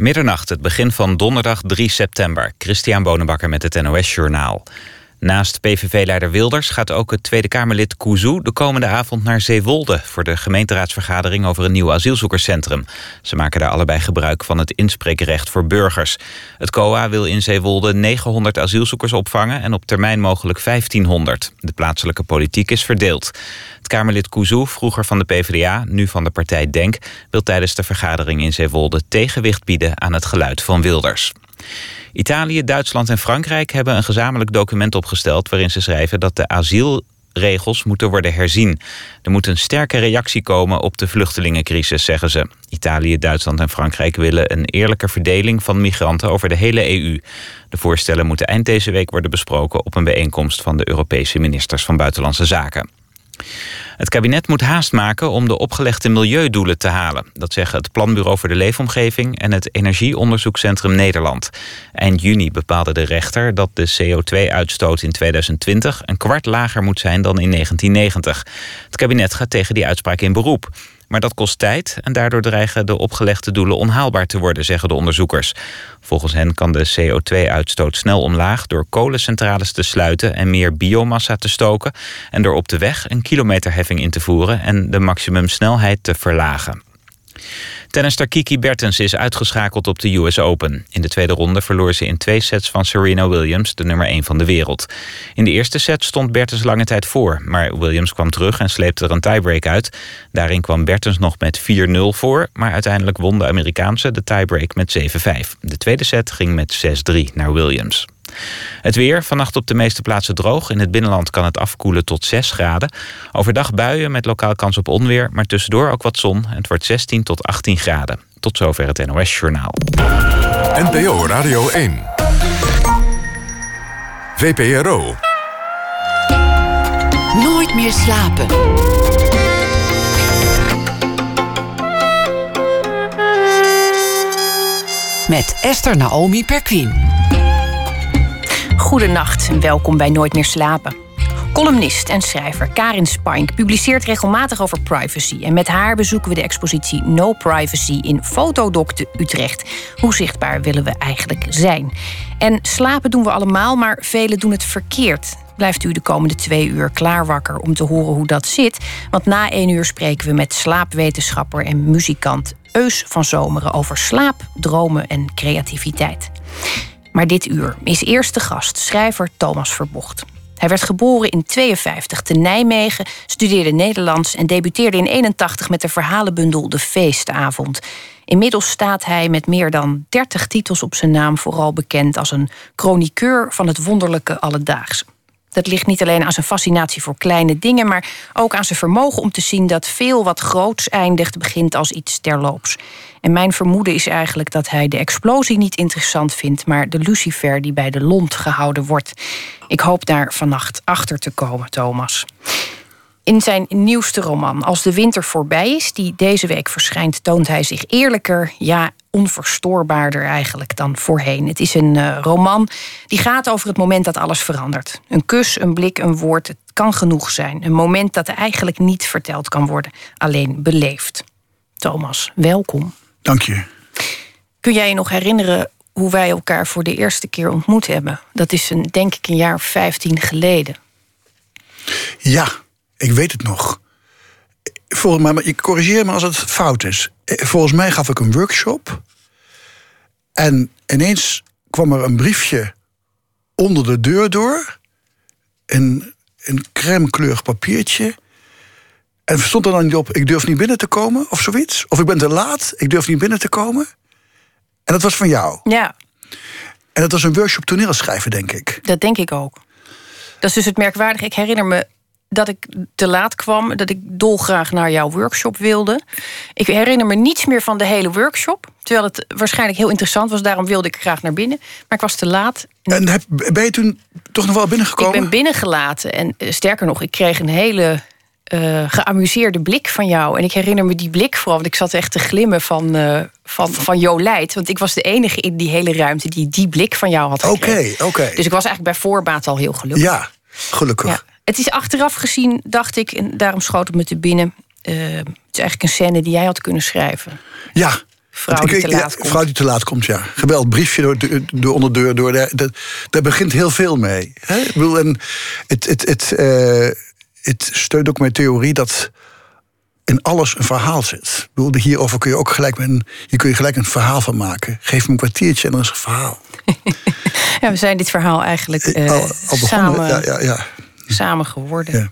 Middernacht, het begin van donderdag 3 september. Christian Bonenbakker met het NOS Journaal. Naast PVV-leider Wilders gaat ook het Tweede Kamerlid Kouzou... de komende avond naar Zeewolde... voor de gemeenteraadsvergadering over een nieuw asielzoekerscentrum. Ze maken daar allebei gebruik van het inspreekrecht voor burgers. Het COA wil in Zeewolde 900 asielzoekers opvangen... en op termijn mogelijk 1500. De plaatselijke politiek is verdeeld. Het Kamerlid Kouzou, vroeger van de PvdA, nu van de partij DENK... wil tijdens de vergadering in Zeewolde tegenwicht bieden aan het geluid van Wilders. Italië, Duitsland en Frankrijk hebben een gezamenlijk document opgesteld... waarin ze schrijven dat de asielregels moeten worden herzien. Er moet een sterke reactie komen op de vluchtelingencrisis, zeggen ze. Italië, Duitsland en Frankrijk willen een eerlijke verdeling van migranten over de hele EU. De voorstellen moeten eind deze week worden besproken op een bijeenkomst van de Europese ministers van Buitenlandse Zaken. Het kabinet moet haast maken om de opgelegde milieudoelen te halen. Dat zeggen het Planbureau voor de Leefomgeving en het Energieonderzoekscentrum Nederland. Eind juni bepaalde de rechter dat de CO2-uitstoot in 2020 een kwart lager moet zijn dan in 1990. Het kabinet gaat tegen die uitspraak in beroep. Maar dat kost tijd en daardoor dreigen de opgelegde doelen onhaalbaar te worden, zeggen de onderzoekers. Volgens hen kan de CO2-uitstoot snel omlaag door kolencentrales te sluiten en meer biomassa te stoken en door op de weg een kilometerheffing in te voeren en de maximumsnelheid te verlagen. Tennister Kiki Bertens is uitgeschakeld op de US Open. In de tweede ronde verloor ze in twee sets van Serena Williams, de nummer 1 van de wereld. In de eerste set stond Bertens lange tijd voor, maar Williams kwam terug en sleepte er een tiebreak uit. Daarin kwam Bertens nog met 4-0 voor, maar uiteindelijk won de Amerikaanse de tiebreak met 7-5. De tweede set ging met 6-3 naar Williams. Het weer, vannacht op de meeste plaatsen droog. In het binnenland kan het afkoelen tot 6 graden. Overdag buien met lokaal kans op onweer, maar tussendoor ook wat zon. Het wordt 16 tot 18 graden. Tot zover het NOS Journaal. NPO Radio 1. VPRO. Nooit meer slapen. Met Esther Naomi Perquin. Goedenacht en welkom bij Nooit meer slapen. Columnist en schrijver Karin Spink publiceert regelmatig over privacy. En met haar bezoeken we de expositie No Privacy in Fotodoc te Utrecht. Hoe zichtbaar willen we eigenlijk zijn? En slapen doen we allemaal, maar velen doen het verkeerd. Blijft u de komende twee uur klaar wakker om te horen hoe dat zit? Want na één uur spreken we met slaapwetenschapper en muzikant Eus van Zomeren over slaap, dromen en creativiteit. Maar dit uur is eerste gast schrijver Thomas Verbocht. Hij werd geboren in 52 te Nijmegen, studeerde Nederlands en debuteerde in 81 met de verhalenbundel De Feestavond. Inmiddels staat hij met meer dan 30 titels op zijn naam vooral bekend als een chroniqueur van het wonderlijke alledaagse. Dat ligt niet alleen aan zijn fascinatie voor kleine dingen, maar ook aan zijn vermogen om te zien dat veel wat groots eindigt begint als iets terloops. En mijn vermoeden is eigenlijk dat hij de explosie niet interessant vindt, maar de lucifer die bij de lont gehouden wordt. Ik hoop daar vannacht achter te komen, Thomas. In zijn nieuwste roman, Als de winter voorbij is, die deze week verschijnt, toont hij zich eerlijker, ja, onverstoorbaarder eigenlijk dan voorheen. Het is een uh, roman die gaat over het moment dat alles verandert. Een kus, een blik, een woord, het kan genoeg zijn. Een moment dat eigenlijk niet verteld kan worden, alleen beleefd. Thomas, welkom. Dank je. Kun jij je nog herinneren hoe wij elkaar voor de eerste keer ontmoet hebben? Dat is een, denk ik een jaar of vijftien geleden. Ja, ik weet het nog. Volgens mij, maar ik corrigeer me als het fout is. Volgens mij gaf ik een workshop. En ineens kwam er een briefje onder de deur door. Een, een crème kleurig papiertje. En stond er dan niet op, ik durf niet binnen te komen of zoiets? Of ik ben te laat, ik durf niet binnen te komen? En dat was van jou. Ja. En dat was een workshop toneelschrijven, denk ik. Dat denk ik ook. Dat is dus het merkwaardige. Ik herinner me dat ik te laat kwam, dat ik dolgraag naar jouw workshop wilde. Ik herinner me niets meer van de hele workshop. Terwijl het waarschijnlijk heel interessant was, daarom wilde ik graag naar binnen. Maar ik was te laat. En heb, ben je toen toch nog wel binnengekomen? Ik ben binnengelaten. En eh, sterker nog, ik kreeg een hele uh, geamuseerde blik van jou. En ik herinner me die blik vooral, want ik zat echt te glimmen van, uh, van, van Jolijt. Want ik was de enige in die hele ruimte die die blik van jou had Oké, oké. Dus ik was eigenlijk bij voorbaat al heel gelukkig. Ja, gelukkig. Ja. Het is achteraf gezien, dacht ik, en daarom schoot het me te binnen. Uh, het is eigenlijk een scène die jij had kunnen schrijven. Ja. Vrouw die te laat komt. Vrouw die te laat komt, ja. Geweld, briefje door, de- door onder de deur. Door de, dat- daar begint heel veel mee. Hè? Ik bedoel, en het, het, het, eh, het steunt ook mijn theorie dat in alles een verhaal zit. Ik bedoel, hierover kun je ook gelijk, met een, hier kun je gelijk een verhaal van maken. Geef me een kwartiertje en dan is het een verhaal. Ja, we zijn dit verhaal eigenlijk eh, al, al begonnen. samen, Ja, ja, ja. Samen geworden. Ja.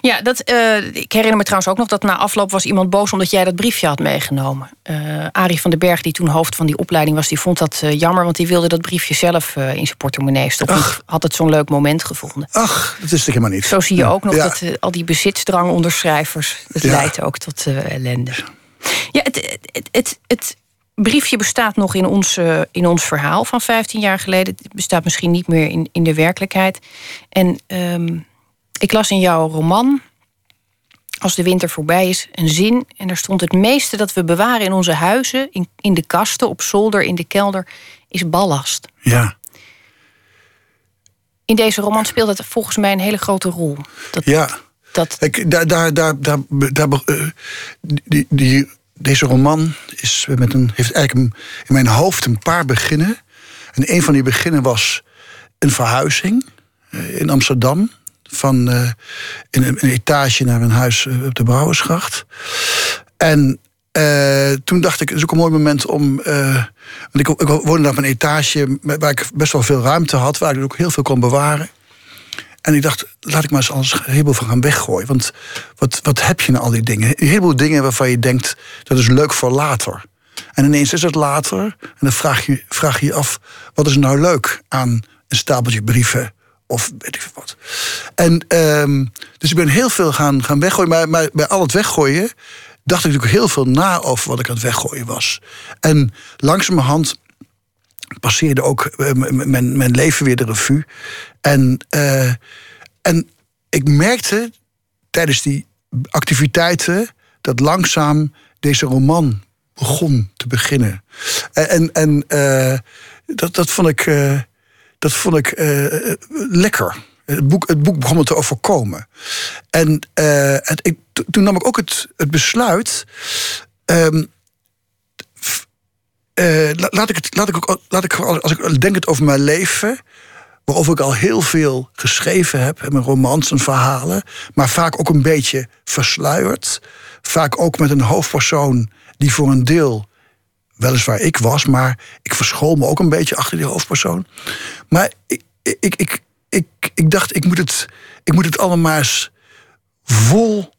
Ja, dat, eh, ik herinner me trouwens ook nog dat na afloop was iemand boos omdat jij dat briefje had meegenomen. Eh Arie van den Berg, die toen hoofd van die opleiding was, die vond dat eh, jammer, want die wilde dat briefje zelf in zijn portemonnee stoppen. Ach. Had het zo'n leuk moment gevonden. Ach, dat is het helemaal niet. Zo zie je ook nog Ja. dat al die bezitsdrang onder schrijvers, dat Ja. leidt ook tot ellende. Ja, het, het, het, het briefje bestaat nog in ons, in ons verhaal van 15 jaar geleden. Het bestaat misschien niet meer in, in de werkelijkheid. En ehm, ik las in jouw roman, als de winter voorbij is, een zin. En daar stond het meeste dat we bewaren in onze huizen, in, in de kasten, op zolder, in de kelder, is ballast. Ja, In deze roman speelt dat volgens mij een hele grote rol. Dat, ja. dat, Kijk, daar, daar, daar, daar, daar, eh, die, die, deze roman is met een, heeft eigenlijk een- in mijn hoofd een paar beginnen. En een van die beginnen was een verhuizing eh, in Amsterdam. Van eh, in een, een etage naar een huis eh, op de Brouwersgracht. En eh, toen dacht ik, het is ook een mooi moment om. want ik, ik woonde op een etage waar ik best wel veel ruimte had, waar ik ook heel veel kon bewaren. En ik dacht, laat ik maar eens alles heleboel van gaan weggooien. Want wat, wat heb je nou al die dingen? Een heleboel dingen waarvan je denkt, dat is leuk voor later. En ineens is het later. En dan vraag je vraag je af, wat is nou leuk aan een stapeltje brieven? Of weet ik wat. En ehm, dus ik ben heel veel gaan, gaan weggooien. Maar, maar bij al het weggooien dacht ik natuurlijk heel veel na over wat ik aan het weggooien was. En langzamerhand passeerde ook eh, mijn, mijn leven weer de revue. En, eh, en ik merkte tijdens die activiteiten dat langzaam deze roman begon te beginnen. En, en, eh, dat, dat vond ik, dat vond ik eh, lekker. Het boek, het boek begon me te overkomen. En eh, het, ik, to- toen nam ik ook het, het besluit. ehm, eh, la- laat ik het, laat ik ook, laat ik, als ik denk het over mijn leven, waarover ik al heel veel geschreven heb, mijn romans en verhalen, maar vaak ook een beetje versluierd, vaak ook met een hoofdpersoon die voor een deel weliswaar ik was, maar ik verschool me ook een beetje achter die hoofdpersoon. Maar ik, ik, ik, ik, dacht, ik moet, het, ik moet het allemaal eens vol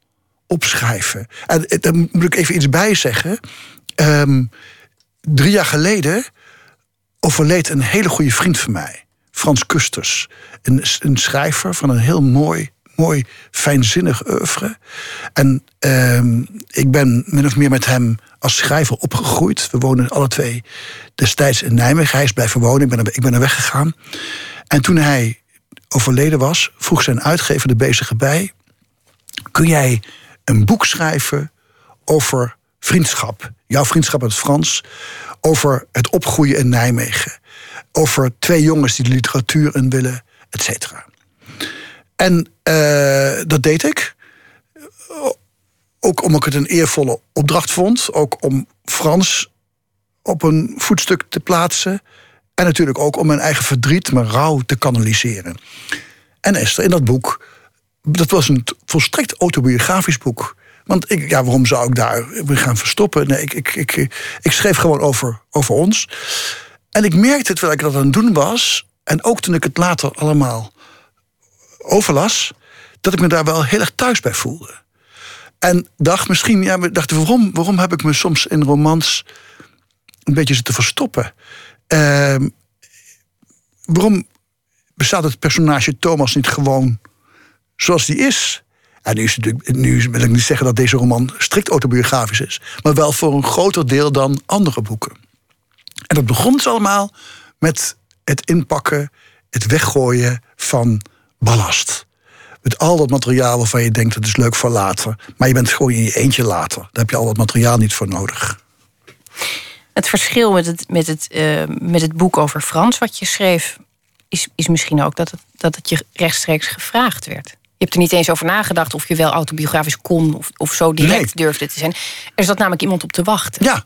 opschrijven. En eh, daar moet ik even iets bij zeggen. Ehm, drie jaar geleden overleed een hele goede vriend van mij. Frans Kusters. Een, een schrijver van een heel mooi, mooi fijnzinnig oeuvre. En ehm, ik ben min of meer met hem als schrijver opgegroeid. We wonen alle twee destijds in Nijmegen. Hij is blijven wonen, ik ben er, ik ben weggegaan. En toen hij overleden was, vroeg zijn uitgever de bezige bij... kun jij een boek schrijven over vriendschap? Jouw vriendschap met Frans, over het opgroeien in Nijmegen. Over twee jongens die de literatuur in willen, et cetera. En eh, dat deed ik. Ook omdat ik het een eervolle opdracht vond. Ook om Frans op een voetstuk te plaatsen. En natuurlijk ook om mijn eigen verdriet, mijn rouw te kanaliseren. En Esther, in dat boek, dat was een volstrekt autobiografisch boek. Want ik, ja, waarom zou ik daar me gaan verstoppen? Nee, ik, ik, ik, ik schreef gewoon over, over ons. En ik merkte terwijl ik dat aan het doen was, en ook toen ik het later allemaal overlas, dat ik me daar wel heel erg thuis bij voelde. En dacht misschien, ja, dacht, waarom, waarom heb ik me soms in romans een beetje zitten verstoppen? Ehm, waarom bestaat het personage Thomas niet gewoon zoals die is? En nu, is het nu wil ik niet zeggen dat deze roman strikt autobiografisch is, maar wel voor een groter deel dan andere boeken. En dat begon dus allemaal met het inpakken, het weggooien van ballast. Met al dat materiaal waarvan je denkt dat is leuk voor later. Maar je bent gewoon in je eentje later. Daar heb je al dat materiaal niet voor nodig. Het verschil met het, met het, eh, met het boek over Frans wat je schreef, is, is misschien ook dat het, dat het je rechtstreeks gevraagd werd. Je hebt er niet eens over nagedacht of je wel autobiografisch kon of, of zo direct Nee. durfde te zijn. Er zat namelijk iemand op te wachten. Ja,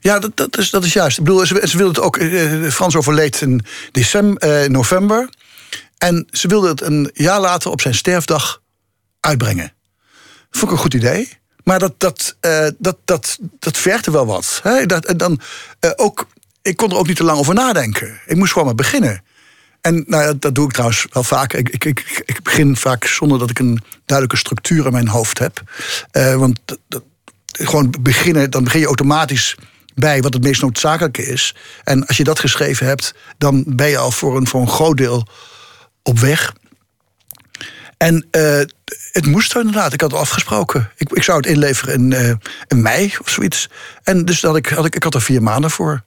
ja dat, dat, is, dat is juist. Ik bedoel, ze, ze wilde het ook. eh, Frans overleed in december, eh, november. En ze wilde het een jaar later op zijn sterfdag uitbrengen. Vond ik een goed idee. Maar dat, dat, eh, dat, dat, dat vergde wel wat. Hè? Dat, en dan, eh, ook, ik kon er ook niet te lang over nadenken. Ik moest gewoon maar beginnen. En nou ja, dat doe ik trouwens wel vaak. Ik, ik, ik, begin vaak zonder dat ik een duidelijke structuur in mijn hoofd heb. Eh, want dat- gewoon beginnen, dan begin je automatisch bij wat het meest noodzakelijke is. En als je dat geschreven hebt, dan ben je al voor een, voor een groot deel op weg. En eh, het moest er inderdaad. Ik had het afgesproken. Ik, ik zou het inleveren in, eh, in mei of zoiets. En dus had ik, had ik, ik had er vier maanden voor.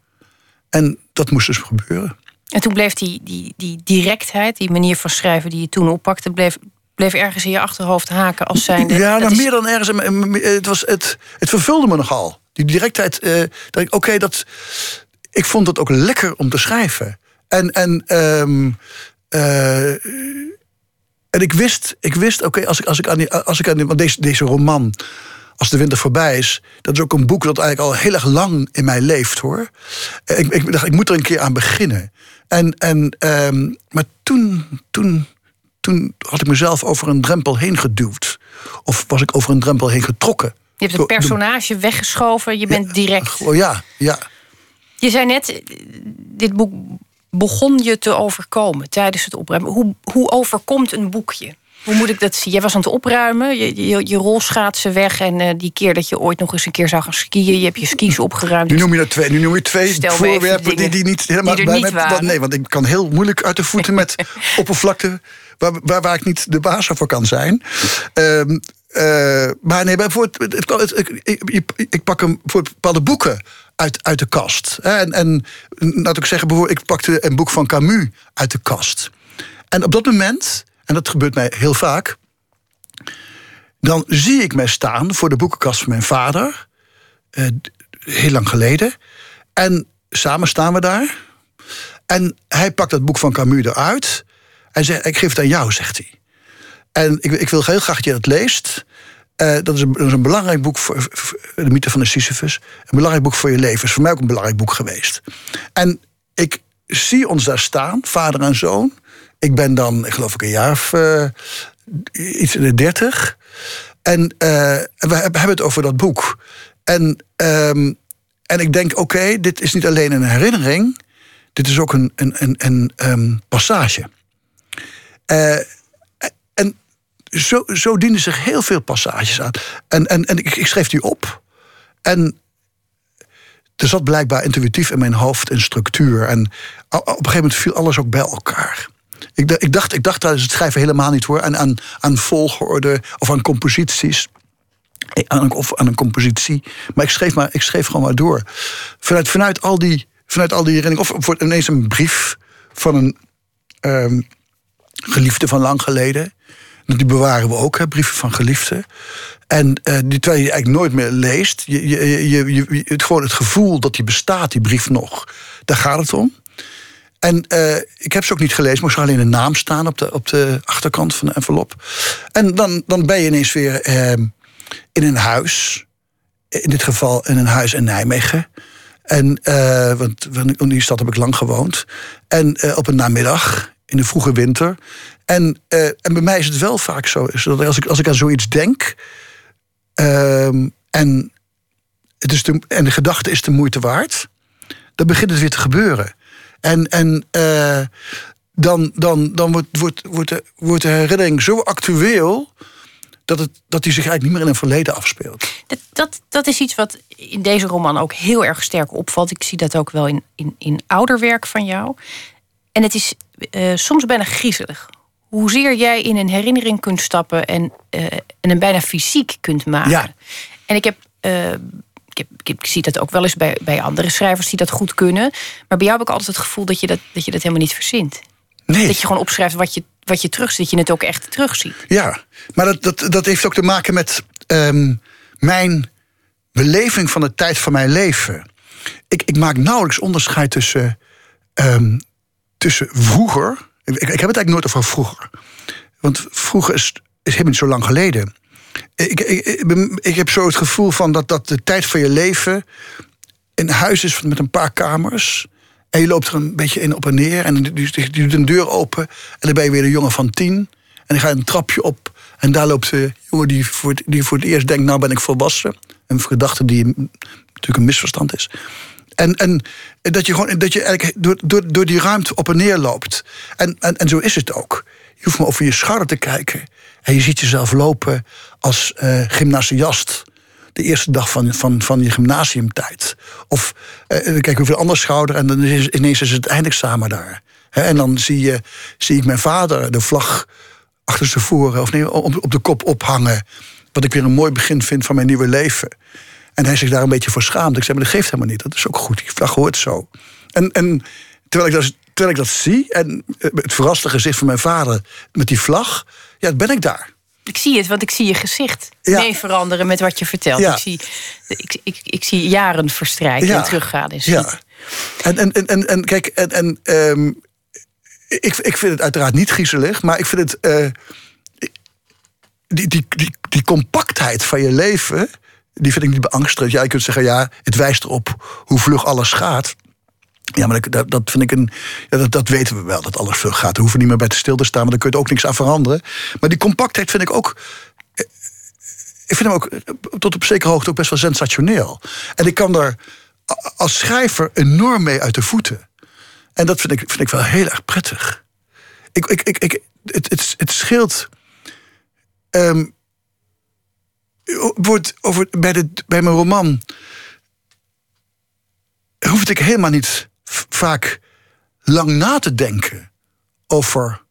En dat moest dus gebeuren. En toen bleef die, die, die directheid, die manier van schrijven die je toen oppakte, bleef, bleef ergens in je achterhoofd haken als zijnde. Ja, nou, is- meer dan ergens. Het, was, het, het vervulde me nogal. Die directheid. eh, dat ik, oké, dat. Ik vond het ook lekker om te schrijven. En. en ehm, eh, en ik wist, ik wist oké, als ik, als ik aan die. Als ik aan die want deze, deze roman. Als de winter voorbij is. Dat is ook een boek dat eigenlijk al heel erg lang in mij leeft hoor. Eh, Ik, ik dacht, ik moet er een keer aan beginnen. En, en, ehm, maar toen, toen, toen had ik mezelf over een drempel heen geduwd. Of was ik over een drempel heen getrokken. Je hebt een personage weggeschoven, je bent direct. Oh ja, ja. Je zei net, dit boek begon je te overkomen tijdens het opruimen. Hoe, hoe overkomt een boekje? Hoe moet ik dat zien? Jij was aan het opruimen, je, je, je rolschaatsen weg... en eh, die keer dat je ooit nog eens een keer zou gaan skiën... je hebt je skis opgeruimd. Nu noem je er twee, nu noem je twee Stel voorwerpen die, die niet helemaal die bij niet. Nee, want ik kan heel moeilijk uit de voeten met oppervlakte waar, waar, waar ik niet de baas voor kan zijn. Ehm, eh, maar nee, bijvoorbeeld, het, ik, ik, ik pak een, voor bepaalde boeken uit, uit de kast. En, en laat ik zeggen, ik pakte een boek van Camus uit de kast. En op dat moment, en dat gebeurt mij heel vaak, dan zie ik mij staan voor de boekenkast van mijn vader, eh, heel lang geleden. En samen staan we daar. En hij pakt dat boek van Camus eruit. En zegt: Ik geef het aan jou, zegt hij. En ik, ik wil heel graag dat je dat leest. Eh, dat, is een, een belangrijk boek voor, de mythe van de Sisyphus. Een belangrijk boek voor je leven. Is voor mij ook een belangrijk boek geweest. En ik zie ons daar staan, vader en zoon. Ik ben dan, ik geloof ik, een jaar of eh, iets in de dertig. En eh, we hebben het over dat boek. En, ehm, en ik denk, oké, dit is niet alleen een herinnering. Dit is ook een, een, een, een ehm, passage. En zo, zo dienen zich heel veel passages aan. En, en, en ik, ik schreef die op. En er zat blijkbaar intuïtief in mijn hoofd een structuur. En op een gegeven moment viel alles ook bij elkaar. Ik, ik, dacht, ik dacht tijdens het schrijven helemaal niet hoor. Aan, aan, aan volgorde of aan composities. Eh, Aan, of aan een compositie. Maar ik schreef, maar ik schreef gewoon maar door. Vanuit, vanuit, al, die, vanuit al die herinneringen. Of voor ineens een brief van een ehm, geliefde van lang geleden. Die bewaren we ook, hè, brieven van geliefden. En eh, die terwijl je eigenlijk nooit meer leest. Je, je, je, het, gewoon het gevoel dat die bestaat, die brief nog. Daar gaat het om. En eh, ik heb ze ook niet gelezen, maar zag alleen de naam staan op de, op de achterkant van de envelop. En dan, dan ben je ineens weer eh, in een huis. In dit geval in een huis in Nijmegen. En, eh, want, in die stad heb ik lang gewoond. En op een namiddag, in de vroege winter. En, eh, en bij mij is het wel vaak zo, is dat als ik, als ik aan zoiets denk. ehm, en, het is de, en de gedachte is de moeite waard. Dan begint het weer te gebeuren. En, en eh, dan, dan, dan wordt, wordt, wordt, de, wordt de herinnering zo actueel. Dat, het, dat die zich eigenlijk niet meer in een verleden afspeelt. Dat, dat, dat is iets wat in deze roman ook heel erg sterk opvalt. Ik zie dat ook wel in, in, in ouder werk van jou. En het is eh, soms bijna griezelig. Hoezeer jij in een herinnering kunt stappen en, eh, en hem bijna fysiek kunt maken. Ja. En ik heb, eh, ik, heb, ik, heb- ik zie dat ook wel eens bij, bij andere schrijvers die dat goed kunnen. Maar bij jou heb ik altijd het gevoel dat je dat, dat, je dat helemaal niet verzint. Nee. Dat je gewoon opschrijft wat je, wat je terugziet. Dat je het ook echt terugziet. Ja, maar dat, dat, dat heeft ook te maken met ehm, mijn beleving van de tijd van mijn leven. Ik, ik maak nauwelijks onderscheid tussen, ehm, tussen vroeger. Ik, ik heb het eigenlijk nooit over vroeger. Want vroeger is is helemaal niet zo lang geleden. Ik, ik, ik, heb zo het gevoel van dat, dat de tijd van je leven een huis is met een paar kamers. En je loopt er een beetje in op en neer. En je doet een deur open. En dan ben je weer een jongen van tien. En dan ga je een trapje op. En daar loopt de jongen die voor het, die voor het eerst denkt... nou ben ik volwassen. Een gedachte die natuurlijk een misverstand is. En, en dat je gewoon dat je eigenlijk door, door, door die ruimte op en neer loopt. En, en, en zo is het ook. Je hoeft maar over je schouder te kijken. En je ziet jezelf lopen als eh gymnasiast. De eerste dag van, van, van je gymnasiumtijd. Of eh, dan kijk de andere schouder en dan is ineens is het eindexamen daar. En dan zie, je, zie ik mijn vader de vlag achter zijn voren of nee, op, op de kop ophangen. Wat ik weer een mooi begin vind van mijn nieuwe leven. En hij zich daar een beetje voor schaamt. Ik zei, maar dat geeft helemaal niet. Dat is ook goed. Die vlag hoort zo. En, en terwijl, ik dat, terwijl ik dat zie... en eh, het verraste gezicht van mijn vader met die vlag... ja, ben ik daar. Ik zie het, want ik zie je gezicht Ja. mee veranderen met wat je vertelt. Ja. Ik, zie, ik, ik, ik zie jaren verstrijken en teruggaan. En ja. En, en, en, en, en kijk, en, en, ehm, ik, ik vind het uiteraard niet griezelig, maar ik vind het. eh, die, die, die, die compactheid van je leven, die vind ik niet beangstigend. Ja, je kunt zeggen, ja, het wijst erop hoe vlug alles gaat. Ja, maar dat, dat, vind ik een. Ja, dat, dat weten we wel, dat alles vlug gaat. Daar hoeven we niet meer bij te stil te staan, maar daar kun je ook niks aan veranderen. Maar die compactheid vind ik ook. Ik vind hem ook eh, tot op zekere hoogte ook best wel sensationeel. En ik kan a- als schrijver enorm mee uit de voeten. En dat vind ik, vind ik wel heel erg prettig. Ik, ik, ik, ik, het, het, het scheelt. ehm, wordt over, bij, de, bij mijn roman. hoefde ik helemaal niet vaak lang na te denken over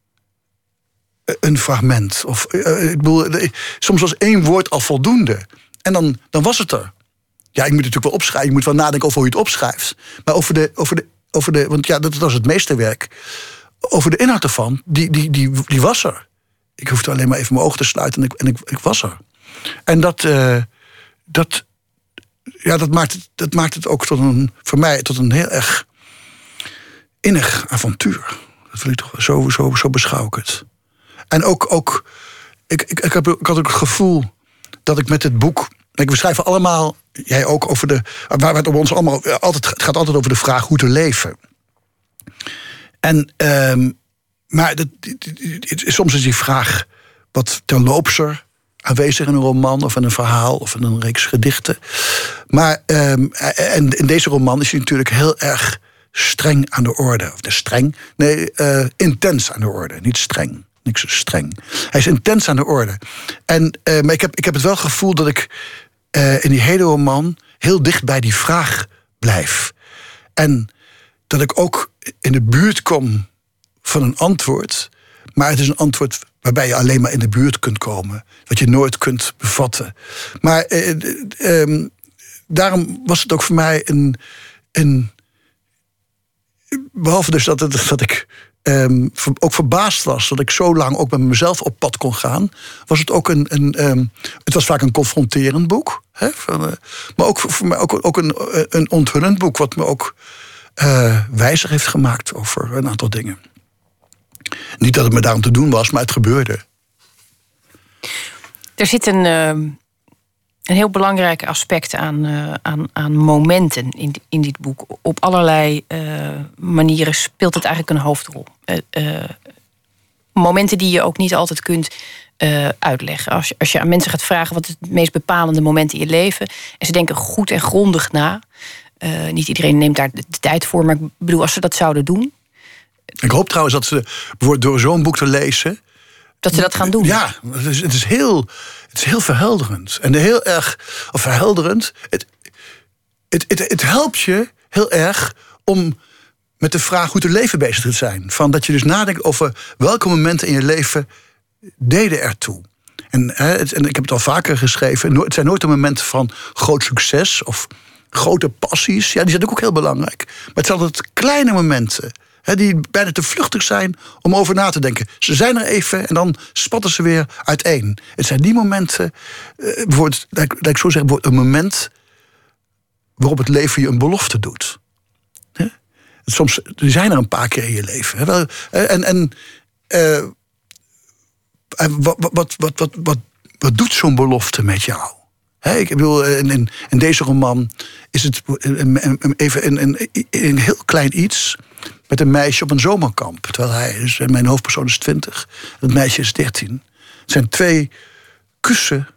eh, een fragment. Of, eh, ik bedoel, eh, soms was één woord al voldoende. En dan, dan was het er. Ja, ik moet natuurlijk wel opschrijven. Je moet wel nadenken over hoe je het opschrijft. Maar over de. Over de, over de want ja, dat was het meesterwerk. Over de inhoud ervan, die, die, die, die was er. Ik hoefde alleen maar even mijn ogen te sluiten en ik, en ik, ik was er. En dat, eh, dat, ja, dat, maakt het, dat maakt het ook tot een, voor mij tot een heel erg innig avontuur. Dat wil ik toch zo, zo, zo beschouw ik het. En ook, ook ik, ik, ik, heb, ik had ook het gevoel dat ik met het boek. Kijk, we schrijven allemaal, jij ook over de. Waar het op ons allemaal. Altijd, het gaat altijd over de vraag hoe te leven. En, ehm, maar dat, soms is die vraag wat terloopser aanwezig in een roman of in een verhaal of in een reeks gedichten. Maar ehm, en in deze roman is hij natuurlijk heel erg streng aan de orde. Of de streng, nee, eh, intens aan de orde, niet streng. Niks zo streng. Hij is intens aan de orde. En, eh, maar ik heb, ik heb het wel gevoel dat ik eh, in die hele roman heel dicht bij die vraag blijf. En dat ik ook in de buurt kom van een antwoord. Maar het is een antwoord waarbij je alleen maar in de buurt kunt komen. Wat je nooit kunt bevatten. Maar eh, eh, ehm, daarom was het ook voor mij een. een behalve dus dat, het, dat ik ehm, ook verbaasd was dat ik zo lang ook met mezelf op pad kon gaan, was het ook een. een ehm, het was vaak een confronterend boek. Hè, van, eh, maar ook voor, voor mij ook, ook een, een onthullend boek, wat me ook eh, wijzer heeft gemaakt over een aantal dingen. Niet dat het me daarom te doen was, maar het gebeurde. Er zit een, ehm, een heel belangrijk aspect aan, eh, aan, aan momenten in, in dit boek. Op allerlei eh, manieren speelt het eigenlijk een hoofdrol. Eh, eh, momenten die je ook niet altijd kunt eh, uitleggen. Als je, als je aan mensen gaat vragen wat het meest bepalende moment in je leven. En ze denken goed en grondig na. Eh, niet iedereen neemt daar de tijd voor. Maar ik bedoel, als ze dat zouden doen, Ik hoop trouwens dat ze bijvoorbeeld door zo'n boek te lezen. dat ze dat gaan doen. Ja, het is, het is, heel, het is heel verhelderend. En heel erg, of verhelderend. Het, het, het, het helpt je heel erg om met de vraag hoe te leven bezig te zijn. Van dat je dus nadenkt over welke momenten in je leven deden ertoe. En, hè, en ik heb het al vaker geschreven. Het zijn nooit de momenten van groot succes of grote passies. Ja, die zijn ook heel belangrijk. Maar het zijn altijd kleine momenten. Die bijna te vluchtig zijn om over na te denken. Ze zijn er even en dan spatten ze weer uiteen. Het zijn die momenten, eh, bijvoorbeeld, ik, ik zo zeggen, een moment waarop het leven je een belofte doet. Soms zijn er een paar keer in je leven. Wel, eh, En, en eh, wat, wat, wat, wat, wat, wat doet zo'n belofte met jou? Hè, ik bedoel, in, deze roman is het even een, een, heel klein iets met een meisje op een zomerkamp. Terwijl hij, dus mijn hoofdpersoon is 20, het meisje is 13. Het zijn twee kussen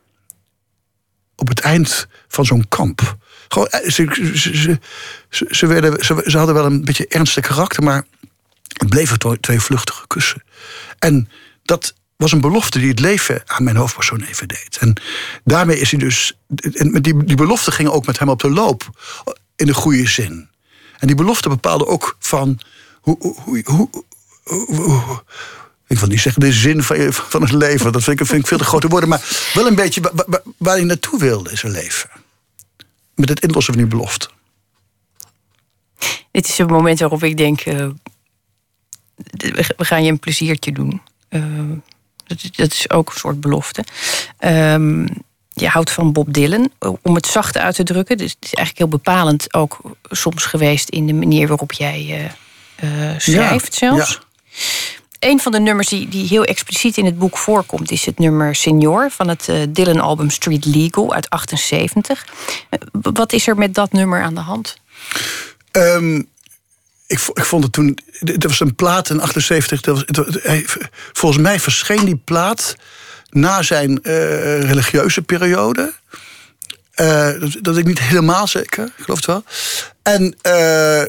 op het eind van zo'n kamp. Gewoon, eh, ze, ze, ze, werden, ze, hadden wel een beetje ernstig karakter, maar het bleven twee vluchtige kussen. En dat was een belofte die het leven aan mijn hoofdpersoon even deed. En daarmee is hij dus. En die, die belofte ging ook met hem op de loop. In de goede zin. En die belofte bepaalde ook van. Hoe, hoe, hoe, ik wil niet zeggen de zin van, van het leven. Dat vind ik, vind ik veel te grote woorden. Maar wel een beetje wa- wa- waar hij naartoe wilde in zijn leven. Met het inlossen van die belofte. Dit is het moment waarop ik denk: eh, we gaan je een pleziertje doen. Eh, dat, is- dat is ook een soort belofte. Ehm, je houdt van Bob Dylan, om het zacht uit te drukken. Dus het is eigenlijk heel bepalend ook soms geweest in de manier waarop jij eh, eh, schrijft zelfs. Ja. Een van de nummers die, die heel expliciet in het boek voorkomt, is het nummer Senior van het eh, Dylan-album Street Legal uit 78. Eh, wat is er met dat nummer aan de hand? Ehm, ik, ik vond het toen. Er was een plaat in 78. Dat was, volgens mij verscheen die plaat na zijn eh, religieuze periode. Eh, dat, dat ik niet helemaal zeker, geloof het wel. En eh,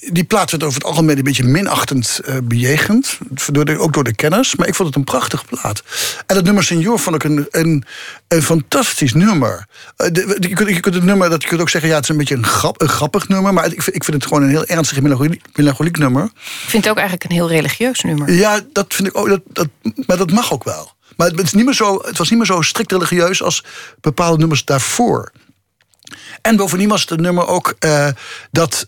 die plaat werd over het algemeen een beetje minachtend eh, bejegend. Door de, ook door de kenners. Maar ik vond het een prachtige plaat. En het nummer Senior vond ik een, een, een fantastisch nummer. De- je, kunt, je kunt het nummer, dat je kunt ook zeggen, ja, het is een beetje een, grap, een grappig nummer. Maar ik vind, ik vind het gewoon een heel ernstig melancholiek, melancholiek nummer. Ik vind het ook eigenlijk een heel religieus nummer. Ja, dat vind ik ook. Dat, dat, maar dat mag ook wel. Maar het, is niet meer zo, het was niet meer zo strikt religieus als bepaalde nummers daarvoor. En bovendien was het een nummer ook eh, dat.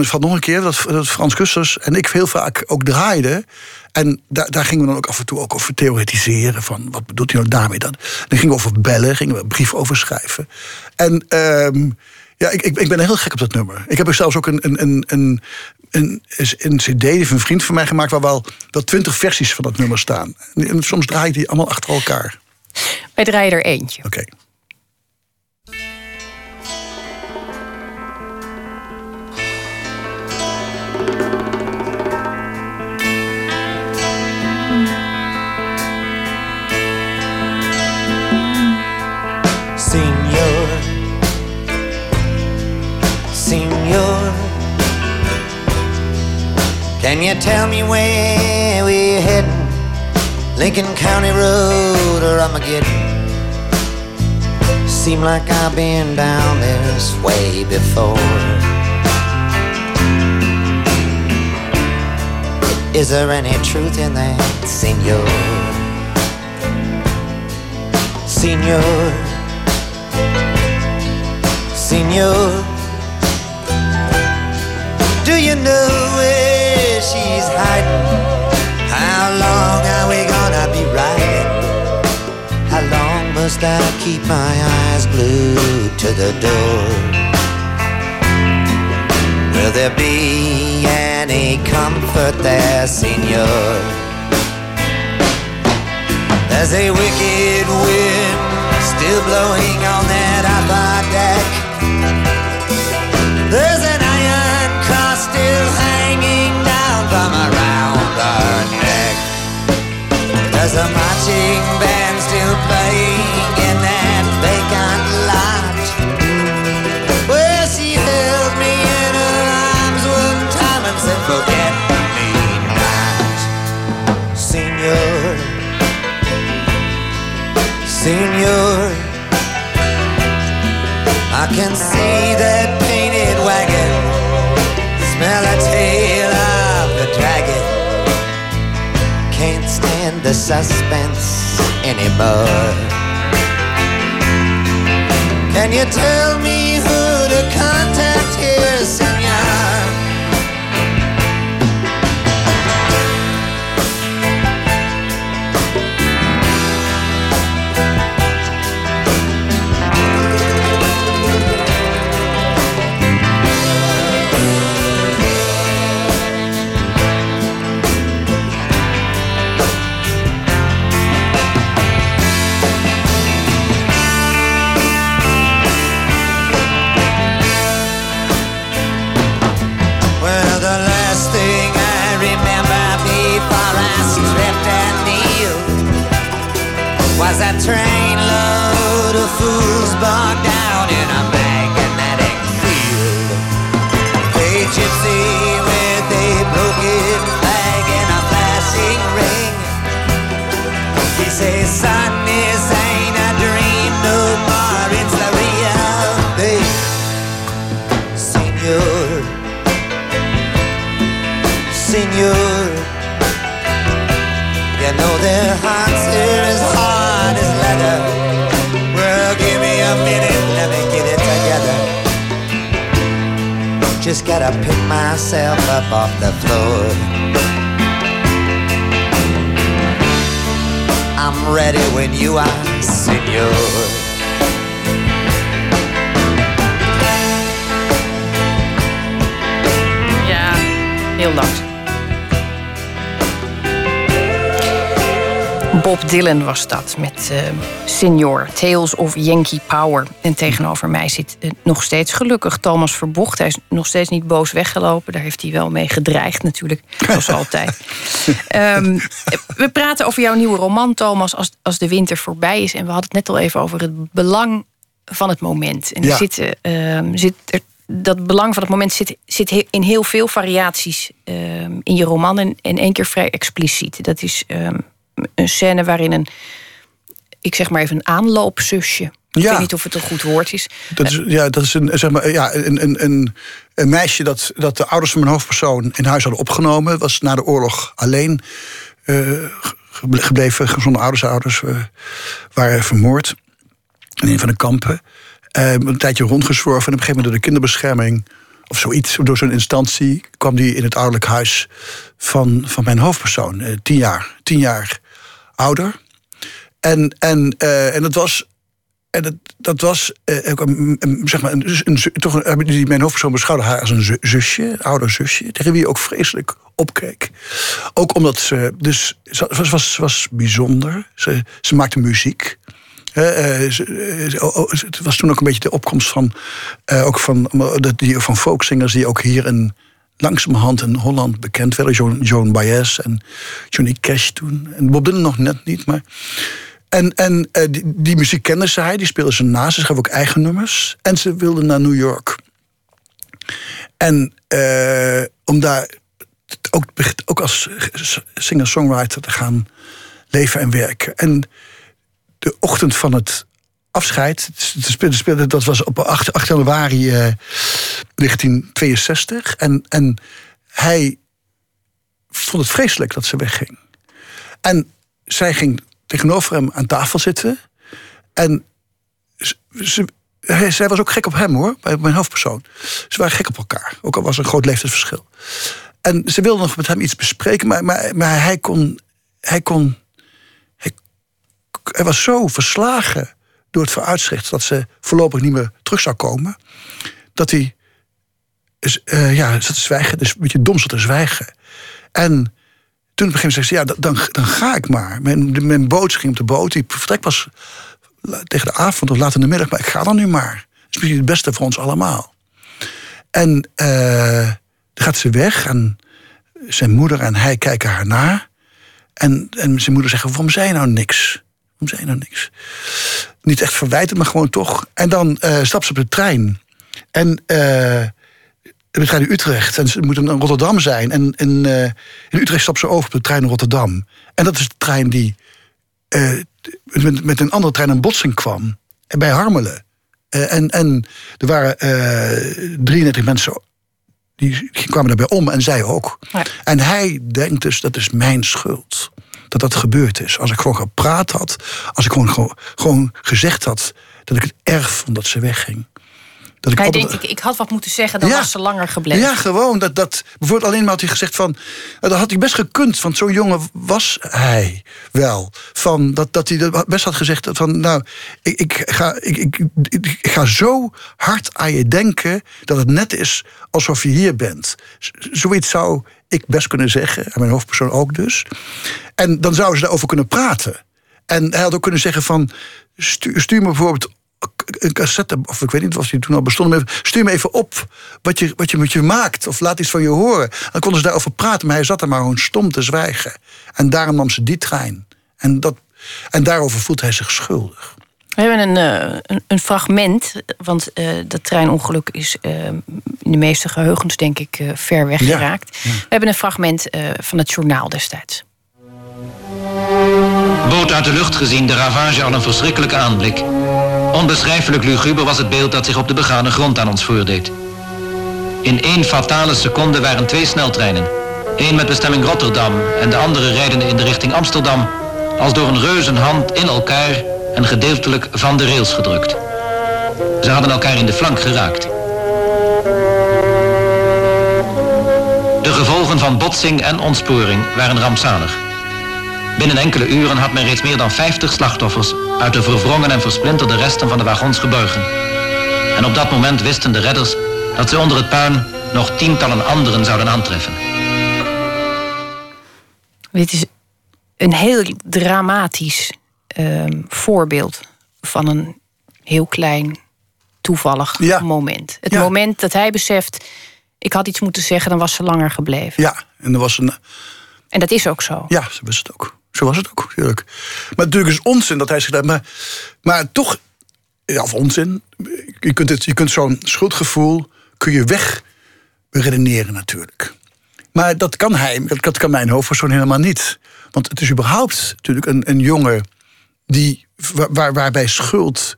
Is van nog een keer, dat, dat Frans Kusters en ik heel vaak ook draaiden. En daar, daar gingen we dan ook af en toe ook over theoretiseren. Van wat bedoelt hij nou daarmee? Dan, dan gingen we over bellen, gingen we een brief over schrijven. En ehm, ja, ik, ik, ik ben heel gek op dat nummer. Ik heb er zelfs ook een, een, een, een, een, een cd heeft een vriend van mij gemaakt... waar wel, wel twintig versies van dat nummer staan. En, en soms draai ik die allemaal achter elkaar. Wij draaien er eentje. Oké. Tell me where we're heading? Lincoln County Road or Armageddon? Seem like I've been down this way before. Is there any truth in that, Senor? Senor, Senor, do you know where she's hiding? How long are we gonna be riding? How long must I keep my eyes glued to the door? Will there be any comfort there, Senor? There's a wicked wind still blowing on There's a marching band still playing in that vacant lot. Well, she held me in her arms one time and said, Forget me not, Senor. Senor, I can see that painted wagon, smell the tail the suspense anymore. Can you tell me who to contact There's a trainload of fools bogged down in a magnetic field. A gypsy with a broken flag and a flashing ring. He says, Just gotta pick myself up off the floor. I'm ready when you are, senor. Heel langs. Bob Dylan was dat met eh, Senior, Tales of Yankee Power. En tegenover mij zit eh, nog steeds gelukkig Thomas Verbocht. Hij is nog steeds niet boos weggelopen. Daar heeft hij wel mee gedreigd natuurlijk, zoals altijd. Ehm, we praten over jouw nieuwe roman, Thomas, als, als de winter voorbij is. En we hadden het net al even over het belang van het moment. En er zit, eh, ehm, zit er, dat belang van het moment zit, zit in heel veel variaties ehm, in je roman. En, en één keer vrij expliciet. Dat is een scène waarin een, ik zeg maar even een aanloopzusje. Ik Ja. weet niet of het een goed woord is. Dat is, ja, dat is een, zeg maar, ja, een, een, een, een meisje dat, dat de ouders van mijn hoofdpersoon in huis hadden opgenomen. Was na de oorlog alleen eh, geble- gebleven. Gezonde ouders, ouders eh, waren vermoord in een van de kampen. Eh, een tijdje rondgezworven. En op een gegeven moment door de kinderbescherming of zoiets, door zo'n instantie, kwam die in het ouderlijk huis van, van mijn hoofdpersoon. tien jaar, tien jaar ouder. En, en, eh, en dat was en dat, dat was eh, zeg maar, een, toch eh, die mijn hoofdpersoon beschouwde haar als een zu- zusje, ouder zusje, tegen wie je ook vreselijk opkeek. Ook omdat ze, dus ze was, was, was bijzonder. Ze, ze maakte muziek. Eh, eh, eh, oh, oh, het was toen ook een beetje de opkomst van, eh, ook van, dat die, van folkzingers die ook hier in, langzamerhand in Holland bekend werden. Joan, Joan Baez en Johnny Cash toen. En Bob Dylan nog net niet, maar... En, en eh, die, die muziek kende zij, die speelde ze naast. Ze schreef ook eigen nummers. En ze wilde naar New York. En eh, om daar ook, ook als singer-songwriter te gaan leven en werken. En de ochtend van het afscheid, dat was op 8, 8 januari eh, 1962. En, en hij vond het vreselijk dat ze wegging. En zij ging tegenover hem aan tafel zitten. En ze, zij was ook gek op hem hoor, bij mijn hoofdpersoon. Ze waren gek op elkaar, ook al was er een groot leeftijdsverschil. En ze wilde nog met hem iets bespreken, maar, maar, maar hij kon. Hij kon. Hij, was zo verslagen door het vooruitzicht dat ze voorlopig niet meer terug zou komen. Dat hij. eh, ja, te zwijgen, dus een beetje dom zat te zwijgen. En toen op een ze, ja, dan, dan, ga ik maar. Mijn, mijn boot ging op de boot. Die vertrek la- tegen de avond of laat in de middag. Maar ik ga dan nu maar. Dat is misschien het beste voor ons allemaal. En eh, dan gaat ze weg. En zijn moeder en hij kijken haar na. En, en zijn moeder zegt, waarom zei nou niks? Waarom zei nou niks? Niet echt verwijten, maar gewoon toch. En dan eh stapt ze op de trein. En... eh de trein in Utrecht. En ze moeten naar Rotterdam zijn. En, en eh, in Utrecht stapt ze over op de trein naar Rotterdam. En dat is de trein die eh, met, met een andere trein een botsing kwam. En bij Harmelen. Eh, en, en er waren eh 33 mensen die kwamen daarbij om en zij ook. Ja. En hij denkt dus, dat is mijn schuld. Dat dat gebeurd is. Als ik gewoon gepraat had. Als ik gewoon, gewoon, gewoon gezegd had dat ik het erg vond dat ze wegging. Dat ik Hij denkt, ik, ik had wat moeten zeggen, dan Ja. was ze langer gebleven. ja, gewoon. Dat, dat, bijvoorbeeld alleen maar had hij gezegd van... Dat had hij best gekund, want zo'n jongen was hij wel. Van, dat, dat hij dat best had gezegd van... Nou, ik, ik, ga, ik, ik, ik ga zo hard aan je denken... dat het net is alsof je hier bent. Zoiets zou ik best kunnen zeggen. En mijn hoofdpersoon ook dus. En dan zouden ze daarover kunnen praten. En hij had ook kunnen zeggen van... Stuur, stuur me bijvoorbeeld een cassette, of ik weet niet of die toen al bestond. maar Stuur me even op wat je, wat je met je maakt. Of laat iets van je horen. Dan konden ze daarover praten, maar hij zat er maar gewoon stom te zwijgen. En daarom nam ze die trein. En dat, En daarover voelt hij zich schuldig. We hebben een, eh, een, een, fragment, want uh, dat treinongeluk is uh, in de meeste geheugens, denk ik, ver weg geraakt. Ja, ja. We hebben een fragment van het journaal destijds. Boot uit de lucht gezien, de ravage al een verschrikkelijke aanblik. Onbeschrijfelijk luguber was het beeld dat zich op de begane grond aan ons voordeed. In één fatale seconde waren twee sneltreinen. één met bestemming Rotterdam en de andere rijdende in de richting Amsterdam... als door een reuzenhand in elkaar en gedeeltelijk van de rails gedrukt. Ze hadden elkaar in de flank geraakt. De gevolgen van botsing en ontsporing waren rampzalig. Binnen enkele uren had men reeds meer dan 50 slachtoffers uit de verwrongen en versplinterde resten van de wagons geborgen. En op dat moment wisten de redders dat ze onder het puin nog tientallen anderen zouden aantreffen. Dit is een heel dramatisch uh, voorbeeld van een heel klein toevallig Ja. moment. Het Ja. moment dat hij beseft, ik had iets moeten zeggen, dan was ze langer gebleven. Ja, en er was een. En dat is ook zo. Ja, zo was het ook. Zo was het ook, natuurlijk. Maar natuurlijk is onzin dat hij daar. Maar, maar toch. Ja, of onzin. Je kunt, het, je kunt zo'n schuldgevoel. kun je weg redeneren, natuurlijk. Maar dat kan hij, dat, kan mijn hoofdpersoon helemaal niet. Want het is überhaupt natuurlijk een, een jongen. die. Waar, waar- waarbij schuld.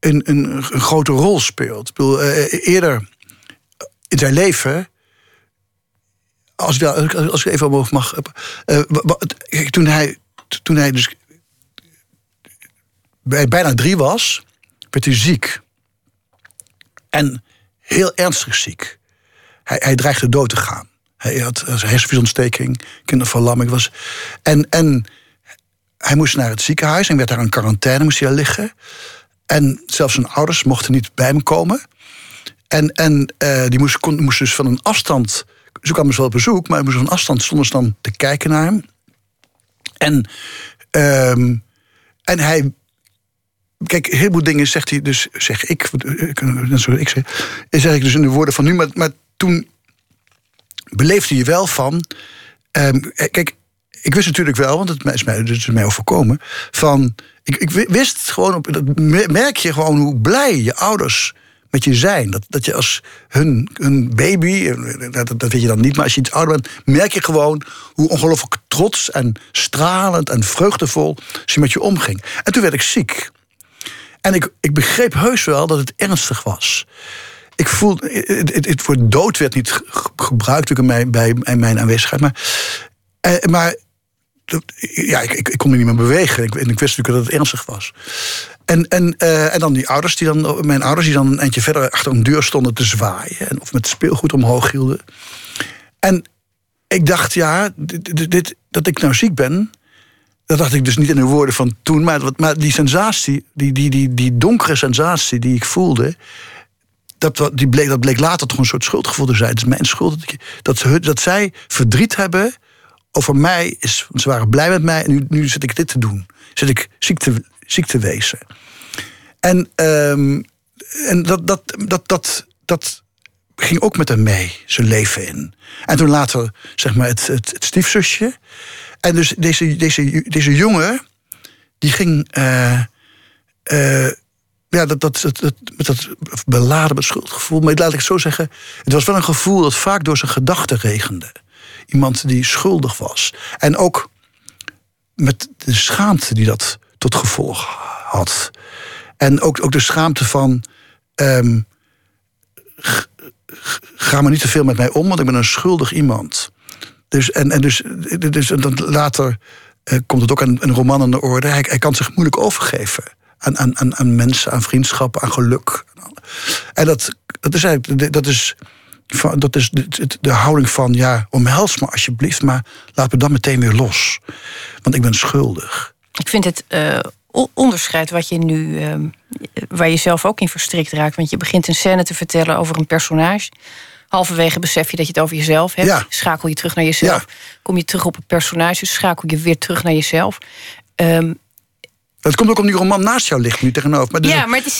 Een, een, een grote rol speelt. Eh, eerder in zijn leven als als ik even omhoog mag. eh, kijk, toen, hij, toen hij dus bij, bijna drie was, werd hij ziek. En heel ernstig ziek. Hij, hij dreigde dood te gaan. Hij had hersenvliesontsteking, kinderverlamming. Was, en, en hij moest naar het ziekenhuis en werd daar in quarantaine, moest hij daar liggen. En zelfs zijn ouders mochten niet bij hem komen. En, en eh, die moest, kon, moest dus van een afstand. Ze kwamen dus wel op bezoek, maar van afstand stonden ze dan te kijken naar hem. En, ehm, en hij. Kijk, een heleboel dingen zegt hij dus, zeg ik, net zoals ik zeg, zeg ik dus in de woorden van nu, maar, maar toen beleefde je wel van. ehm, kijk, ik wist natuurlijk wel, want het is mij, het is mij overkomen. Van, ik, ik wist gewoon, op, merk je gewoon hoe blij je ouders met je zijn. Dat, dat je als hun, hun baby, dat, dat weet je dan niet, maar als je iets ouder bent, merk je gewoon hoe ongelooflijk trots en stralend en vreugdevol ze met je omging. En toen werd ik ziek. En ik, ik begreep heus wel dat het ernstig was. Ik voel, het, het, het woord dood werd niet ge- gebruikt in mijn, bij in mijn aanwezigheid. Maar, eh, maar ja, ik, ik, kon me niet meer bewegen. En ik wist natuurlijk dat het ernstig was. En, en, eh, en dan die ouders, die dan, mijn ouders, die dan een eindje verder achter een deur stonden te zwaaien. En, of met speelgoed omhoog hielden. En ik dacht, ja, dit, dit- dat ik nou ziek ben. Dat dacht ik dus niet in de woorden van toen. Maar, maar die sensatie, die, die, die, die donkere sensatie die ik voelde. Dat, die bleek, dat bleek later toch een soort schuldgevoel te zijn. Het is mijn schuld dat, dat, dat zij verdriet hebben over mij. Is, ze waren blij met mij en nu, nu zit ik dit te doen. Zit ik ziek te, ziek te wezen. En, ehm, en dat, dat, dat, dat, dat ging ook met hem mee, zijn leven in. En toen later, zeg maar, het, het, stiefzusje. En dus deze, deze, deze jongen, die ging. eh, eh, ja, dat, dat, dat, met dat beladen met schuldgevoel. Maar laat ik zo zeggen. Het was wel een gevoel dat vaak door zijn gedachten regende. Iemand die schuldig was. En ook met de schaamte die dat tot gevolg had. En ook, ook de schaamte van. ehm, ga maar niet te veel met mij om, want ik ben een schuldig iemand. Dus, en, en dus, dus later eh, komt het ook een, roman aan de orde. Hij, kan zich moeilijk overgeven aan, aan, aan, aan mensen, aan vriendschappen, aan geluk. En dat, dat is eigenlijk dat is, dat is de, de- de houding van ja, omhels me alsjeblieft, maar laat me dan meteen weer los. Want ik ben schuldig. Ik vind het eh, onderscheid wat je nu, ehm, waar je zelf ook in verstrikt raakt. Want je begint een scène te vertellen over een personage. Halverwege besef je dat je het over jezelf hebt. Ja. Schakel je terug naar jezelf. Ja. Kom je terug op het personage, schakel je weer terug naar jezelf. Ehm, Dat komt ook om die roman naast jou ligt nu tegenover. Maar dus- ja, maar het, is,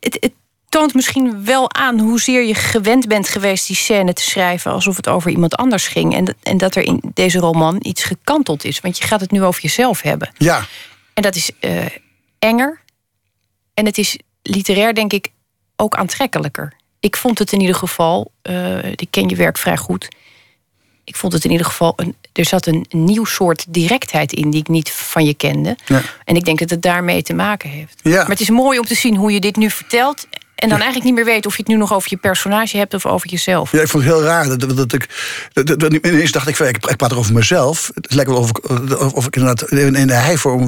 het, het toont misschien wel aan hoezeer je gewend bent geweest die scène te schrijven alsof het over iemand anders ging. En, dat- en dat er in deze roman iets gekanteld is. Want je gaat het nu over jezelf hebben. ja, En dat is eh, enger. En het is literair, denk ik, ook aantrekkelijker. Ik vond het in ieder geval, eh, ik ken je werk vrij goed. Ik vond het in ieder geval, een, er zat een nieuw soort directheid in die ik niet van je kende. Ja. En ik denk dat het daarmee te maken heeft. Ja. Maar het is mooi om te zien hoe je dit nu vertelt. En dan eigenlijk niet meer weet of je het nu nog over je personage hebt of over jezelf. Ja, ik vond het heel raar dat, dat ik. Dat, dat- ineens dacht ik, van, ik, ik praat er over mezelf. Het lijkt wel of ik, of, of ik inderdaad in, de hij-vorm.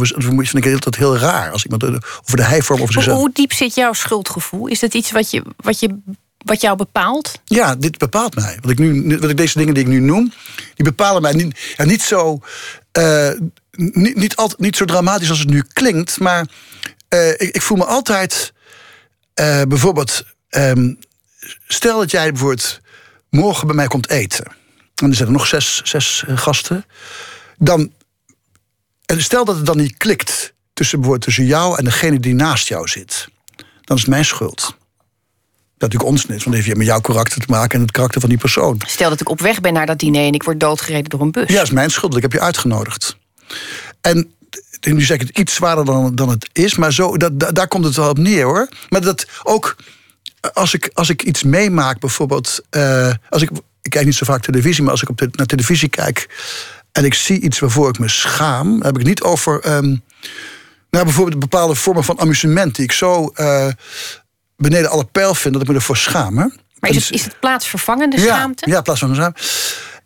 vind ik dat heel raar als iemand over de over Hoe, zichzelf. hoe diep zit jouw schuldgevoel? Is dat iets wat, je, wat, je, wat jou bepaalt? Ja, dit bepaalt mij. Wat ik nu, wat ik, deze dingen die ik nu noem, die bepalen mij niet, ja, niet zo. eh, niet, niet, altijd, niet zo dramatisch als het nu klinkt, maar eh, ik, ik voel me altijd. Eh, bijvoorbeeld, ehm, stel dat jij bijvoorbeeld morgen bij mij komt eten. En er zijn er nog zes, zes eh, gasten. Dan, en stel dat het dan niet klikt tussen, bijvoorbeeld tussen jou en degene die naast jou zit. Dan is het mijn schuld. Dat natuurlijk ons niet, want heeft met jouw karakter te maken en het karakter van die persoon. Stel dat ik op weg ben naar dat diner en ik word doodgereden door een bus. Ja, dat is mijn schuld. Ik heb je uitgenodigd. En en nu zeg ik het iets zwaarder dan, dan het is, maar zo, dat, da- daar komt het wel op neer hoor. Maar dat ook als ik, als ik iets meemaak, bijvoorbeeld. eh, als ik, ik kijk niet zo vaak televisie, maar als ik op de, naar televisie kijk. en ik zie iets waarvoor ik me schaam. dan heb ik het niet over. ehm, nou, bijvoorbeeld bepaalde vormen van amusement. die ik zo eh, beneden alle pijl vind dat ik me ervoor schaam. Hè? Maar is het, is het plaatsvervangende schaamte? Ja, ja plaats van schaamte.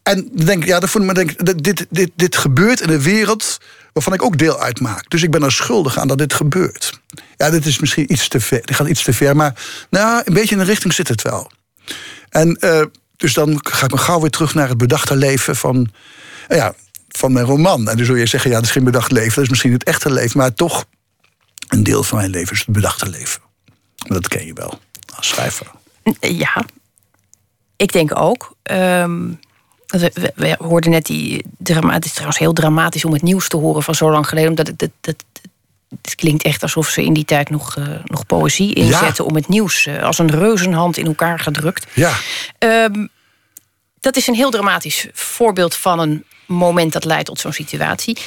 En dan denk ik, ja, dan voel ik me denk, dat dit, dit, dit gebeurt in een wereld waarvan ik ook deel uitmaak. Dus ik ben er schuldig aan dat dit gebeurt. Ja, dit is misschien iets te ver. Dit gaat iets te ver, maar nou, een beetje in de richting zit het wel. En eh, dus dan ga ik me gauw weer terug naar het bedachte leven van, eh, ja, van mijn roman. En dan zul je zeggen, ja, dat is geen bedacht leven, dat is misschien het echte leven, maar toch een deel van mijn leven is het bedachte leven. Dat ken je wel als schrijver. Ja, ik denk ook. Ehm, we, we- we hoorden net die drama. Het is trouwens heel dramatisch om het nieuws te horen van zo lang geleden. Omdat het, het, het, het klinkt echt alsof ze in die tijd nog, eh, nog poëzie inzetten om het nieuws eh, als een reuzenhand in elkaar gedrukt. Ja, Ehm, dat is een heel dramatisch voorbeeld van een moment dat leidt tot zo'n situatie.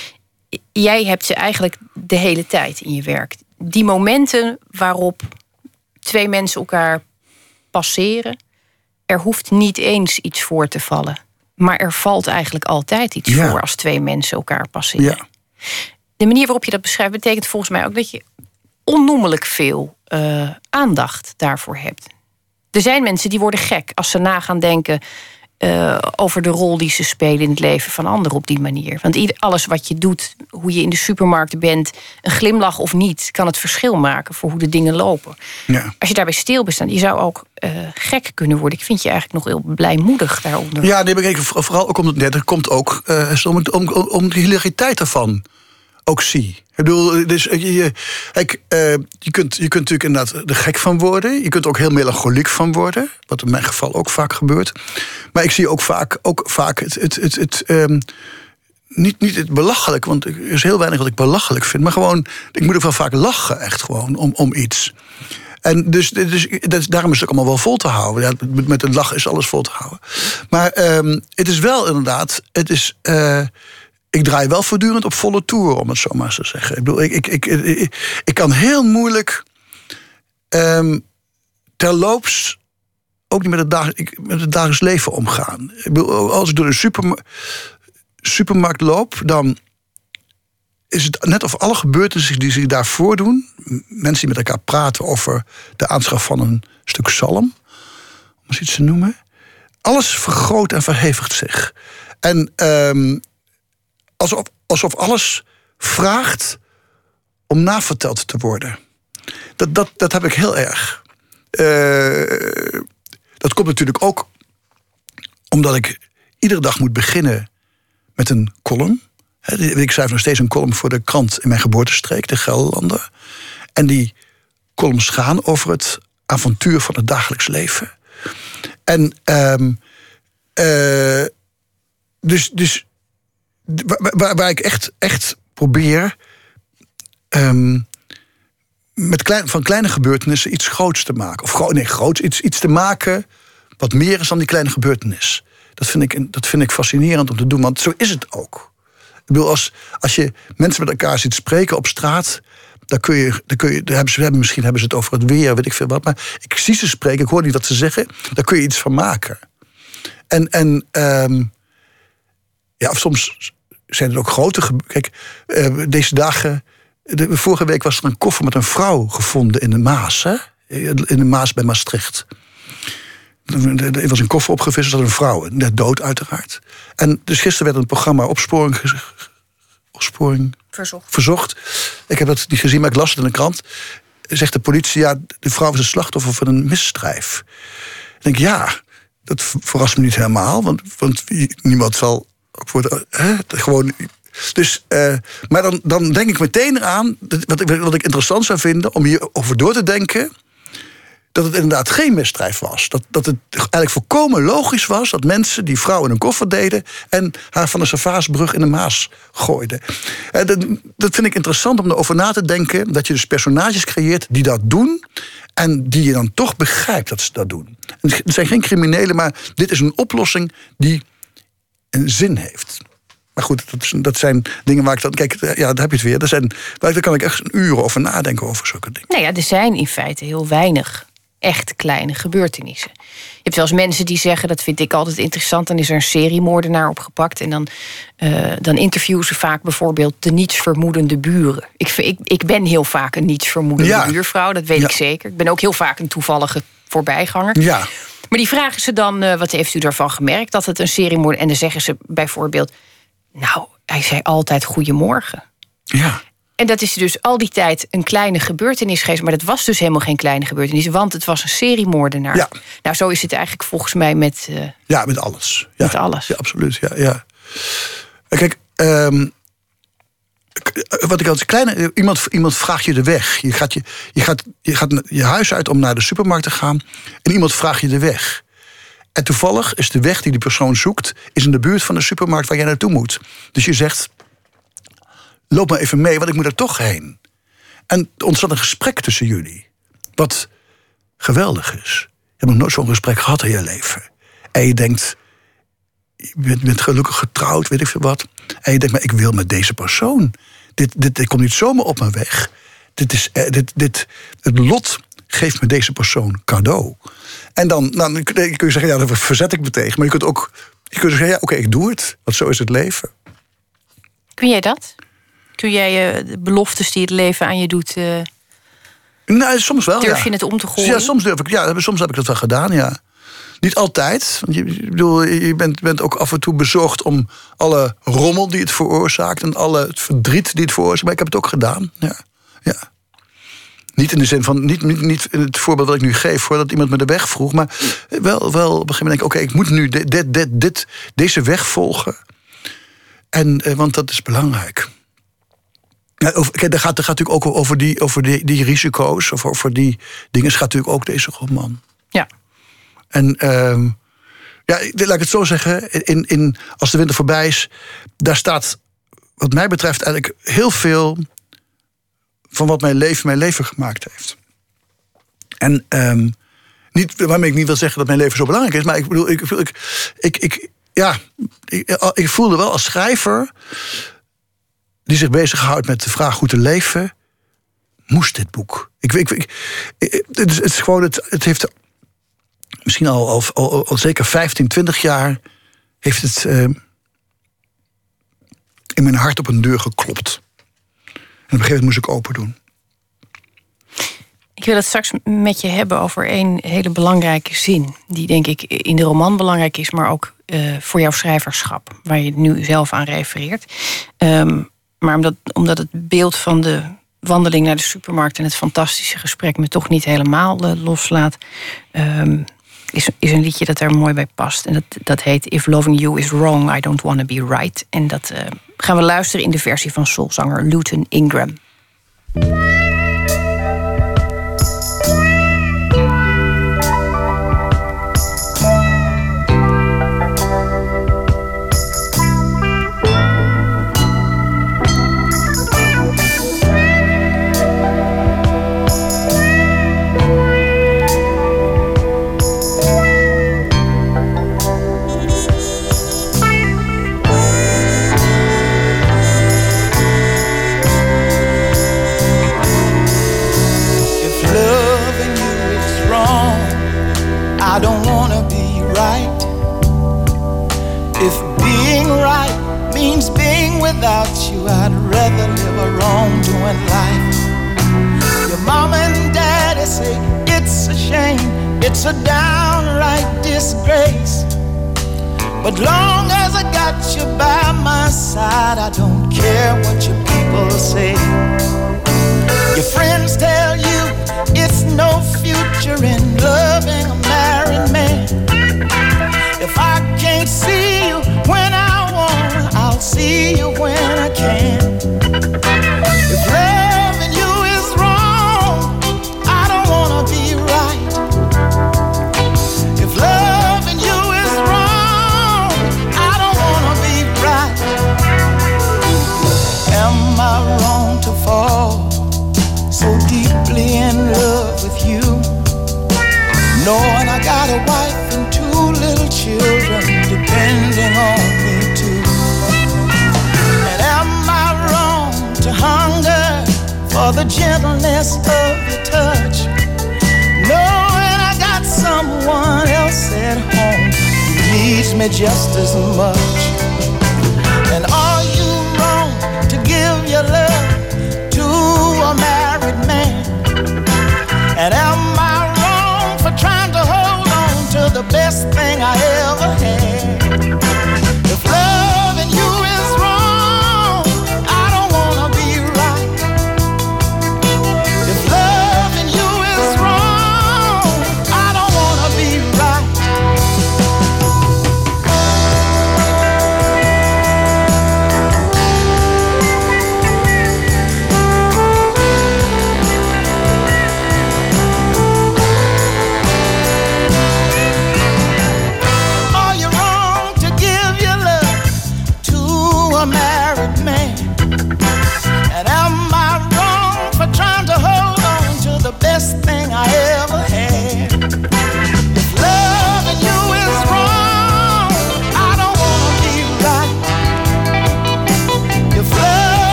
Jij hebt ze eigenlijk de hele tijd in je werk. Die momenten waarop twee mensen elkaar passeren, er hoeft niet eens iets voor te vallen. Maar er valt eigenlijk altijd iets Ja. voor als twee mensen elkaar passeren. ja. De manier waarop je dat beschrijft betekent volgens mij ook dat je onnoemelijk veel eh, aandacht daarvoor hebt. Er zijn mensen die worden gek als ze na gaan denken eh, over de rol die ze spelen in het leven van anderen op die manier. Want ieder, alles wat je doet, hoe je in de supermarkt bent, een glimlach of niet, kan het verschil maken voor hoe de dingen lopen. ja. Als je daarbij stil bent, staan, je zou ook eh, gek kunnen worden. Ik vind je eigenlijk nog heel blijmoedig daaronder. Ja, nee, maar kijk, vooral ook omdat het net, er komt ook eh, om, om, om de hilariteit ervan ook zie. Ik bedoel, dus, je, je, kijk, eh, je, kunt, je kunt natuurlijk inderdaad er gek van worden. Je kunt ook heel melancholiek van worden. Wat in mijn geval ook vaak gebeurt. Maar ik zie ook vaak, ook vaak het, het, het, het, ehm, niet, niet het belachelijk, want er is heel weinig wat ik belachelijk vind. Maar gewoon, ik moet ook wel vaak lachen, echt gewoon, om, om iets. En dus, dus, daarom is het ook allemaal wel vol te houden. Met, met een lach is alles vol te houden. Maar ehm, het is wel inderdaad, het is. eh, ik draai wel voortdurend op volle toer, om het zo maar te zeggen. Ik bedoel, ik, ik, ik, ik, ik kan heel moeilijk ehm, terloops ook niet met het, dag, met het dagelijks leven omgaan. Ik bedoel, als ik door superma- supermarkt loop, dan is het net of alle gebeurtenissen die zich daar voordoen... mensen die met elkaar praten over de aanschaf van een stuk zalm... om eens iets te noemen... alles vergroot en verhevigt zich. En ehm, alsof, alsof alles vraagt om naverteld te worden. Dat, dat, dat heb ik heel erg. Eh, dat komt natuurlijk ook omdat ik iedere dag moet beginnen met een column. Ik schrijf nog steeds een column voor de krant in mijn geboortestreek, de Gelderlander. En die columns gaan over het avontuur van het dagelijks leven. En ehm, eh, dus, dus waar, waar, waar ik echt, echt probeer ehm, met klein, van kleine gebeurtenissen iets groots te maken. Of nee, groots, iets, iets te maken wat meer is dan die kleine gebeurtenis. Dat vind, ik, dat vind ik fascinerend om te doen, want zo is het ook. bedoel, als, als je mensen met elkaar ziet spreken op straat. Dan kun je, dan kun je dan hebben ze, misschien hebben ze het over het weer, weet ik veel wat. Maar ik zie ze spreken, ik hoor niet wat ze zeggen. Daar kun je iets van maken. En, en ehm, ja, of soms zijn er ook grote. Kijk, eh, deze dagen. De, vorige week was er een koffer met een vrouw gevonden in de Maas. Hè? In de Maas bij Maastricht. Er was een koffer opgevist, er zat een vrouw. Net dood, uiteraard. En dus gisteren werd een programma opsporing, opsporing Verzocht. verzocht. Ik heb dat niet gezien, maar ik las het in de krant. Zegt de politie, ja, de vrouw was een slachtoffer van een misdrijf. Ik denk, ja, dat ver- verrast me niet helemaal. Want, want niemand zal gewoon. Dus, eh, maar dan, dan denk ik meteen aan, wat ik, wat ik interessant zou vinden, om hierover door te denken dat het inderdaad geen misdrijf was. Dat, dat het eigenlijk volkomen logisch was dat mensen die vrouw in een koffer deden en haar van de Savaasbrug in de Maas gooiden. Eh, dat, dat vind ik interessant om erover na te denken. Dat je dus personages creëert die dat doen. En die je dan toch begrijpt dat ze dat doen. Het zijn geen criminelen, maar dit is een oplossing die zin heeft. Maar goed, dat, dat zijn dingen waar ik dan. Kijk, ja, daar heb je het weer. Dat zijn, daar kan ik echt een uur over nadenken over zulke dingen. Nou ja, er zijn in feite heel weinig echt kleine gebeurtenissen. Je hebt wel eens mensen die zeggen, dat vind ik altijd interessant... dan is er een seriemoordenaar opgepakt... en dan, eh, dan interviewen ze vaak bijvoorbeeld de nietsvermoedende buren. Ik, ik, ik ben heel vaak een nietsvermoedende Ja. buurvrouw, dat weet Ja. ik zeker. Ik ben ook heel vaak een toevallige voorbijganger. Ja. Maar die vragen ze dan, eh, wat heeft u daarvan gemerkt... dat het een seriemoord... en dan zeggen ze bijvoorbeeld... nou, hij zei altijd goedemorgen. Ja. En dat is dus al die tijd een kleine gebeurtenis geweest. Maar dat was dus helemaal geen kleine gebeurtenis. Want het was een seriemoordenaar. Ja. Nou, zo is het eigenlijk volgens mij met... eh, Ja, met alles. Ja. Met alles. Ja, absoluut. Ja, ja. Kijk, ehm, wat ik als kleine. Iemand, iemand vraagt je de weg. Je gaat je, je, gaat, je gaat je huis uit om naar de supermarkt te gaan. En iemand vraagt je de weg. En toevallig is de weg die die persoon zoekt. is in de buurt van de supermarkt waar jij naartoe moet. Dus je zegt. Loop maar even mee, want ik moet er toch heen. En er ontstaat een gesprek tussen jullie. Wat geweldig is. Je hebt nog nooit zo'n gesprek gehad in je leven. En je denkt, je bent, je bent gelukkig getrouwd, weet ik veel wat. En je denkt, maar ik wil met deze persoon. Dit, dit, dit komt niet zomaar op mijn weg. Dit is, eh, dit, dit, het lot geeft me deze persoon cadeau. En dan, dan kun je zeggen, ja, daar verzet ik me tegen. Maar je kunt ook je kunt zeggen, ja, oké, ik doe het. Want zo is het leven. kun jij dat? Kun jij eh, de beloftes die het leven aan je doet... eh, Nou, soms wel. Durf ja. je het om te gooien? Ja, soms durf ik. Ja, soms heb ik dat wel gedaan, ja. Niet altijd. Want je, bedoel, je bent, bent ook af en toe bezorgd om alle rommel die het veroorzaakt en alle het verdriet die het veroorzaakt. Maar ik heb het ook gedaan. Ja. ja. Niet in de zin van, niet, niet, niet het voorbeeld wat ik nu geef, voordat iemand me de weg vroeg. Maar wel, wel op een gegeven moment denk ik, oké, ik moet nu dit, dit, dit, deze weg volgen. En, eh, want dat is belangrijk. Ja, kijk, daar gaat, gaat natuurlijk ook over die, over die, die risico's, of over die dingen, gaat natuurlijk ook deze roman. ja. En ehm, ja, laat ik het zo zeggen, in, in, als de winter voorbij is, daar staat, wat mij betreft, eigenlijk heel veel van wat mijn leven mijn leven gemaakt heeft. En ehm, niet, waarmee ik niet wil zeggen dat mijn leven zo belangrijk is, maar ik bedoel, ik, ik, ik, ik ja, ik, ik voelde wel als schrijver die zich bezighoudt met de vraag hoe te leven, moest dit boek. Ik, ik- het, is, het is gewoon, het, het heeft misschien al, al, al, zeker 15, 20 jaar heeft het eh, in mijn hart op een deur geklopt. En op een gegeven moment moest ik open doen. Ik wil het straks met je hebben over een hele belangrijke zin. Die denk ik in de roman belangrijk is, maar ook eh, voor jouw schrijverschap. Waar je nu zelf aan refereert. Ehm, maar omdat, omdat het beeld van de wandeling naar de supermarkt en het fantastische gesprek me toch niet helemaal eh, loslaat. ehm, is, is een liedje dat daar mooi bij past. En dat, dat heet If Loving You Is Wrong, I Don't Wanna Be Right. En dat eh, gaan we luisteren in de versie van soulzanger Luton Ingram.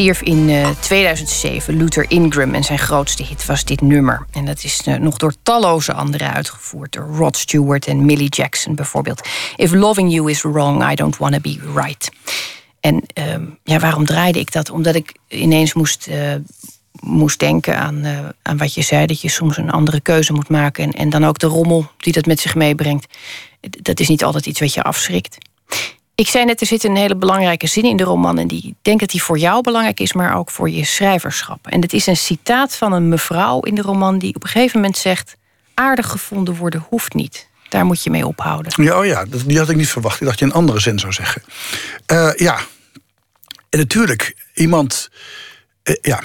Stierf in eh, 2007, Luther Ingram. En zijn grootste hit was dit nummer. En dat is eh, nog door talloze anderen uitgevoerd. Door Rod Stewart en Millie Jackson bijvoorbeeld. If loving you is wrong, I don't wanna be right. En ehm, ja, waarom draaide ik dat? Omdat ik ineens moest, eh, moest denken aan, aan wat je zei. Dat je soms een andere keuze moet maken. En, en dan ook de rommel die dat met zich meebrengt. Dat is niet altijd iets wat je afschrikt. Ik zei net, er zit een hele belangrijke zin in de roman. En die ik denk dat die voor jou belangrijk is, maar ook voor je schrijverschap. En dat is een citaat van een mevrouw in de roman die op een gegeven moment zegt: aardig gevonden worden hoeft niet. Daar moet je mee ophouden. Ja, oh ja, die had ik niet verwacht. Ik dacht je een andere zin zou zeggen. Eh, ja, en natuurlijk, iemand. eh, ja.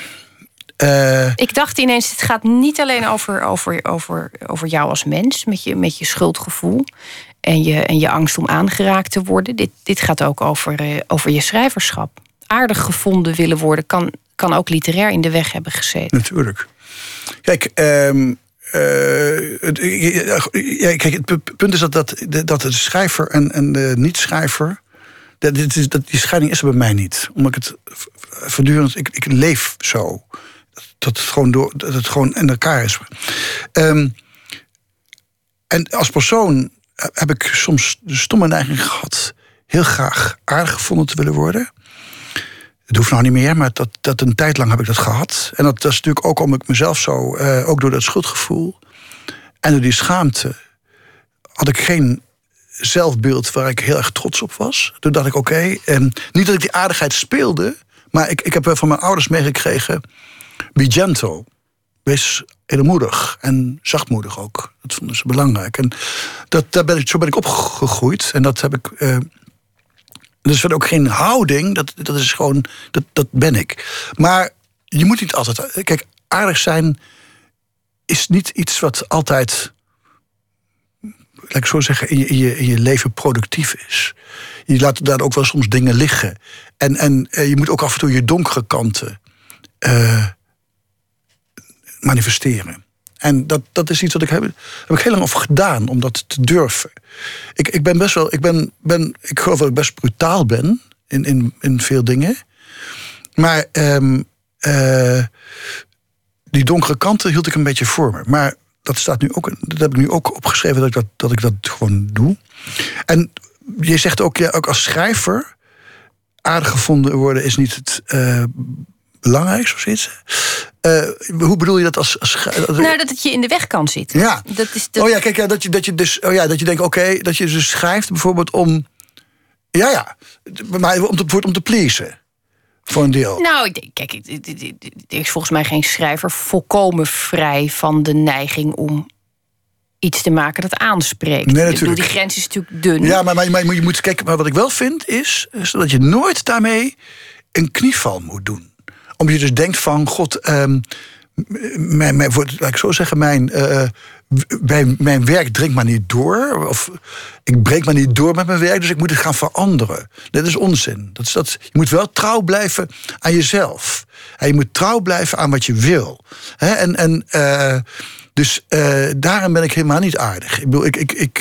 Eh, Ik dacht ineens, het gaat niet alleen over, over, over, over jou als mens, met je, met je schuldgevoel en je, en je angst om aangeraakt te worden. Dit, dit gaat ook over, eh, over je schrijverschap. Aardig gevonden willen worden kan, kan ook literair in de weg hebben gezeten. Natuurlijk. Kijk, ehm, eh, het, ja, kijk, het pu- punt is dat, dat, dat de schrijver en, en de niet-schrijver. Dat, dat, die scheiding is er bij mij niet. Omdat ik het voortdurend. Ik, ik leef zo. Dat het gewoon, door, dat het gewoon in elkaar is. Ehm, en als persoon heb ik soms de stomme neiging gehad. heel graag aardig gevonden te willen worden. Het hoeft nou niet meer, maar dat, dat een tijd lang heb ik dat gehad. En dat, dat is natuurlijk ook omdat ik mezelf zo, eh, ook door dat schuldgevoel en door die schaamte, had ik geen zelfbeeld waar ik heel erg trots op was. Toen dacht ik, oké, en niet dat ik die aardigheid speelde, maar ik, ik heb van mijn ouders meegekregen, be gentle. Wees edelmoedig en zachtmoedig ook. Dat vonden ze belangrijk. En dat, ben ik, zo ben ik opgegroeid. En dat heb ik. eh, dus verder ook geen houding. Dat, dat is gewoon. Dat, dat ben ik. Maar je moet niet altijd. Kijk, aardig zijn is niet iets wat altijd. Laat ik zo zeggen, in je, je leven productief is. je laat daar ook wel soms dingen liggen. En, en eh, je moet ook af en toe je donkere kanten eh, manifesteren. En dat, dat is iets wat ik heb, heb ik heel lang over gedaan, om dat te durven. Ik, ik ben best wel, ik ben, ben, ik geloof dat ik best brutaal ben in, in, in veel dingen. Maar ehm, eh, die donkere kanten hield ik een beetje voor me. Maar dat staat nu ook, dat heb ik nu ook opgeschreven dat ik dat, dat, ik dat gewoon doe. En je zegt ook, ja, ook als schrijver, aardig gevonden worden is niet het uh, belangrijkste of zoiets. Uh, hoe bedoel je dat als, als Nou, dat het je in de weg kan zitten. Ja. Dat is dat... Oh ja, kijk, ja, dat je, dat je dus, oh ja, dat je denkt, oké, dat je dus schrijft bijvoorbeeld om, ja, ja, maar om te, om te pleasen. Voor een deel. Nou, kijk, er is volgens mij geen schrijver volkomen vrij van de neiging om iets te maken dat aanspreekt. Nee, natuurlijk. die grens is natuurlijk dun. Ja, maar, maar, maar je moet kijken. Maar wat ik wel vind is, is dat je nooit daarmee een knieval moet doen. Omdat je dus denkt van, god, um, mijn, mijn, laat ik zo zeggen, mijn, uh, mijn, mijn werk dringt maar niet door. Of ik breek maar niet door met mijn werk, dus ik moet het gaan veranderen. Dat is onzin. Dat is dat, je moet wel trouw blijven aan jezelf. Je moet trouw blijven aan wat je wil. en en uh, dus uh, daarom ben ik helemaal niet aardig. Ik bedoel, ik, ik, ik,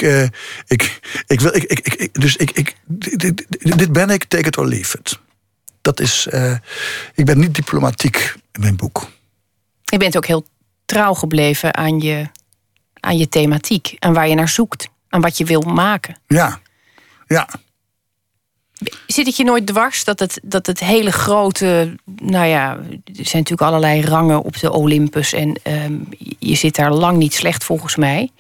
ik, ik wil, ik, ik, ik, dus ik, ik, dit, dit ben ik, take it or leave it. Dat is, uh, ik ben niet diplomatiek in mijn boek. Je bent ook heel trouw gebleven aan je, aan je thematiek. En waar je naar zoekt. Aan wat je wil maken. Ja, ja. Zit het je nooit dwars dat het, dat het hele grote. Nou ja, er zijn natuurlijk allerlei rangen op de Olympus. En um, je zit daar lang niet slecht volgens mij.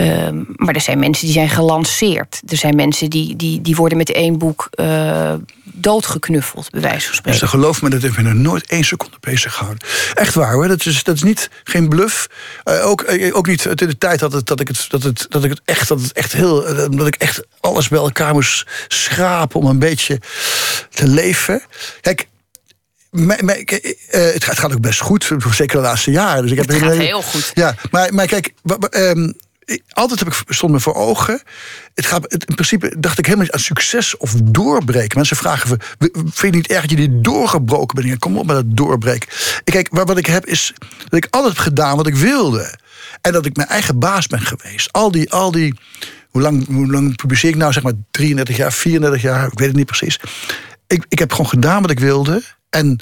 Um, maar er zijn mensen die zijn gelanceerd. Er zijn mensen die, die, die worden met één boek uh, doodgeknuffeld, bij wijze van spreken. Dus geloof me, dat heeft me nog nooit één seconde bezig gehouden. Echt waar hoor, dat is, dat is niet, geen bluff. Uh, ook, uh, ook niet in de tijd dat, het, dat, ik het, dat, het, dat ik het echt, dat het echt heel, dat ik echt alles bij elkaar moest schrapen om een beetje te leven. Kijk, maar, maar, uh, het, gaat, het, gaat, ook best goed, zeker de laatste jaren. Dus ik heb het gaat heel goed. Ja, maar, maar kijk, um, altijd heb ik stond me voor ogen. Het gaat, in principe dacht ik helemaal niet aan succes of doorbreken. Mensen vragen: vind je niet erg dat je niet doorgebroken bent? Kom op met dat doorbreken. Kijk, wat ik heb is dat ik altijd heb gedaan wat ik wilde. En dat ik mijn eigen baas ben geweest. Al die, al die hoe lang, hoe lang publiceer ik nou? Zeg maar 33 jaar, 34 jaar, ik weet het niet precies. Ik, ik heb gewoon gedaan wat ik wilde. En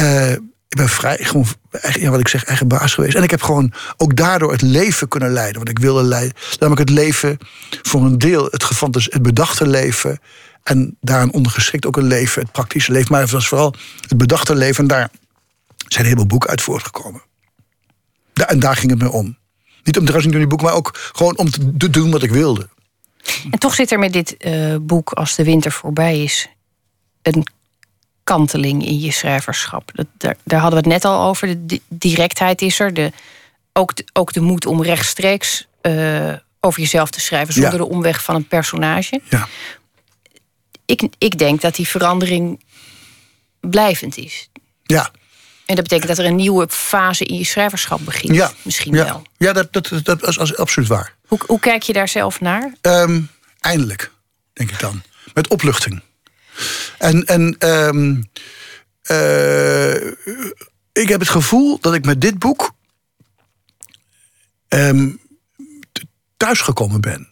uh, ik ben vrij, gewoon, ja, wat ik zeg, eigen baas geweest. En ik heb gewoon ook daardoor het leven kunnen leiden. Wat ik wilde leiden. Namelijk het leven voor een deel, het gevat dus het bedachte leven. En daaraan ondergeschikt ook een leven, het praktische leven. Maar het was vooral het bedachte leven. En daar zijn een heleboel boeken uit voortgekomen. En daar ging het me om. Niet om te doen die boeken, maar ook gewoon om te doen wat ik wilde. En toch zit er met dit uh, boek, als de winter voorbij is, een kanteling in je schrijverschap. Dat, daar, daar, hadden we het net al over. De directheid is er. De, ook, de, ook de moed om rechtstreeks uh, over jezelf te schrijven zonder Ja. de omweg van een personage. Ja. Ik, ik denk dat die verandering blijvend is. Ja, En dat betekent dat er een nieuwe fase in je schrijverschap begint. ja. Misschien ja. wel. Ja, dat, dat, dat, is absoluut waar. Hoe, hoe kijk je daar zelf naar? Ehm, eindelijk, denk ik dan. Met opluchting. En, en ehm, eh, ik heb het gevoel dat ik met dit boek ehm, t- thuisgekomen ben.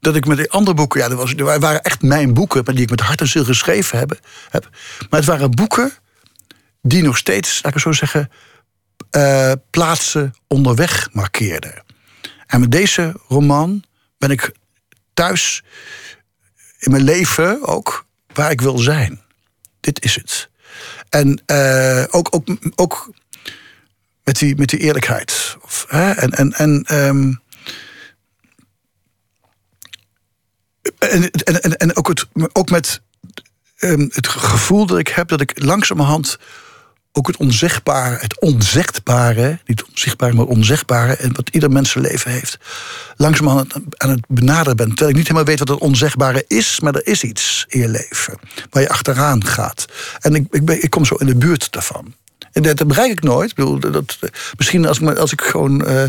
Dat ik met die andere boeken, ja, dat was, waren echt mijn boeken, maar die ik met hart en ziel geschreven heb, heb. Maar het waren boeken die nog steeds, laat ik het zo zeggen, eh, plaatsen onderweg markeerden. En met deze roman ben ik thuis in mijn leven ook waar ik wil zijn. Dit is het. En eh, ook, ook, ook met, die, met die eerlijkheid. Of, hè? En, en, en, ehm, en, en, en, ook, het, ook met ehm, het gevoel dat ik heb dat ik langzamerhand ook het onzegbare, het onzegbare, niet onzichtbare, maar onzegbare, en wat ieder mensenleven heeft, langzamerhand aan het benaderen ben. Terwijl ik niet helemaal weet wat het onzegbare is, maar er is iets in je leven waar je achteraan gaat. En ik, ik, ik kom zo in de buurt daarvan. En dat, bereik ik nooit. Ik bedoel, dat, misschien als ik, als ik gewoon eh,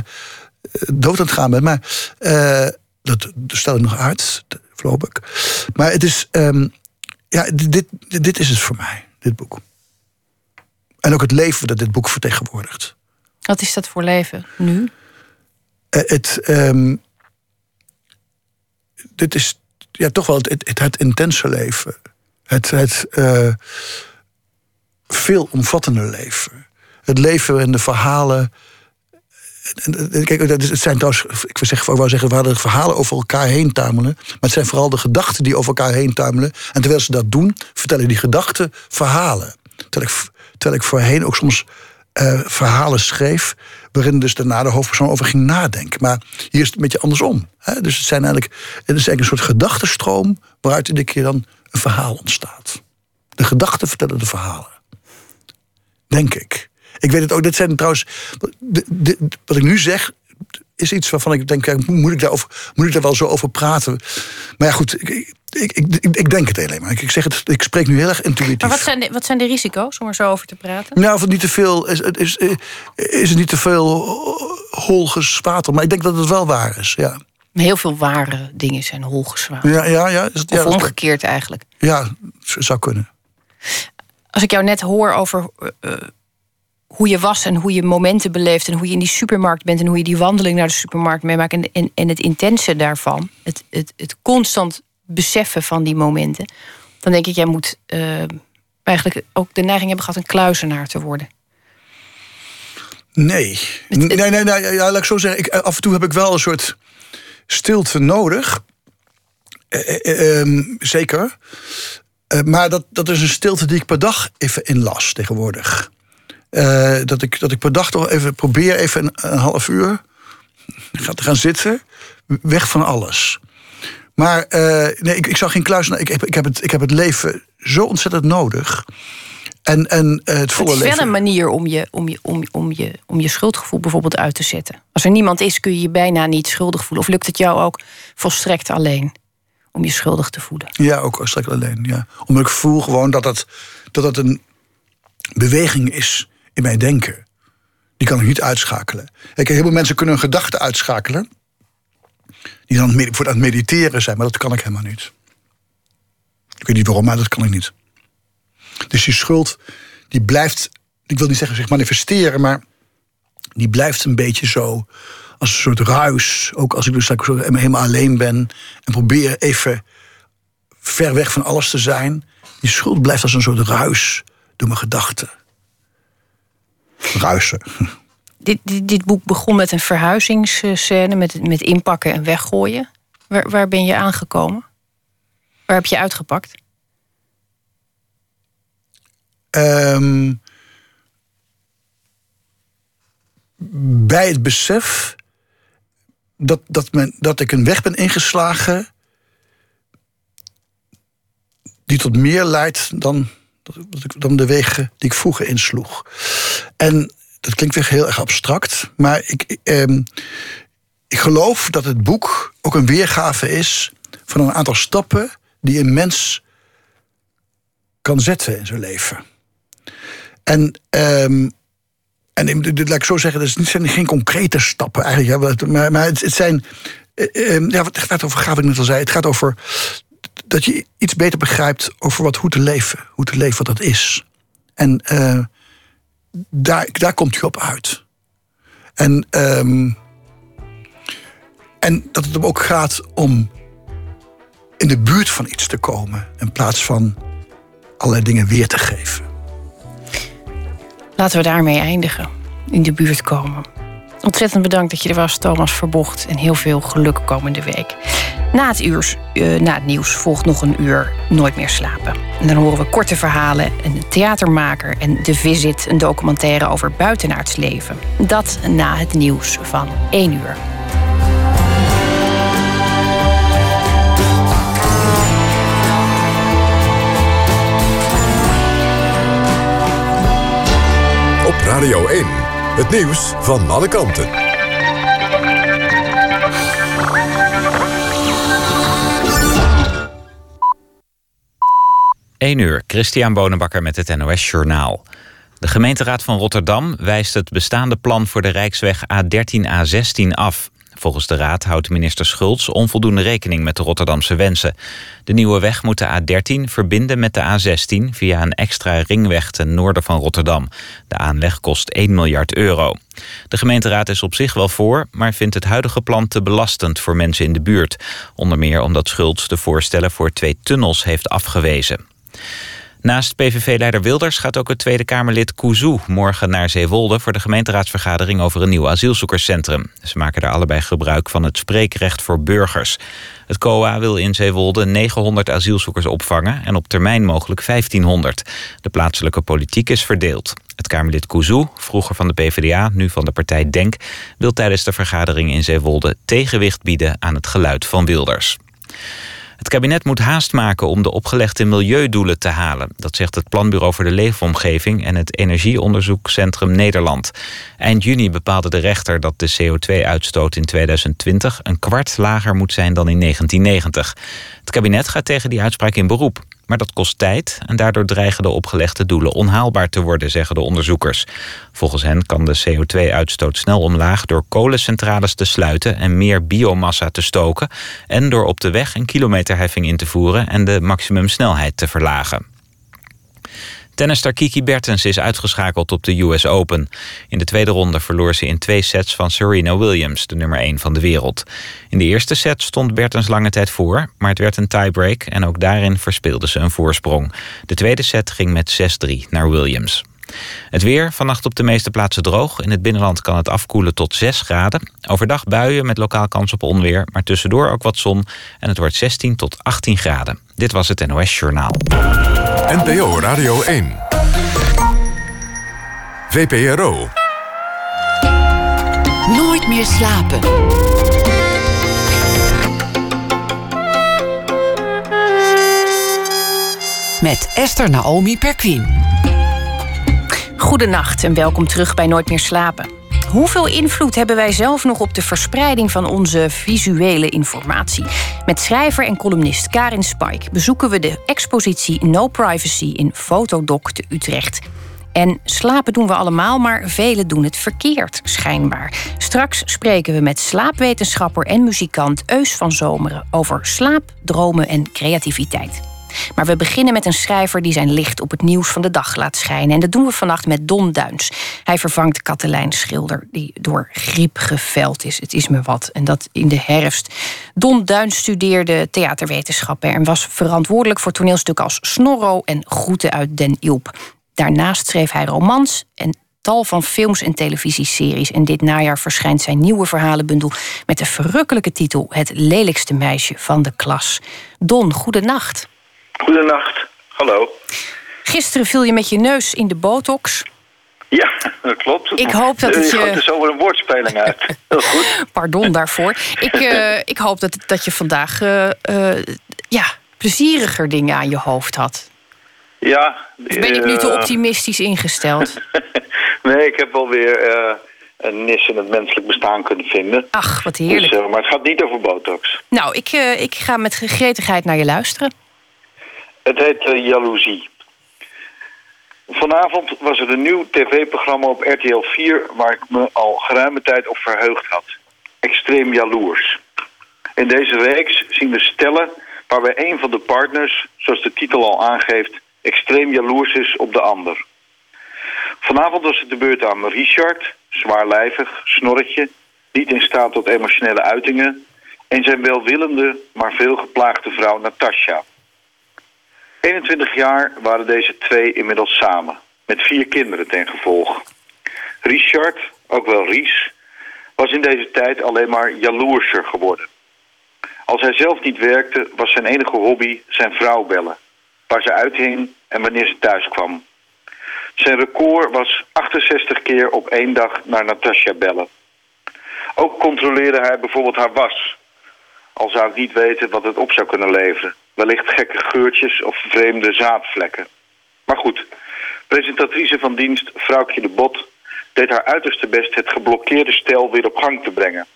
dood aan het gaan ben, maar. eh, dat, stel ik nog uit, voorlopig. Maar het is, ehm, ja, dit, dit is het voor mij, dit boek. En ook het leven dat dit boek vertegenwoordigt. Wat is dat voor leven nu? Eh, het, ehm, dit is ja, toch wel het, het, het intense leven. Het, het eh, veelomvattende leven. Het leven en de verhalen. En, en, Kijk, het zijn trouwens, ik wil zeggen, ik wou zeggen, we hadden verhalen over elkaar heen tuimelen. Maar het zijn vooral de gedachten die over elkaar heen tuimelen. En terwijl ze dat doen, vertellen die gedachten verhalen. Terwijl ik, terwijl ik voorheen ook soms eh, verhalen schreef. waarin dus daarna de hoofdpersoon over ging nadenken. Maar hier is het een beetje andersom. Hè? Dus het, zijn eigenlijk, het is eigenlijk een soort gedachtenstroom. waaruit iedere keer dan een verhaal ontstaat. De gedachten vertellen de verhalen. Denk ik. Ik weet het ook, dit zijn trouwens. de- wat ik nu zeg, is iets waarvan ik denk: kijk, moet ik, daarover, moet ik daar wel zo over praten? Maar ja, goed, ik, ik, ik, ik, ik denk het alleen maar. Ik, ik zeg het, ik spreek nu heel erg intuïtief. Maar wat zijn, de, wat zijn de risico's om er zo over te praten? Nou, of het niet te veel is, het is, is het niet te veel holges water. Maar ik denk dat het wel waar is. Ja, Heel veel ware dingen zijn holgezwaard. ja, ja. ja, is het- ja, Of is- omgekeerd eigenlijk. ja zou kunnen. Als ik jou net hoor over eh, eh, hoe je was en hoe je momenten beleeft en hoe je in die supermarkt bent en hoe je die wandeling naar de supermarkt meemaakt en, en, en het intense daarvan, het, het, het constant beseffen van die momenten, dan denk ik, jij moet eh, eigenlijk ook de neiging hebben gehad een kluizenaar te worden. Nee. Nee, nee, nee. Ja, laat ik zo zeggen. Ik, eh, af en toe heb ik wel een soort stilte nodig. Eh, eh, ehm, zeker. Eh, maar dat, dat is een stilte die ik per dag even inlas tegenwoordig. Eh, dat, ik, dat ik per dag toch even probeer even een, een half uur ga- te gaan zitten. Weg van alles. Maar eh, nee, ik, ik zou geen kluis. Ik heb, ik, heb het, ik heb het leven zo ontzettend nodig. En, en eh, het volle Het is leven. wel een manier om je, om, je, om, om, je, om je schuldgevoel bijvoorbeeld uit te zetten. Als er niemand is, kun je je bijna niet schuldig voelen. Of lukt het jou ook volstrekt alleen om je schuldig te voelen? Ja, ook straks alleen. Ja. Omdat ik voel gewoon dat het, dat het een beweging is in mijn denken. Die kan ik niet uitschakelen. Kijk, heel veel mensen kunnen hun gedachten uitschakelen. Die dan voor aan het mediteren zijn, maar dat kan ik helemaal niet. Ik weet niet waarom, maar dat kan ik niet. Dus die schuld, die blijft, ik wil niet zeggen zich manifesteren, maar die blijft een beetje zo als een soort ruis. Ook als ik dus helemaal alleen ben en probeer even ver weg van alles te zijn. Die schuld blijft als een soort ruis door mijn gedachten. Ruisen. Dit, dit, dit boek begon met een verhuizingsscène, met, met inpakken en weggooien. Waar, waar ben je aangekomen? Waar heb je uitgepakt? Ehm, bij het besef dat, dat, men, dat ik een weg ben ingeslagen die tot meer leidt dan, dan de wegen die ik vroeger insloeg. En dat klinkt weer heel erg abstract, maar ik, ehm, ik geloof dat het boek ook een weergave is van een aantal stappen die een mens kan zetten in zijn leven. En, ehm, en laat ik zo zeggen, het zijn geen concrete stappen eigenlijk. Maar, het, zijn. eh, ehm, ja, het gaat over, gaaf ik net al zei. Het gaat over dat je iets beter begrijpt over wat, hoe te leven. Hoe te leven, wat dat is. En eh, daar, daar komt hij op uit. En, ehm, en dat het hem ook gaat om in de buurt van iets te komen. In plaats van allerlei dingen weer te geven. Laten we daarmee eindigen. In de buurt komen. Ontzettend bedankt dat je er was, Thomas Verbocht. En heel veel geluk komende week. Na het, uur, eh, na het nieuws volgt nog een uur Nooit meer slapen. En dan horen we korte verhalen, een theatermaker en The Visit, een documentaire over buitenaards leven. Dat na het nieuws van 1 uur. Op Radio 1. Het nieuws van alle kanten. 1 uur, Christian Bonenbakker met het NOS Journaal. De gemeenteraad van Rotterdam wijst het bestaande plan voor de Rijksweg A13-A16 af. Volgens de Raad houdt minister Schultz onvoldoende rekening met de Rotterdamse wensen. De nieuwe weg moet de A13 verbinden met de A16 via een extra ringweg ten noorden van Rotterdam. De aanleg kost 1 miljard euro. De gemeenteraad is op zich wel voor, maar vindt het huidige plan te belastend voor mensen in de buurt. Onder meer omdat Schultz de voorstellen voor twee tunnels heeft afgewezen. Naast PVV-leider Wilders gaat ook het Tweede Kamerlid Kouzou morgen naar Zeewolde voor de gemeenteraadsvergadering over een nieuw asielzoekerscentrum. Ze maken daar allebei gebruik van het spreekrecht voor burgers. Het COA wil in Zeewolde 900 asielzoekers opvangen en op termijn mogelijk 1500. De plaatselijke politiek is verdeeld. Het Kamerlid Kouzou, vroeger van de PvdA, nu van de partij DENK, wil tijdens de vergadering in Zeewolde tegenwicht bieden aan het geluid van Wilders. Het kabinet moet haast maken om de opgelegde milieudoelen te halen. Dat zegt het Planbureau voor de Leefomgeving en het Energieonderzoekcentrum Nederland. Eind juni bepaalde de rechter dat de CO2-uitstoot in 2020 een kwart lager moet zijn dan in 1990. Het kabinet gaat tegen die uitspraak in beroep. Maar dat kost tijd en daardoor dreigen de opgelegde doelen onhaalbaar te worden, zeggen de onderzoekers. Volgens hen kan de CO2-uitstoot snel omlaag door kolencentrales te sluiten en meer biomassa te stoken en door op de weg een kilometerheffing in te voeren en de maximumsnelheid te verlagen. Tennister Kiki Bertens is uitgeschakeld op de US Open. In de tweede ronde verloor ze in twee sets van Serena Williams, de nummer 1 van de wereld. In de eerste set stond Bertens lange tijd voor, maar het werd een tiebreak en ook daarin verspeelde ze een voorsprong. De tweede set ging met 6-3 naar Williams. Het weer, vannacht op de meeste plaatsen droog. In het binnenland kan het afkoelen tot 6 graden. Overdag buien met lokaal kans op onweer, maar tussendoor ook wat zon. En het wordt 16 tot 18 graden. Dit was het NOS Journaal. NPO Radio 1. VPRO. Nooit meer slapen. Met Esther Naomi Perquin. Goedenacht en welkom terug bij Nooit meer slapen. Hoeveel invloed hebben wij zelf nog op de verspreiding van onze visuele informatie? Met schrijver en columnist Karin Spike bezoeken we de expositie No Privacy in Fotodoc te Utrecht. En slapen doen we allemaal, maar velen doen het verkeerd, schijnbaar. Straks spreken we met slaapwetenschapper en muzikant Eus van Zomeren over slaap, dromen en creativiteit. Maar we beginnen met een schrijver die zijn licht op het nieuws van de dag laat schijnen. En dat doen we vannacht met Don Duins. Hij vervangt Katelijn Schilder, die door griep geveld is. Het is me wat. En dat in de herfst. Don Duins studeerde theaterwetenschappen en was verantwoordelijk voor toneelstukken als Snorro en Groeten uit Den Ilp. Daarnaast schreef hij romans en tal van films en televisieseries. En dit najaar verschijnt zijn nieuwe verhalenbundel met de verrukkelijke titel Het lelijkste meisje van de klas. Don, goedenacht. Goedenacht, hallo. Gisteren viel je met je neus in de botox. Ja, dat klopt. Ik hoop dat het je- Er is over een woordspeling uit. Heel goed. Pardon daarvoor. Ik, eh, ik hoop dat, dat je vandaag eh, eh, ja, plezieriger dingen aan je hoofd had. Ja. Of ben ik nu te optimistisch ingesteld? Nee, ik heb wel weer een nis in het menselijk bestaan kunnen vinden. Ach, wat heerlijk. Dus, maar het gaat niet over botox. Nou, ik, ik ga met gretigheid naar je luisteren. Het heet eh, Jaloezie. Vanavond was er een nieuw tv-programma op RTL 4... waar ik me al geruime tijd op verheugd had. Extreem jaloers. In deze reeks zien we stellen waarbij een van de partners... zoals de titel al aangeeft, extreem jaloers is op de ander. Vanavond was het de beurt aan Richard, zwaarlijvig, snorretje... niet in staat tot emotionele uitingen... en zijn welwillende, maar veel geplaagde vrouw Natasha... 21 jaar waren deze twee inmiddels samen, met vier kinderen ten gevolge. Richard, ook wel Ries, was in deze tijd alleen maar jaloerser geworden. Als hij zelf niet werkte, was zijn enige hobby zijn vrouw bellen. Waar ze uithing en wanneer ze thuis kwam. Zijn record was 68 keer op één dag naar Natasha bellen. Ook controleerde hij bijvoorbeeld haar was. Al zou ik niet weten wat het op zou kunnen leveren. Wellicht gekke geurtjes of vreemde zaadvlekken. Maar goed, presentatrice van dienst Vrouwtje de Bot deed haar uiterste best het geblokkeerde stel weer op gang te brengen.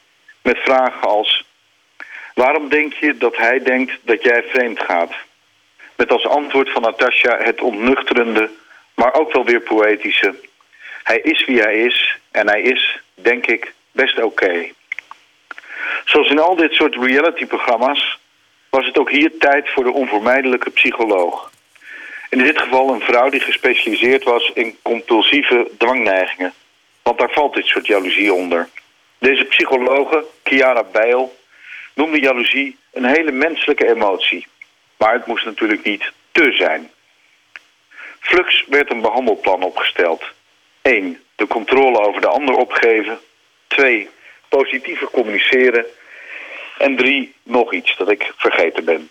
Met vragen als... Waarom denk je dat hij denkt dat jij vreemd gaat? Met als antwoord van Natasja het ontnuchterende, maar ook wel weer poëtische... Hij is wie hij is en hij is, denk ik, best oké. Zoals in al dit soort reality-programma's was het ook hier tijd voor de onvermijdelijke psycholoog. In dit geval een vrouw die gespecialiseerd was in compulsieve dwangneigingen. Want daar valt dit soort jaloezie onder. Deze psychologe, Chiara Bijl, noemde jaloezie een hele menselijke emotie. Maar het moest natuurlijk niet te zijn. Flux werd een behandelplan opgesteld. 1. De controle over de ander opgeven. 2. Positiever communiceren. En 3. Nog iets dat ik vergeten ben.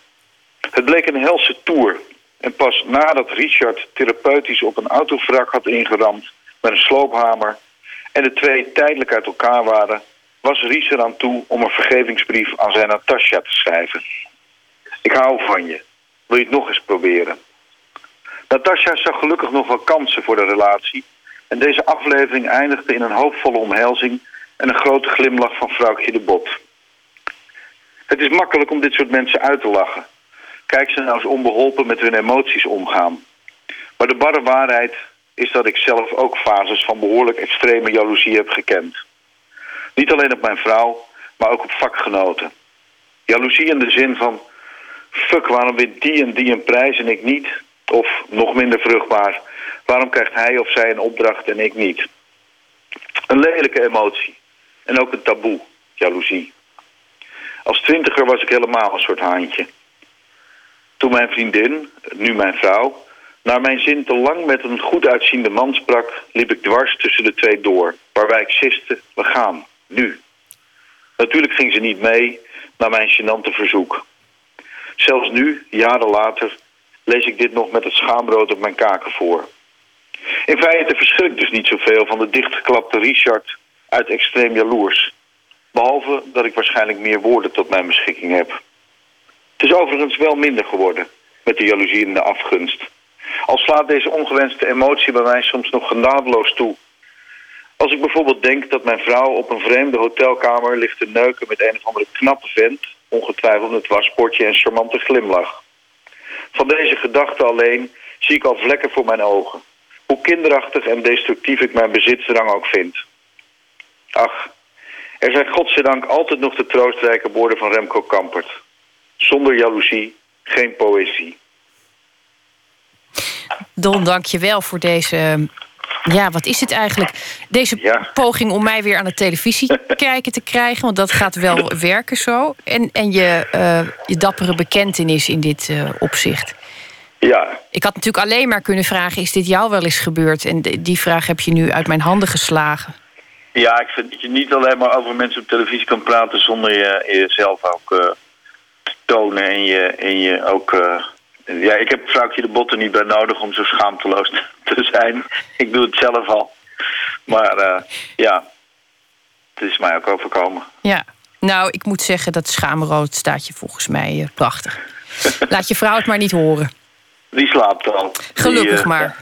Het bleek een helse tour. En pas nadat Richard therapeutisch op een autovrak had ingeramd met een sloophamer en de twee tijdelijk uit elkaar waren, was Ries eraan toe om een vergevingsbrief aan zijn Natasja te schrijven. Ik hou van je. Wil je het nog eens proberen? Natasja zag gelukkig nog wel kansen voor de relatie. En deze aflevering eindigde in een hoopvolle omhelzing en een grote glimlach van vrouwtje de Bot. Het is makkelijk om dit soort mensen uit te lachen. Kijk ze nou eens onbeholpen met hun emoties omgaan. Maar de barre waarheid is dat ik zelf ook fases van behoorlijk extreme jaloezie heb gekend. Niet alleen op mijn vrouw, maar ook op vakgenoten. Jaloezie in de zin van... fuck, waarom wint die en die een prijs en ik niet? Of, nog minder vruchtbaar, waarom krijgt hij of zij een opdracht en ik niet? Een lelijke emotie. En ook een taboe, jaloezie. Als twintiger was ik helemaal een soort haantje. Toen mijn vriendin, nu mijn vrouw, naar mijn zin te lang met een goed uitziende man sprak, liep ik dwars tussen de twee door, waarbij ik siste, we gaan, nu. Natuurlijk ging ze niet mee naar mijn gênante verzoek. Zelfs nu, jaren later, lees ik dit nog met het schaamrood op mijn kaken voor. In feite verschrikt dus niet zoveel van de dichtgeklapte Richard uit extreem jaloers. Behalve dat ik waarschijnlijk meer woorden tot mijn beschikking heb. Het is overigens wel minder geworden met de jaloezie en de afgunst. Al slaat deze ongewenste emotie bij mij soms nog genadeloos toe. Als ik bijvoorbeeld denk dat mijn vrouw op een vreemde hotelkamer ligt te neuken met een of andere knappe vent, ongetwijfeld met waspotje en charmante glimlach. Van deze gedachte alleen zie ik al vlekken voor mijn ogen. Hoe kinderachtig en destructief ik mijn bezitsdrang ook vind. Ach, er zijn godzijdank altijd nog de troostrijke woorden van Remco Kampert. Zonder jaloezie geen poëzie. Don, dank je wel voor deze... Ja, wat is het eigenlijk? Deze Ja. poging om mij weer aan de televisie kijken te krijgen. Want dat gaat wel werken zo. En, en je, eh, je dappere bekentenis in dit eh, opzicht. Ja, Ik had natuurlijk alleen maar kunnen vragen... is dit jou wel eens gebeurd? En die vraag heb je nu uit mijn handen geslagen. Ja, ik vind dat je niet alleen maar over mensen op televisie kan praten zonder je jezelf ook eh, te tonen en je, en je ook. eh, ja, ik heb vrouwtje de botten niet bij nodig om zo schaamteloos te zijn. Ik doe het zelf al. Maar eh, ja, het is mij ook overkomen. Ja. Nou, ik moet zeggen, dat schaamrood staat je volgens mij prachtig. Laat je vrouw het maar niet horen. Die slaapt al. Gelukkig maar. Ja.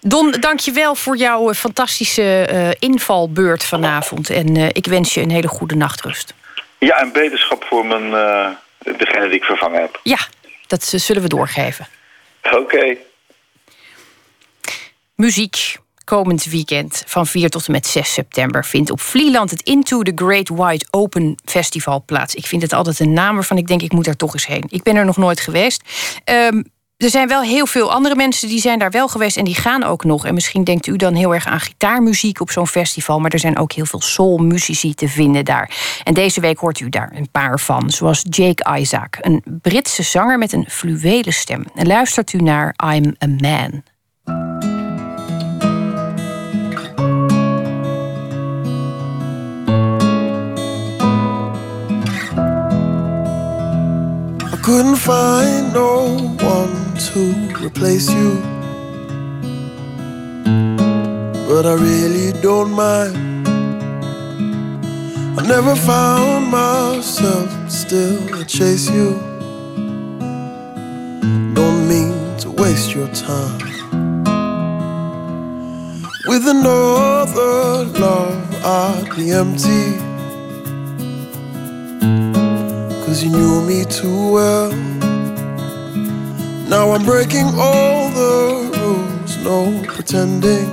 Don, dank je wel voor jouw eh, fantastische eh, invalbeurt vanavond. En eh, ik wens je een hele goede nachtrust. Ja, en beterschap voor mijn, degene die ik vervangen heb. Ja, dat zullen we doorgeven. Oké. Muziek. Komend weekend van 4 tot en met 6 september vindt op Vlieland het Into the Great Wide Open Festival plaats. Ik vind het altijd een naam waarvan ik denk ik moet daar toch eens heen. Ik ben er nog nooit geweest. Ehm, er zijn wel heel veel andere mensen die zijn daar wel geweest en die gaan ook nog. En misschien denkt u dan heel erg aan gitaarmuziek op zo'n festival, maar er zijn ook heel veel soulmuzici te vinden daar. En deze week hoort u daar een paar van, zoals Jake Isaac, een Britse zanger met een fluwelen stem. En luistert u naar I'm a Man. Couldn't find no one to replace you. But I really don't mind. I never found myself still to chase you. Don't mean to waste your time. With another love, I'd be empty. Cause you knew me too well. Now I'm breaking all the rules, no pretending.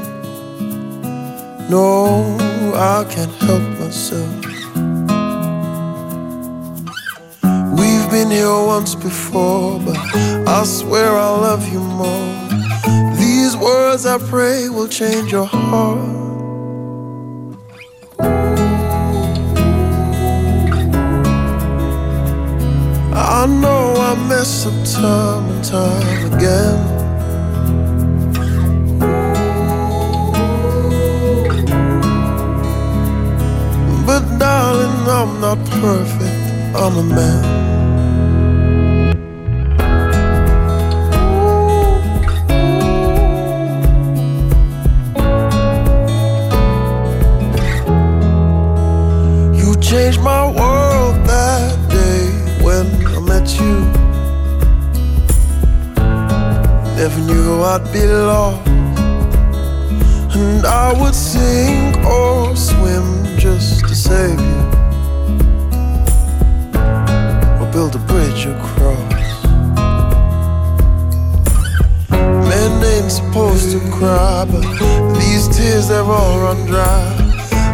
No, I can't help myself. We've been here once before, but I swear I'll love you more. These words I pray will change your heart. I know I mess up time and time again. But darling, I'm not perfect, I'm a man. You changed my world that you. Never knew I'd be lost, and I would sink or swim just to save you, or build a bridge across. Men ain't supposed to cry, but these tears they've all run dry.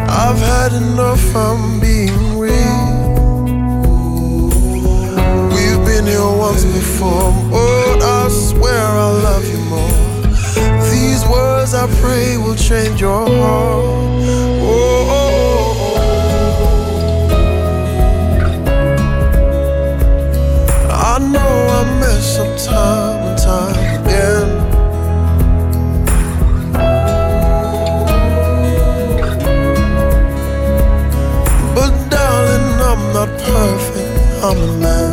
I've had enough, I'm being Here once before, but I swear I'll love you more. These words I pray will change your heart. Oh, oh, oh, oh. I know I mess up time and time again. But darling, I'm not perfect. I'm a man.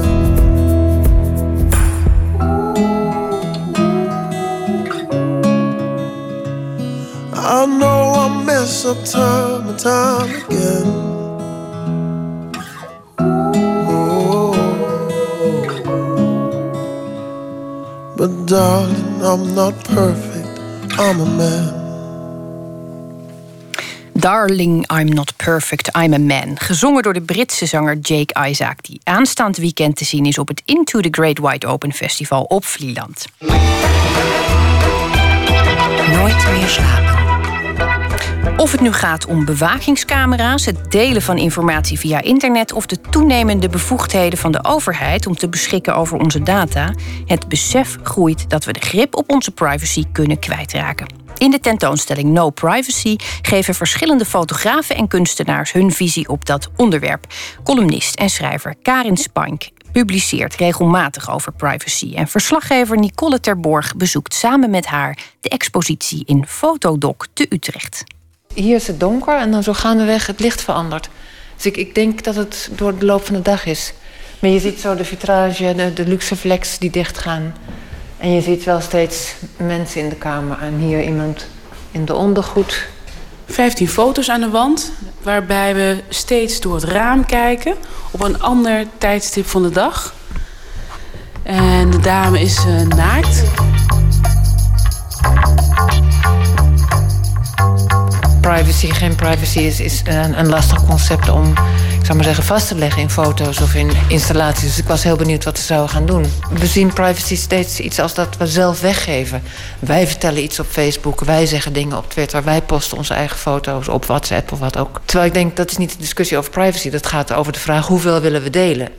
Mess up time and time again. Oh. But darling, I'm not perfect. I'm a man. Darling, I'm not perfect, I'm a man. Gezongen door de Britse zanger Jake Isaac, die aanstaand weekend te zien is op het Into the Great Wide Open Festival op Vlieland. Nooit meer slapen. Of het nu gaat om bewakingscamera's, het delen van informatie via internet of de toenemende bevoegdheden van de overheid om te beschikken over onze data, het besef groeit dat we de grip op onze privacy kunnen kwijtraken. In de tentoonstelling No Privacy geven verschillende fotografen en kunstenaars hun visie op dat onderwerp. Columnist en schrijver Karin Spank publiceert regelmatig over privacy. En verslaggever Nicole Terborg bezoekt samen met haar de expositie in Fotodoc te Utrecht. Hier is het donker en dan zo gaandeweg het licht verandert. Dus ik, ik denk dat het door de loop van de dag is. Maar je ziet zo de vitrage, de, de luxe flex die dichtgaan. En je ziet wel steeds mensen in de kamer. En hier iemand in de ondergoed. 15 foto's aan de wand, waarbij we steeds door het raam kijken op een ander tijdstip van de dag. En de dame is uh, naakt. Privacy, geen privacy is, is een, een lastig concept om, ik zou maar zeggen, vast te leggen in foto's of in installaties. Dus ik was heel benieuwd wat ze zouden gaan doen. We zien privacy steeds iets als dat we zelf weggeven. Wij vertellen iets op Facebook, wij zeggen dingen op Twitter, wij posten onze eigen foto's op WhatsApp of wat ook. Terwijl ik denk dat is niet de discussie over privacy, dat gaat over de vraag hoeveel willen we delen.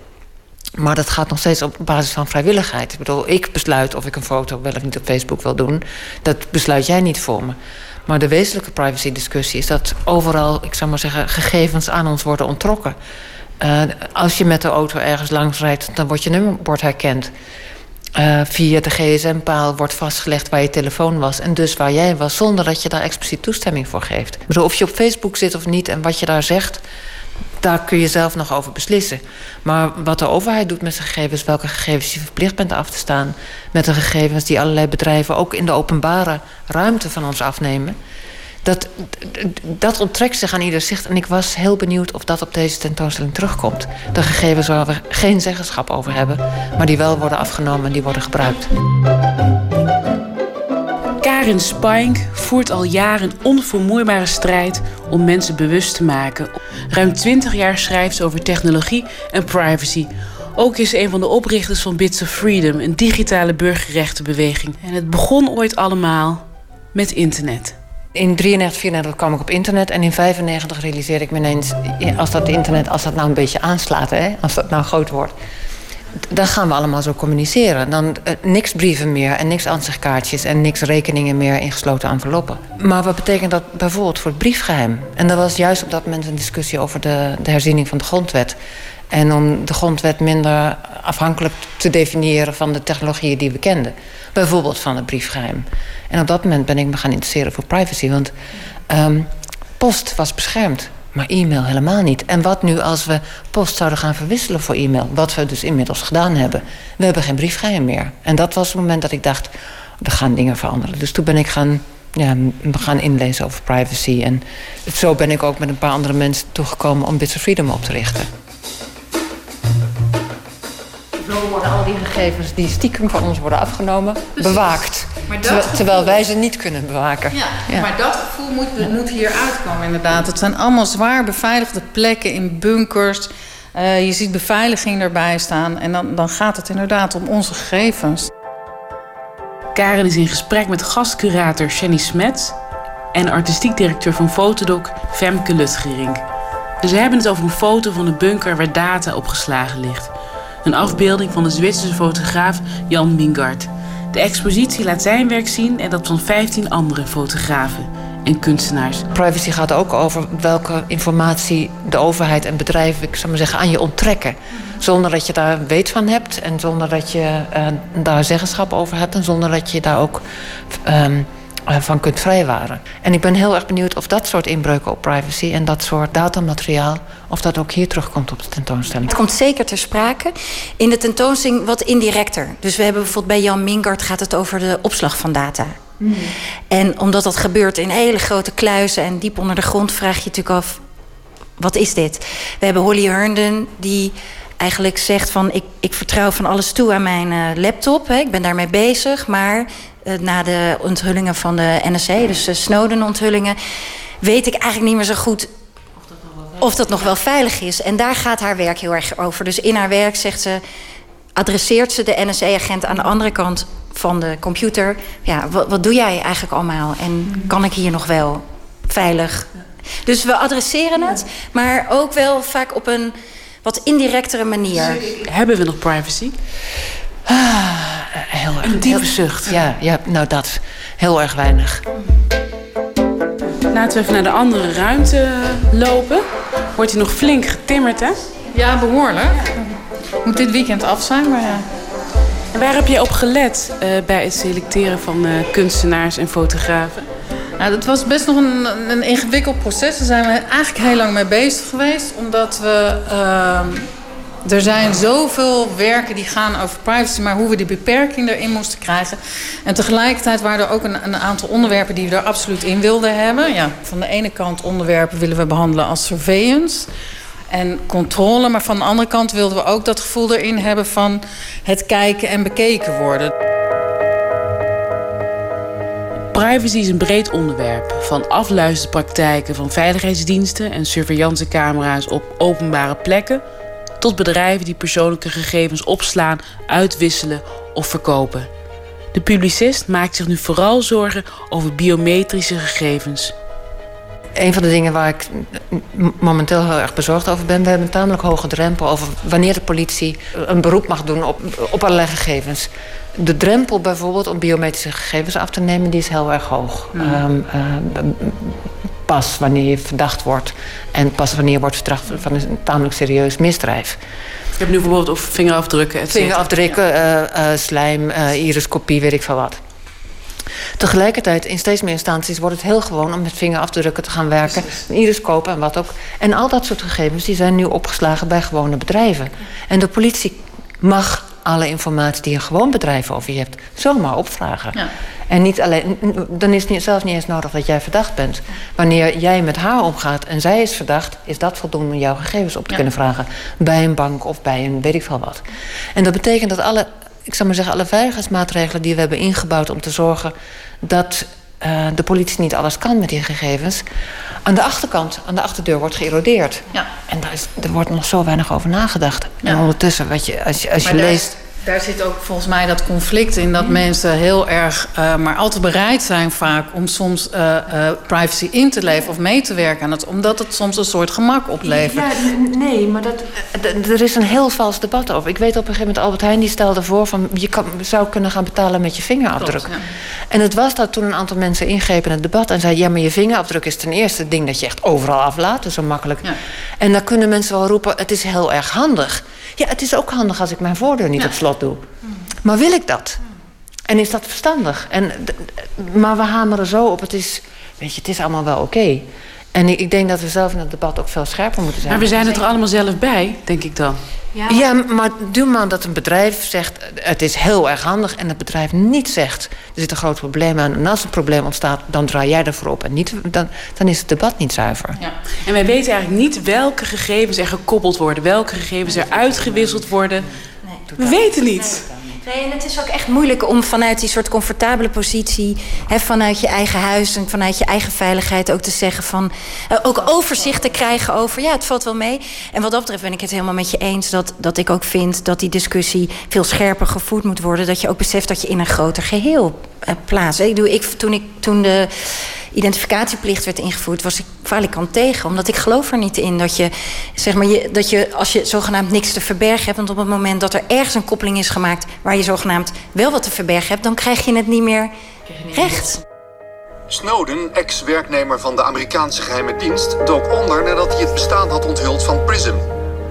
Maar dat gaat nog steeds op basis van vrijwilligheid. Ik bedoel, ik besluit of ik een foto wel of niet op Facebook wil doen. Dat besluit jij niet voor me. Maar de wezenlijke privacy-discussie is dat overal, ik zou maar zeggen, gegevens aan ons worden onttrokken. Uh, als je met de auto ergens langs rijdt, dan wordt je nummerbord herkend. Uh, via de gsm-paal wordt vastgelegd waar je telefoon was en dus waar jij was, zonder dat je daar expliciet toestemming voor geeft. Of je op Facebook zit of niet en wat je daar zegt, daar kun je zelf nog over beslissen. Maar wat de overheid doet met zijn gegevens, welke gegevens je verplicht bent af te staan, met de gegevens die allerlei bedrijven ook in de openbare ruimte van ons afnemen, dat, dat onttrekt zich aan ieder zicht. En ik was heel benieuwd of dat op deze tentoonstelling terugkomt. De gegevens waar we geen zeggenschap over hebben, maar die wel worden afgenomen en die worden gebruikt. Karin Spink voert al jaren een onvermoeibare strijd om mensen bewust te maken. Ruim 20 jaar schrijft ze over technologie en privacy. Ook is ze een van de oprichters van Bits of Freedom, een digitale burgerrechtenbeweging. En het begon ooit allemaal met internet. In 93, 94 kwam ik op internet en in 95 realiseerde ik me ineens... als dat internet, als dat nou een beetje aanslaat, hè, als dat nou groot wordt... dan gaan we allemaal zo communiceren. Dan uh, niks brieven meer en niks aanzichtkaartjes en niks rekeningen meer in gesloten enveloppen. Maar wat betekent dat bijvoorbeeld voor het briefgeheim? En er was juist op dat moment een discussie over de, de herziening van de grondwet. En om de grondwet minder afhankelijk te definiëren van de technologieën die we kenden. Bijvoorbeeld van het briefgeheim. En op dat moment ben ik me gaan interesseren voor privacy. Want um, post was beschermd. Maar e-mail helemaal niet. En wat nu als we post zouden gaan verwisselen voor e-mail? Wat we dus inmiddels gedaan hebben. We hebben geen briefgeheim meer. En dat was het moment dat ik dacht, er gaan dingen veranderen. Dus toen ben ik gaan, ja, gaan inlezen over privacy. En zo ben ik ook met een paar andere mensen toegekomen om Bits of Freedom op te richten. Zo worden al die gegevens die stiekem van ons worden afgenomen, bewaakt. terwijl wij ze niet kunnen bewaken. Ja, maar dat gevoel moet, moet hier uitkomen inderdaad. Het zijn allemaal zwaar beveiligde plekken in bunkers. Uh, je ziet beveiliging erbij staan. En dan, dan gaat het inderdaad om onze gegevens. Karen is in gesprek met gastcurator Jenny Smet... en artistiek directeur van Fotodoc Femke Lutgerink. Ze hebben het over een foto van een bunker waar data opgeslagen ligt... Een afbeelding van de Zwitserse fotograaf Jan Mingard. De expositie laat zijn werk zien en dat van 15 andere fotografen en kunstenaars. Privacy gaat ook over welke informatie de overheid en bedrijven ik zou maar zeggen, aan je onttrekken. Zonder dat je daar weet van hebt en zonder dat je uh, daar zeggenschap over hebt en zonder dat je daar ook. Um, eh, van kunt vrijwaren. En ik ben heel erg benieuwd of dat soort inbreuken op privacy en dat soort datamateriaal, of dat ook hier terugkomt op de tentoonstelling. Het komt zeker ter sprake. In de tentoonstelling wat indirecter. Dus we hebben bijvoorbeeld bij Jan Mingard gaat het over de opslag van data. Hmm. En omdat dat gebeurt in hele grote kluizen en diep onder de grond, vraag je natuurlijk af: wat is dit? We hebben Holly Herndon die eigenlijk zegt van ik, ik vertrouw van alles toe aan mijn uh, laptop. Hè, ik ben daarmee bezig, maar na de onthullingen van de NSA, dus de Snowden-onthullingen, weet ik eigenlijk niet meer zo goed of dat nog wel veilig is. En daar gaat haar werk heel erg over. Dus in haar werk zegt ze, adresseert ze de NSA-agent aan de andere kant van de computer. Ja, wat, wat doe jij eigenlijk allemaal? En kan ik hier nog wel veilig? Dus we adresseren het, maar ook wel vaak op een wat indirectere manier. Hebben we nog privacy? Ah, heel erg. Een diepe zucht. Ja, ja, nou dat. Heel erg weinig. Laten we even naar de andere ruimte lopen. Wordt hij nog flink getimmerd, hè? Ja, behoorlijk. Moet dit weekend af zijn, maar ja. En waar heb je op gelet uh, bij het selecteren van uh, kunstenaars en fotografen? Nou, dat was best nog een, een ingewikkeld proces. Daar zijn we eigenlijk heel lang mee bezig geweest. Omdat we... Uh, er zijn zoveel werken die gaan over privacy, maar hoe we die beperking erin moesten krijgen. En tegelijkertijd waren er ook een, een, aantal onderwerpen die we er absoluut in wilden hebben. Ja, van de ene kant onderwerpen willen we behandelen als surveillance en controle, maar van de andere kant wilden we ook dat gevoel erin hebben van het kijken en bekeken worden. Privacy is een breed onderwerp, van afluisterpraktijken van veiligheidsdiensten en surveillancecamera's op openbare plekken tot bedrijven die persoonlijke gegevens opslaan, uitwisselen of verkopen. De publicist maakt zich nu vooral zorgen over biometrische gegevens. Een van de dingen waar ik momenteel heel erg bezorgd over ben... we hebben een tamelijk hoge drempel over wanneer de politie een beroep mag doen op, op allerlei gegevens. De drempel bijvoorbeeld om biometrische gegevens af te nemen, die is heel erg hoog. Mm. Um, uh, pas wanneer je verdacht wordt en pas wanneer je wordt verdacht van een tamelijk serieus misdrijf. Ik heb nu bijvoorbeeld over vingerafdrukken. Vingerafdrukken, ja. uh, uh, slijm, uh, iriscopie, weet ik veel wat. Tegelijkertijd, in steeds meer instanties wordt het heel gewoon om met vingerafdrukken te gaan werken. Een iris kopen en wat ook. En al dat soort gegevens die zijn nu opgeslagen bij gewone bedrijven. En de politie mag alle informatie die een gewoon bedrijf over je hebt, zomaar opvragen. Ja. En niet alleen, dan is het zelfs niet eens nodig dat jij verdacht bent. Wanneer jij met haar omgaat en zij is verdacht, is dat voldoende om jouw gegevens op te kunnen vragen. Bij een bank of bij een weet ik veel wat. En dat betekent dat alle, ik zou maar zeggen, alle veiligheidsmaatregelen die we hebben ingebouwd om te zorgen dat uh, de politie niet alles kan met die gegevens. Aan de achterkant, aan de achterdeur, wordt geërodeerd. Ja. En daar is, er wordt nog zo weinig over nagedacht. Ja. En ondertussen, wat je, als je, als je leest... Daar zit ook volgens mij dat conflict in dat mensen heel erg, uh, maar altijd bereid zijn vaak om soms uh, uh, privacy in te leveren of mee te werken aan het, omdat het soms een soort gemak oplevert. Ja, nee, maar dat, er is een heel vals debat over. Ik weet op een gegeven moment Albert Heijn die stelde voor van je kan, zou kunnen gaan betalen met je vingerafdruk. Klopt, ja. En het was dat toen een aantal mensen ingrepen in het debat en zeiden ja, maar je vingerafdruk is ten eerste het ding dat je echt overal aflaat, dus zo makkelijk. Ja. En dan kunnen mensen wel roepen het is heel erg handig. Ja, het is ook handig als ik mijn voordeur niet ja. op slot doe. Maar wil ik dat? En is dat verstandig? En, maar we hameren zo op, het is, weet je, het is allemaal wel oké. Okay. En ik denk dat we zelf in het debat ook veel scherper moeten zijn. Maar we zijn er toch allemaal zelf bij, denk ik dan? Ja, ja maar doe maar dat een bedrijf zegt... het is heel erg handig en het bedrijf niet zegt... er zit een groot probleem aan en als een probleem ontstaat... dan draai jij ervoor op en niet, dan, dan is het debat niet zuiver. Ja. En wij weten eigenlijk niet welke gegevens er gekoppeld worden... welke gegevens er uitgewisseld worden. Nee, we weten niet. Nee, en het is ook echt moeilijk om vanuit die soort comfortabele positie, hè, vanuit je eigen huis en vanuit je eigen veiligheid ook te zeggen van, uh, ook overzicht te krijgen over, ja, het valt wel mee. En wat dat betreft ben ik het helemaal met je eens dat, dat ik ook vind dat die discussie veel scherper gevoerd moet worden. Dat je ook beseft dat je in een groter geheel uh, plaatst. Ik doe, ik, toen, ik, toen de identificatieplicht werd ingevoerd, was ik falikant tegen. Omdat ik geloof er niet in dat je, zeg maar, je, dat je als je zogenaamd niks te verbergen hebt. Want op het moment dat er ergens een koppeling is gemaakt waar je zogenaamd wel wat te verbergen hebt, dan krijg je het niet meer recht. Snowden, ex-werknemer van de Amerikaanse geheime dienst, dook onder nadat hij het bestaan had onthuld van PRISM.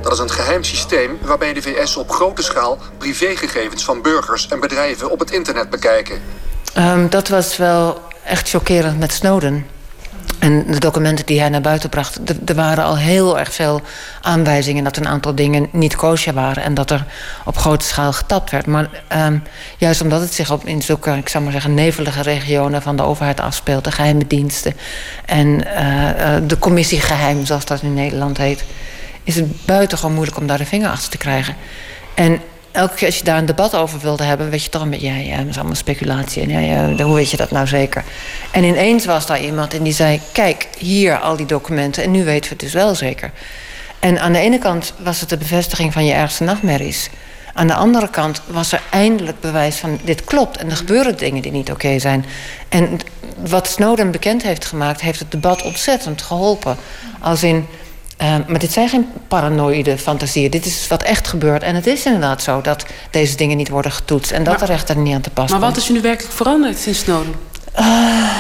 Dat is een geheim systeem waarbij de VS op grote schaal privégegevens van burgers en bedrijven op het internet bekijken. Um, dat was wel echt chockerend met Snowden. En de documenten die hij naar buiten bracht, er waren al heel erg veel aanwijzingen dat een aantal dingen niet kosher waren en dat er op grote schaal getapt werd. Maar um, juist omdat het zich op in zulke, ik zou maar zeggen, nevelige regionen van de overheid afspeelt, de geheime diensten en uh, uh, de commissie geheim, zoals dat in Nederland heet, is het buitengewoon moeilijk om daar de vinger achter te krijgen. En elke keer als je daar een debat over wilde hebben, weet je toch een beetje, ja, ja, dat is allemaal speculatie. En ja, hoe weet je dat nou zeker? En ineens was daar iemand en die zei: Kijk, hier al die documenten, en nu weten we het dus wel zeker. En aan de ene kant was het de bevestiging van je ergste nachtmerries. Aan de andere kant was er eindelijk bewijs van dit klopt. En er gebeuren dingen die niet oké zijn. En wat Snowden bekend heeft gemaakt, heeft het debat ontzettend geholpen. Als in uh, maar dit zijn geen paranoïde fantasieën. Dit is wat echt gebeurt. En het is inderdaad zo dat deze dingen niet worden getoetst. En dat maar, de rechter er niet aan te pas Maar wat is er nu werkelijk veranderd sinds Snowden? Uh,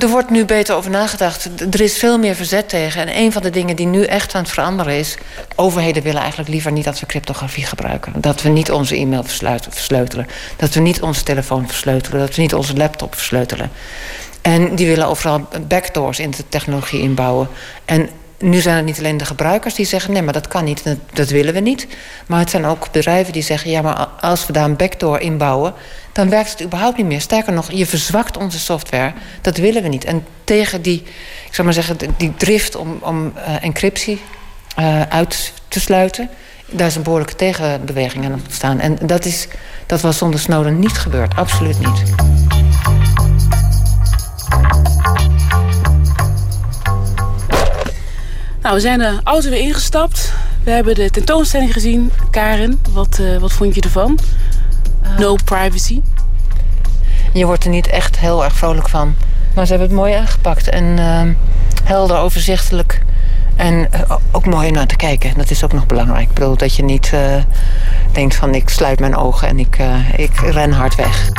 er wordt nu beter over nagedacht. Er is veel meer verzet tegen. En een van de dingen die nu echt aan het veranderen is... overheden willen eigenlijk liever niet dat we cryptografie gebruiken. Dat we niet onze e-mail versleutelen. Dat we niet onze telefoon versleutelen. Dat we niet onze laptop versleutelen. En die willen overal backdoors in de technologie inbouwen. En nu zijn het niet alleen de gebruikers die zeggen... nee, maar dat kan niet, dat, willen we niet. Maar het zijn ook bedrijven die zeggen... ja, maar als we daar een backdoor inbouwen... dan werkt het überhaupt niet meer. Sterker nog, je verzwakt onze software. Dat willen we niet. En tegen die, ik zou maar zeggen, die drift om, om uh, encryptie uh, uit te sluiten... daar is een behoorlijke tegenbeweging aan ontstaan. En dat, is, dat was zonder Snowden niet gebeurd. Absoluut niet. Nou, we zijn de auto weer ingestapt. We hebben de tentoonstelling gezien. Karen, wat, uh, wat vond je ervan? Uh, no privacy. Je wordt er niet echt heel erg vrolijk van. Maar ze hebben het mooi aangepakt. En uh, helder, overzichtelijk. En eh, ook mooi naar te kijken. Dat is ook nog belangrijk. Ik bedoel dat je niet denkt van ik sluit mijn ogen en ik, ik ren hard weg.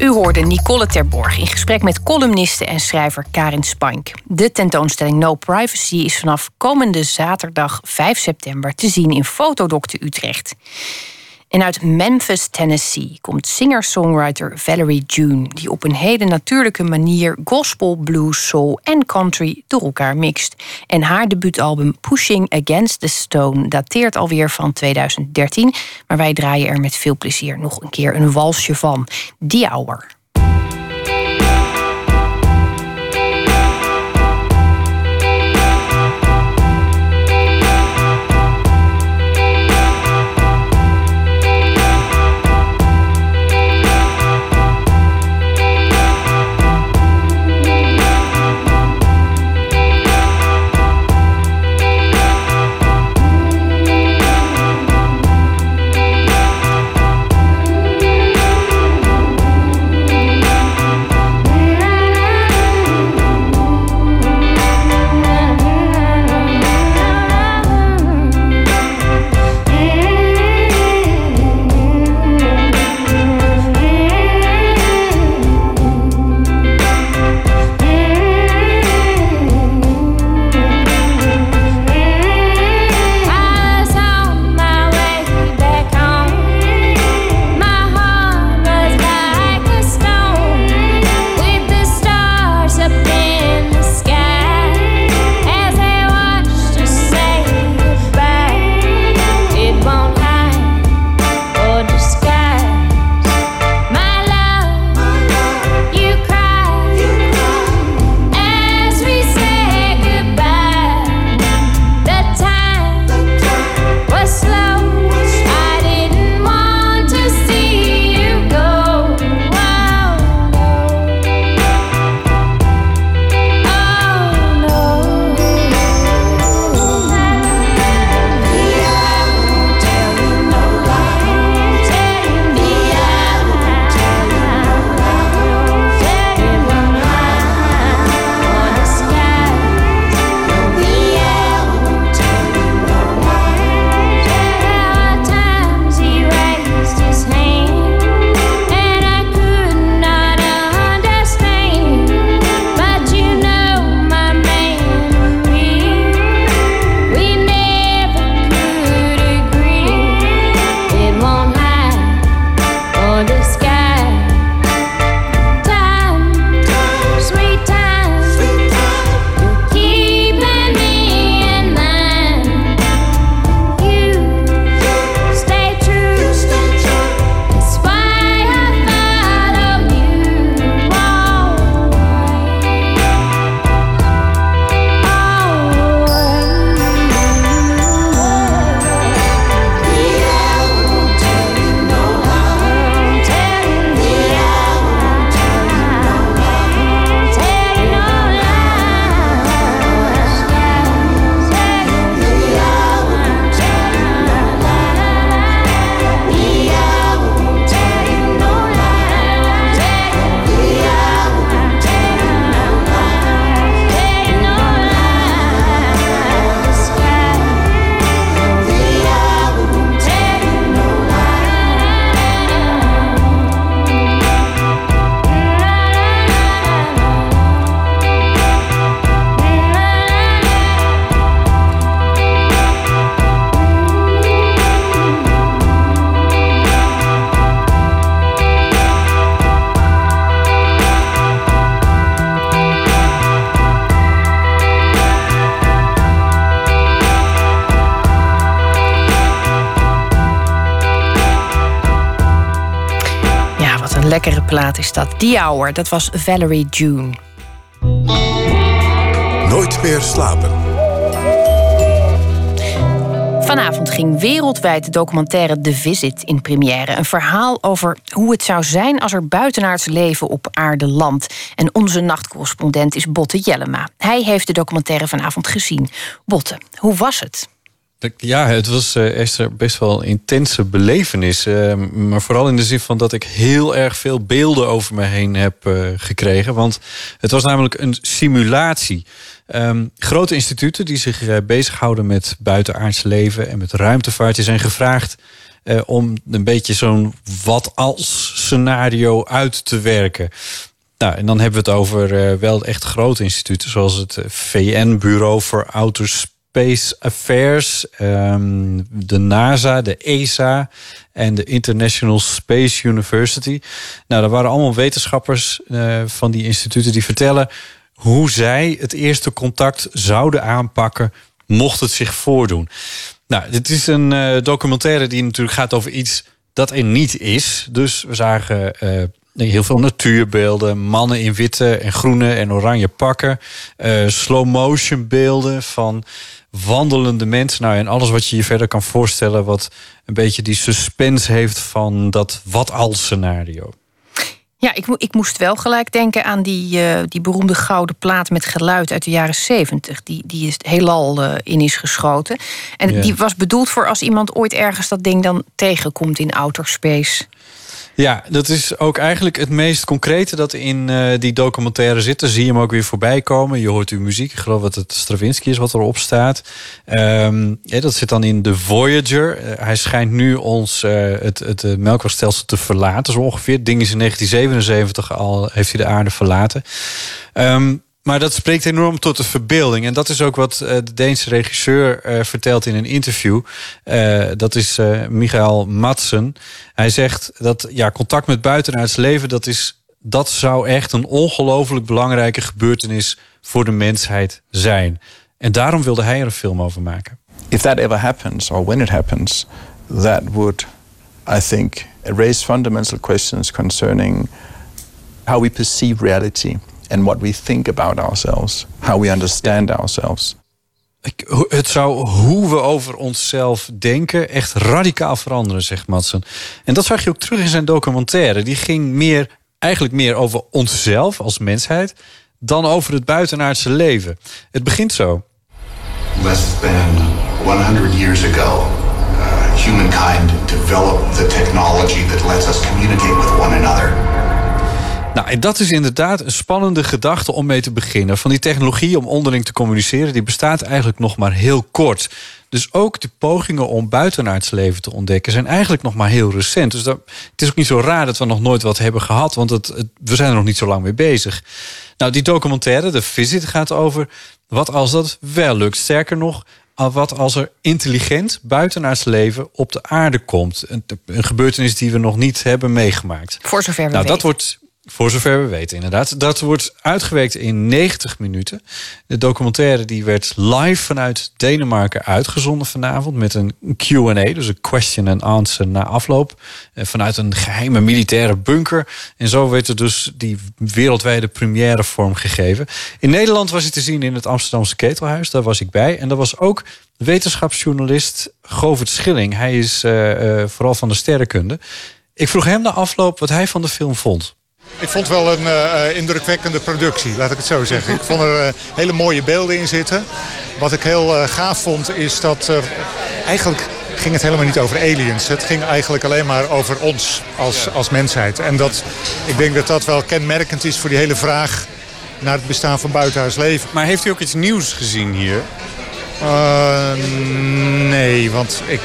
U hoorde Nicole Terborg in gesprek met columniste en schrijver Karin Spank. De tentoonstelling No Privacy is vanaf komende zaterdag 5 september te zien in Fotodoc te Utrecht. En uit Memphis, Tennessee komt singer-songwriter Valerie June, die op een hele natuurlijke manier gospel, blues, soul en country door elkaar mixt. En haar debuutalbum Pushing Against the Stone dateert alweer van 2013, maar wij draaien er met veel plezier nog een keer een walsje van. The Hour. Plaat is dat. The Hour, dat was Valerie June. Nooit meer slapen. Vanavond ging wereldwijd de documentaire The Visit in première. Een verhaal over hoe het zou zijn als er buitenaards leven op aarde landt. En onze nachtcorrespondent is Botte Jellema. Hij heeft de documentaire vanavond gezien. Botte, hoe was het? Ja, het was uh, Esther best wel een intense belevenis. Uh, maar vooral in de zin van dat ik heel erg veel beelden over me heen heb uh, gekregen. Want het was namelijk een simulatie. Um, grote instituten die zich uh, bezighouden met buitenaardse leven en met ruimtevaart, die zijn gevraagd om een beetje zo'n wat als scenario uit te werken. Nou, en dan hebben we het over wel echt grote instituten, zoals het VN-bureau voor Outer Space Affairs, um, de NASA, de ESA en de International Space University. Nou, dat waren allemaal wetenschappers van die instituten die vertellen hoe zij het eerste contact zouden aanpakken mocht het zich voordoen. Nou, dit is een uh, documentaire die natuurlijk gaat over iets dat er niet is. Dus we zagen uh, heel veel natuurbeelden, mannen in witte en groene en oranje pakken, slow motion beelden van wandelende mensen. Nou, en alles wat je je verder kan voorstellen, wat een beetje die suspense heeft van dat wat als scenario. Ja, ik, ik, moest wel gelijk denken aan die, uh, die beroemde gouden plaat met geluid uit de jaren zeventig. Die, die is heelal uh, in is geschoten. En die was bedoeld voor als iemand ooit ergens dat ding dan tegenkomt in outer space. Ja, dat is ook eigenlijk het meest concrete dat in uh, die documentaire zit. Dan zie je hem ook weer voorbij komen. Je hoort uw muziek. Ik geloof dat het Stravinsky is wat erop staat. Um, dat zit dan in de Voyager. Uh, hij schijnt nu ons uh, het, het melkwegstelsel te verlaten. Zo ongeveer. Het ding is in 1977 al, heeft hij de aarde verlaten. Um, maar dat spreekt enorm tot de verbeelding. En dat is ook wat de Deense regisseur uh, vertelt in een interview. Uh, dat is Michael Madsen. Hij zegt dat ja, contact met buitenaards leven... dat, is, dat zou echt een ongelooflijk belangrijke gebeurtenis... voor de mensheid zijn. En daarom wilde hij er een film over maken. If that ever happens, or when it happens... that would, I think, raise fundamental questions concerning... how we perceive reality and what we think about ourselves, how we understand ourselves. Het zou hoe we over onszelf denken echt radicaal veranderen, zegt Madsen. En dat zag je ook terug in zijn documentaire. Die ging meer, eigenlijk meer over onszelf als mensheid dan over het buitenaardse leven. Het begint zo. Less than 100 years ago, uh, humankind developed the technology that lets us communicate with one another. Nou, en dat is inderdaad een spannende gedachte om mee te beginnen. Van die technologie om onderling te communiceren, die bestaat eigenlijk nog maar heel kort. Dus ook de pogingen om buitenaards leven te ontdekken zijn eigenlijk nog maar heel recent. Dus dat, het is ook niet zo raar dat we nog nooit wat hebben gehad, want het, het, we zijn er nog niet zo lang mee bezig. Nou, die documentaire, de Visit, gaat over wat als dat wel lukt. Sterker nog, wat als er intelligent buitenaards leven op de aarde komt. Een, een gebeurtenis die we nog niet hebben meegemaakt. Voor zover we nou, weten. dat wordt voor zover we weten, inderdaad. Dat wordt uitgewerkt in 90 minuten. De documentaire die werd live vanuit Denemarken uitgezonden vanavond... met een Q&A, dus een question and answer na afloop... Eh, vanuit een geheime militaire bunker. En zo werd er dus die wereldwijde première vorm gegeven. In Nederland was het te zien in het Amsterdamse Ketelhuis. Daar was ik bij. En daar was ook wetenschapsjournalist Govert Schilling. Hij is uh, uh, vooral van de sterrenkunde. Ik vroeg hem na afloop wat hij van de film vond. Ik vond het wel een uh, indrukwekkende productie, laat ik het zo zeggen. Ik vond er uh, hele mooie beelden in zitten. Wat ik heel uh, gaaf vond is dat er... Eigenlijk ging het helemaal niet over aliens. Het ging eigenlijk alleen maar over ons als, als mensheid. En dat, ik denk dat dat wel kenmerkend is voor die hele vraag... naar het bestaan van buitenhuis leven. Maar heeft u ook iets nieuws gezien hier? nee, want ik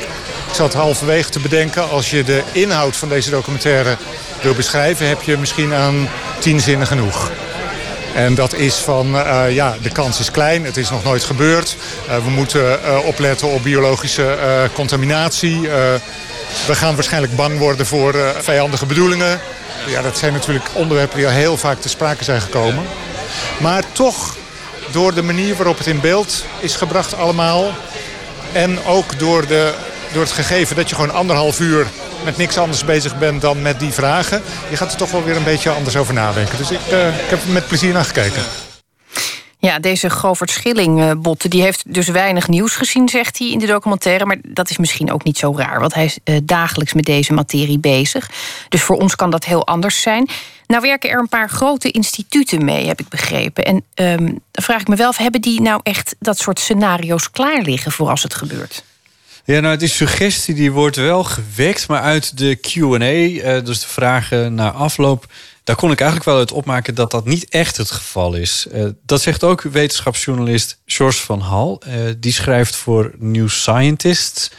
zat halverwege te bedenken... als je de inhoud van deze documentaire wil beschrijven... heb je misschien aan tien zinnen genoeg. En dat is van, uh, ja, de kans is klein, het is nog nooit gebeurd. Uh, we moeten uh, opletten op biologische contaminatie. we gaan waarschijnlijk bang worden voor vijandige bedoelingen. Ja, dat zijn natuurlijk onderwerpen die al heel vaak te sprake zijn gekomen. Maar toch, door de manier waarop het in beeld is gebracht allemaal... en ook door, de, door het gegeven dat je gewoon anderhalf uur met niks anders bezig bent dan met die vragen... je gaat er toch wel weer een beetje anders over nadenken. Dus ik, uh, ik heb er met plezier naar gekeken. Ja, deze Govert Schilling-botte die heeft dus weinig nieuws gezien, zegt hij in de documentaire. Maar dat is misschien ook niet zo raar, want hij is uh, dagelijks met deze materie bezig. Dus voor ons kan dat heel anders zijn. Nou werken er een paar grote instituten mee, heb ik begrepen. En um, dan vraag ik me wel, hebben die nou echt dat soort scenario's klaar liggen voor als het gebeurt? Ja, nou, die suggestie die wordt wel gewekt, maar uit de Q&A, uh, dus de vragen na afloop, daar kon ik eigenlijk wel uit opmaken dat dat niet echt het geval is. Uh, dat zegt ook wetenschapsjournalist George van Hal. Uh, die schrijft voor New Scientist.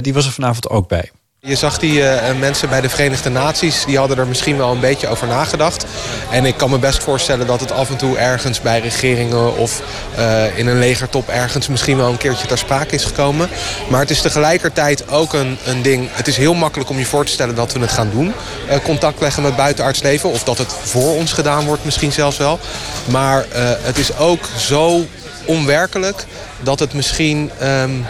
Die was er vanavond ook bij. Je zag die uh, mensen bij de Verenigde Naties, die hadden er misschien wel een beetje over nagedacht. En ik kan me best voorstellen dat het af en toe ergens bij regeringen of uh, in een legertop ergens misschien wel een keertje ter sprake is gekomen. Maar het is tegelijkertijd ook een, een ding, het is heel makkelijk om je voor te stellen dat we het gaan doen. Uh, contact leggen met buitenartsleven of dat het voor ons gedaan wordt misschien zelfs wel. Maar het is ook zo onwerkelijk dat het misschien... Um,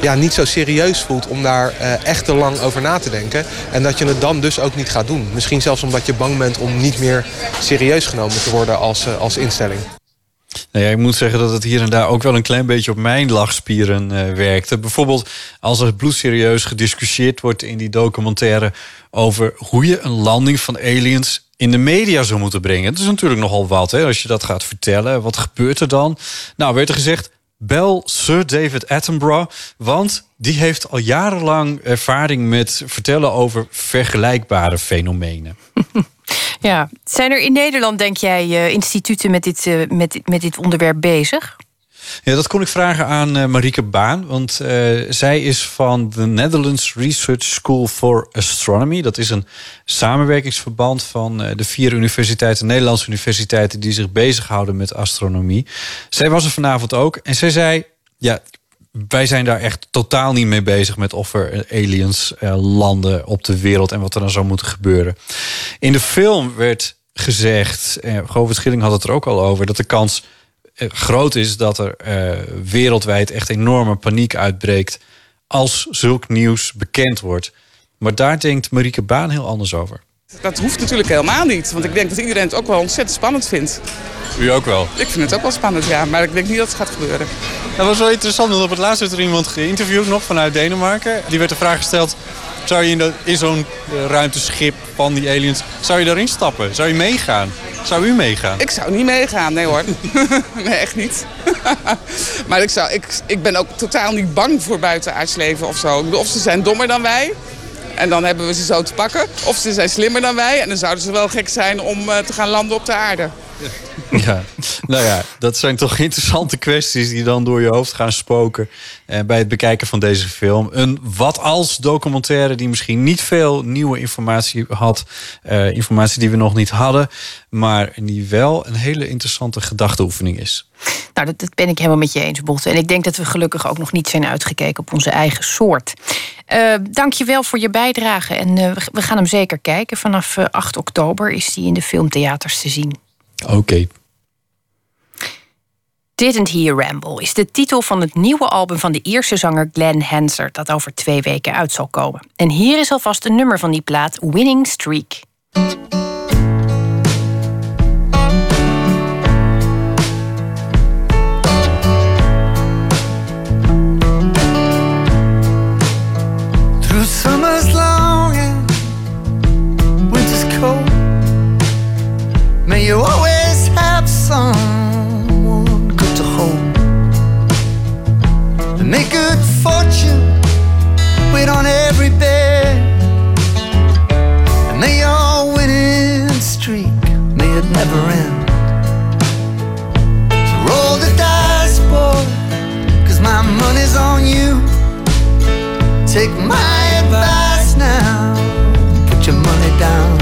ja, niet zo serieus voelt om daar uh, echt te lang over na te denken. En dat je het dan dus ook niet gaat doen. Misschien zelfs omdat je bang bent om niet meer serieus genomen te worden als, uh, als instelling. Nou ja, ik moet zeggen dat het hier en daar ook wel een klein beetje op mijn lachspieren uh, werkte. Bijvoorbeeld als er bloedserieus gediscussieerd wordt in die documentaire over hoe je een landing van aliens in de media zou moeten brengen. Het is natuurlijk nogal wat hè, als je dat gaat vertellen. Wat gebeurt er dan? Nou, werd er gezegd, bel Sir David Attenborough, want die heeft al jarenlang ervaring met vertellen over vergelijkbare fenomenen. Ja, zijn er in Nederland, denk jij, uh, instituten met dit, uh, met, met dit onderwerp bezig? Ja, dat kon ik vragen aan uh, Marieke Baan. Want uh, zij is van de Netherlands Research School for Astronomy. Dat is een samenwerkingsverband van uh, de vier universiteiten, Nederlandse universiteiten, die zich bezighouden met astronomie. Zij was er vanavond ook en zij zei: Ja, wij zijn daar echt totaal niet mee bezig met of er aliens landen op de wereld en wat er dan zou moeten gebeuren. In de film werd gezegd, uh, Govert Schilling had het er ook al over, dat de kans groot is dat er uh, wereldwijd echt enorme paniek uitbreekt als zulk nieuws bekend wordt. Maar daar denkt Marieke Baan heel anders over. Dat hoeft natuurlijk helemaal niet, want ik denk dat iedereen het ook wel ontzettend spannend vindt. U ook wel? Ik vind het ook wel spannend, ja, maar ik denk niet dat het gaat gebeuren. Dat was wel interessant, want op het laatst werd er iemand geïnterviewd nog vanuit Denemarken. Die werd de vraag gesteld, zou je in, zo'n uh, ruimteschip van die aliens, zou je daarin stappen? Zou je meegaan? Zou u meegaan? Ik zou niet meegaan, nee hoor. nee, echt niet. maar ik, zou, ik, ik ben ook totaal niet bang voor buitenaardsleven of zo. Of ze zijn dommer dan wij. En dan hebben we ze zo te pakken. Of ze zijn slimmer dan wij. En dan zouden ze wel gek zijn om uh, te gaan landen op de aarde. Ja, nou ja, dat zijn toch interessante kwesties die dan door je hoofd gaan spoken eh, bij het bekijken van deze film. Een wat als documentaire die misschien niet veel nieuwe informatie had, uh, informatie die we nog niet hadden, maar die wel een hele interessante gedachteoefening is. Nou, dat, ben ik helemaal met je eens, Botte. En ik denk dat we gelukkig ook nog niet zijn uitgekeken op onze eigen soort. Uh, Dank je wel voor je bijdrage. En uh, we gaan hem zeker kijken. Vanaf uh, 8 oktober is hij in de filmtheaters te zien. Oké. Okay. Didn't He Ramble is de titel van het nieuwe album van de Ierse zanger Glenn Hansard, dat over twee weken uit zal komen. En hier is alvast een nummer van die plaat, Winning Streak. Good fortune wait on every bed, and may your winning streak may it never end. So roll the dice, boy, cause my money's on you. Take my advice now, put your money down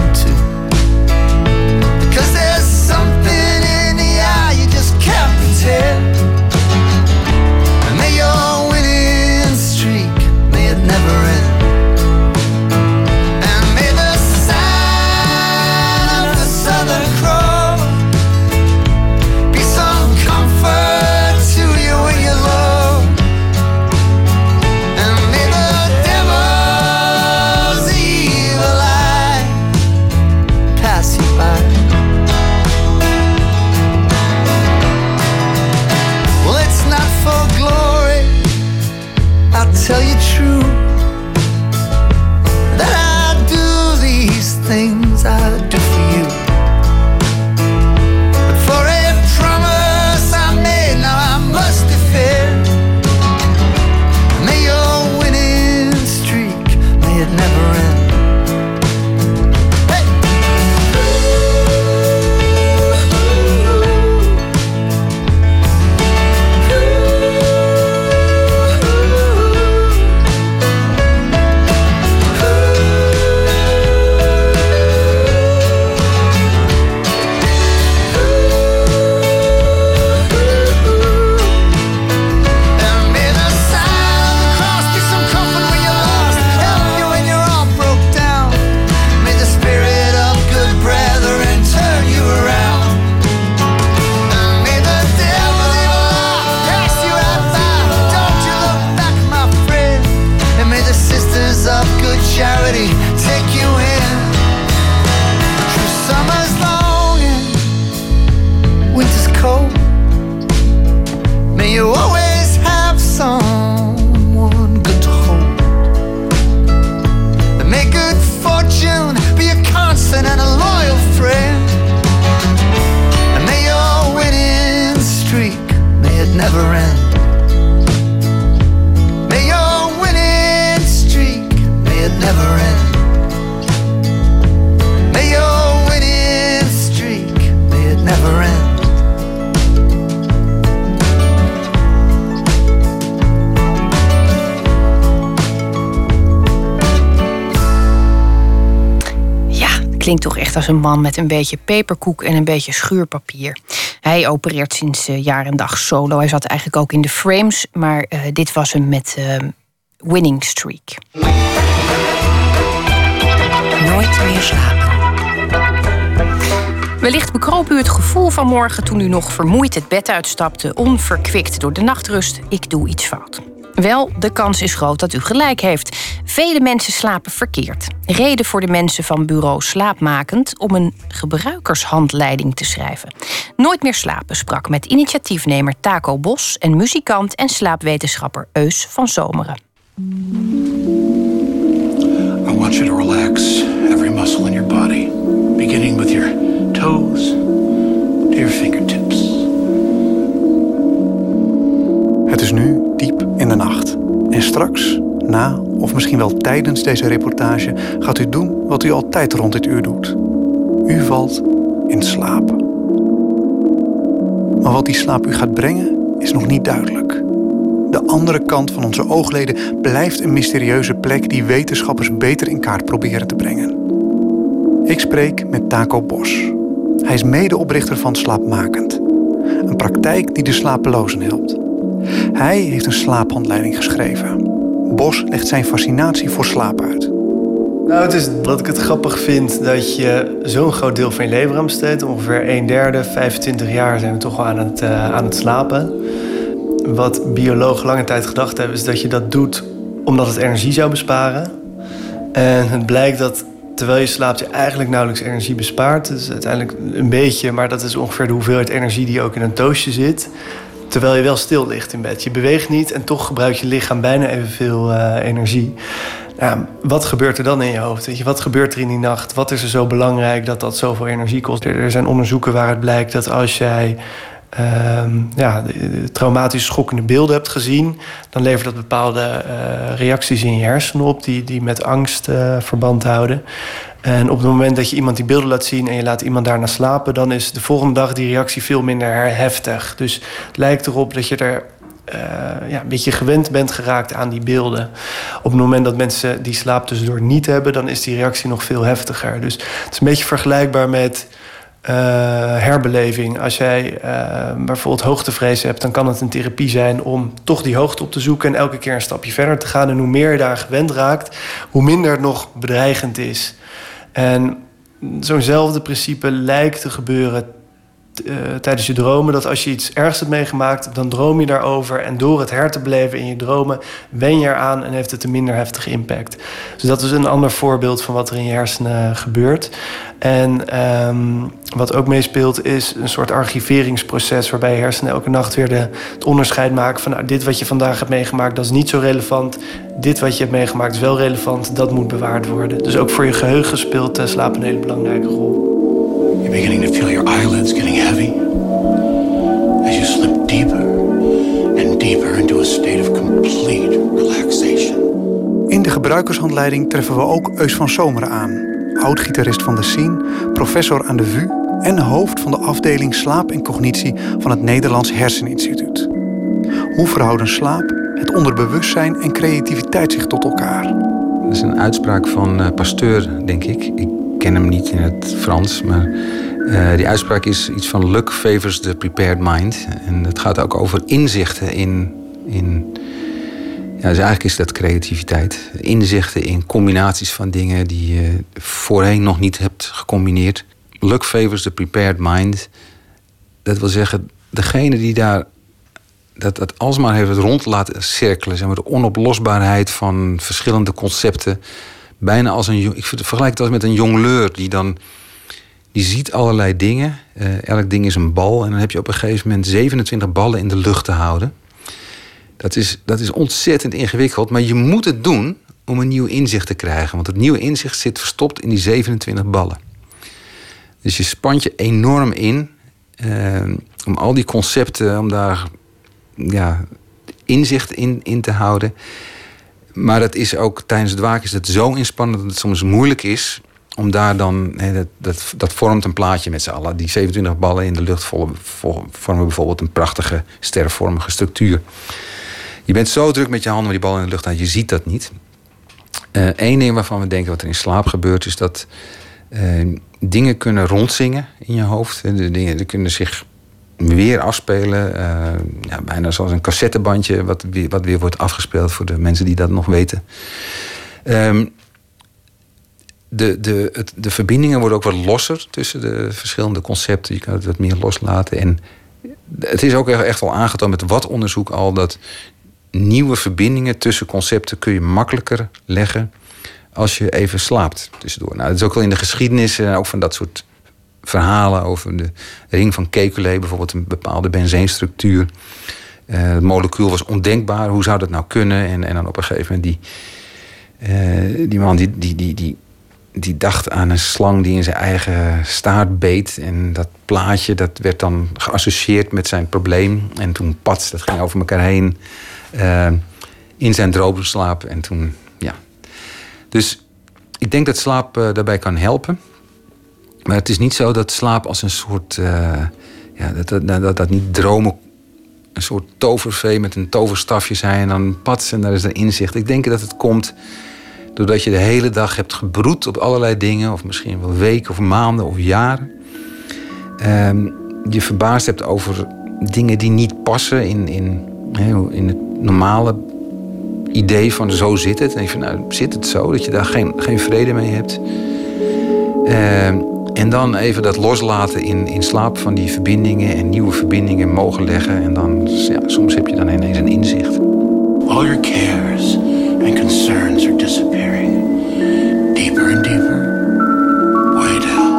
klinkt toch echt als een man met een beetje peperkoek en een beetje schuurpapier. Hij opereert sinds eh, jaar en dag solo. Hij zat eigenlijk ook in de frames, maar eh, dit was hem met eh, Winning Streak. Nooit meer slapen. Wellicht bekroop u het gevoel van morgen toen u nog vermoeid het bed uitstapte, onverkwikt door de nachtrust. Ik doe iets fout. Wel, de kans is groot dat u gelijk heeft. Vele mensen slapen verkeerd. Reden voor de mensen van bureau Slaapmakend om een gebruikershandleiding te schrijven. Nooit meer slapen sprak met initiatiefnemer Taco Bos en muzikant en slaapwetenschapper Eus van Zomeren. I want you to relax every muscle in your body, beginning with your toes to your fingertips. Het is nu diep in de nacht. En straks, na of misschien wel tijdens deze reportage, gaat u doen wat u altijd rond dit uur doet. U valt in slaap. Maar wat die slaap u gaat brengen, is nog niet duidelijk. De andere kant van onze oogleden blijft een mysterieuze plek die wetenschappers beter in kaart proberen te brengen. Ik spreek met Taco Bos. Hij is medeoprichter van Slaapmakend, een praktijk die de slapelozen helpt. Hij heeft een slaaphandleiding geschreven. Bos legt zijn fascinatie voor slaap uit. Nou, het is dat ik het grappig vind dat je zo'n groot deel van je leven aan besteedt. Ongeveer een derde, 25 jaar zijn we toch wel aan het, eh, aan het slapen. Wat biologen lange tijd gedacht hebben, is dat je dat doet omdat het energie zou besparen. En het blijkt dat terwijl je slaapt, je eigenlijk nauwelijks energie bespaart. Dus uiteindelijk een beetje, maar dat is ongeveer de hoeveelheid energie die ook in een toastje zit. Terwijl je wel stil ligt in bed. Je beweegt niet en toch gebruikt je lichaam bijna evenveel uh, energie. Nou, wat gebeurt er dan in je hoofd? Wat gebeurt er in die nacht? Wat is er zo belangrijk dat dat zoveel energie kost? Er zijn onderzoeken waaruit blijkt dat als jij ja, traumatische schokkende beelden hebt gezien, dan levert dat bepaalde uh, reacties in je hersenen op die, die met angst uh, verband houden. En op het moment dat je iemand die beelden laat zien en je laat iemand daarna slapen, dan is de volgende dag die reactie veel minder heftig. Dus het lijkt erop dat je er uh, ja, een beetje gewend bent geraakt aan die beelden. Op het moment dat mensen die slaap tussendoor niet hebben, dan is die reactie nog veel heftiger. Dus het is een beetje vergelijkbaar met herbeleving. Als jij uh, bijvoorbeeld hoogtevrees hebt, dan kan het een therapie zijn om toch die hoogte op te zoeken en elke keer een stapje verder te gaan. En hoe meer je daar gewend raakt, hoe minder het nog bedreigend is. En zo'nzelfde principe lijkt te gebeuren eh, tijdens je dromen dat als je iets ergs hebt meegemaakt, dan droom je daarover. En door het her te beleven in je dromen, wen je eraan en heeft het een minder heftige impact. Dus dat is een ander voorbeeld van wat er in je hersenen gebeurt. En ehm, wat ook meespeelt is een soort archiveringsproces waarbij je hersenen elke nacht weer de, het onderscheid maken van nou, dit wat je vandaag hebt meegemaakt, dat is niet zo relevant. Dit wat je hebt meegemaakt is wel relevant, dat moet bewaard worden. Dus ook voor je geheugen speelt uh, slaap een hele belangrijke rol. Beginning to feel your eyelids getting heavy as you slip deeper and deeper into a state of complete relaxation. In de gebruikershandleiding treffen we ook Eus van Zomeren aan. Oud-gitarist van de Scene, professor aan de VU en hoofd van de afdeling slaap en cognitie van het Nederlands Herseninstituut. Hoe verhouden slaap, het onderbewustzijn en creativiteit zich tot elkaar? Dat is een uitspraak van uh, Pasteur, denk ik. Ik ken hem niet in het Frans, maar uh, die uitspraak is iets van luck favors the prepared mind. En het gaat ook over inzichten in. in ja, dus eigenlijk is dat creativiteit. Inzichten in combinaties van dingen die je voorheen nog niet hebt gecombineerd. Luck favors the prepared mind. Dat wil zeggen, degene die daar dat, dat alsmaar heeft rond laten cirkelen. Zeg maar, de onoplosbaarheid van verschillende concepten. Bijna als een. Ik vergelijk het als met een jongleur die dan. Die ziet allerlei dingen. Uh, elk ding is een bal. En dan heb je op een gegeven moment 27 ballen in de lucht te houden. Dat is, dat is ontzettend ingewikkeld. Maar je moet het doen om een nieuw inzicht te krijgen. Want het nieuwe inzicht zit verstopt in die 27 ballen. Dus je spant je enorm in. Uh, om al die concepten, om daar ja, inzicht in, in te houden. Maar dat is ook tijdens het waken is het zo inspannend dat het soms moeilijk is om daar dan, dat, dat, dat vormt een plaatje met z'n allen. Die 27 ballen in de lucht vormen bijvoorbeeld een prachtige stervormige structuur. Je bent zo druk met je handen met die bal in de lucht dat je ziet dat niet. Eén uh, ding waarvan we denken wat er in slaap gebeurt, is dat uh, dingen kunnen rondzingen in je hoofd. De dingen die kunnen zich weer afspelen. Uh, ja, bijna zoals een cassettebandje, wat weer, wat weer wordt afgespeeld voor de mensen die dat nog weten. Um, de, de, het, de verbindingen worden ook wat losser tussen de verschillende concepten. Je kan het wat meer loslaten. En het is ook echt wel aangetoond met wat onderzoek al dat nieuwe verbindingen tussen concepten kun je makkelijker leggen als je even slaapt tussendoor. Nou, dat is ook wel in de geschiedenis, uh, ook van dat soort verhalen over de ring van Kekulé, bijvoorbeeld een bepaalde benzeenstructuur. Uh, het molecuul was ondenkbaar, hoe zou dat nou kunnen? En, en dan op een gegeven moment die, uh, die man die, die, die, die dacht aan een slang die in zijn eigen staart beet. En dat plaatje dat werd dan geassocieerd met zijn probleem. En toen pats, dat ging over elkaar heen uh, in zijn droomslaap. En toen, ja. Dus ik denk dat slaap daarbij kan helpen. Maar het is niet zo dat slaap als een soort. Uh, ja, dat, dat, dat, dat niet dromen een soort tovervee met een toverstafje zijn en dan pats en daar is er inzicht. Ik denk dat het komt doordat je de hele dag hebt gebroed op allerlei dingen, of misschien wel weken of maanden of jaren. Um, je verbaasd hebt over dingen die niet passen in, in, in het normale idee van zo zit het. En je van nou, zit het zo dat je daar geen, geen vrede mee hebt. Uh, en dan even dat loslaten in, in slaap van die verbindingen en nieuwe verbindingen mogen leggen. En dan, ja, soms heb je dan ineens een inzicht. All your cares and concerns are disappearing. Deeper and deeper. Way down.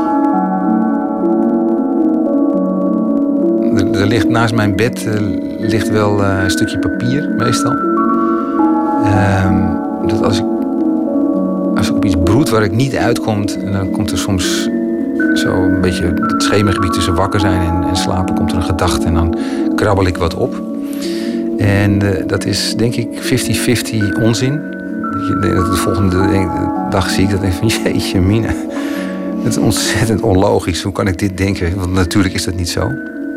Er, ligt naast mijn bed uh, ligt wel uh, een stukje papier, meestal. Uh, dat als ik, als ik op iets broed waar ik niet uitkom, dan komt er soms zo een beetje het schemergebied tussen wakker zijn en, en, slapen komt er een gedachte en dan krabbel ik wat op. En uh, dat is denk ik 50-50 onzin. Dat de volgende dag zie ik dat en van jeetje mine. Het is ontzettend onlogisch. Hoe kan ik dit denken? Want natuurlijk is dat niet zo.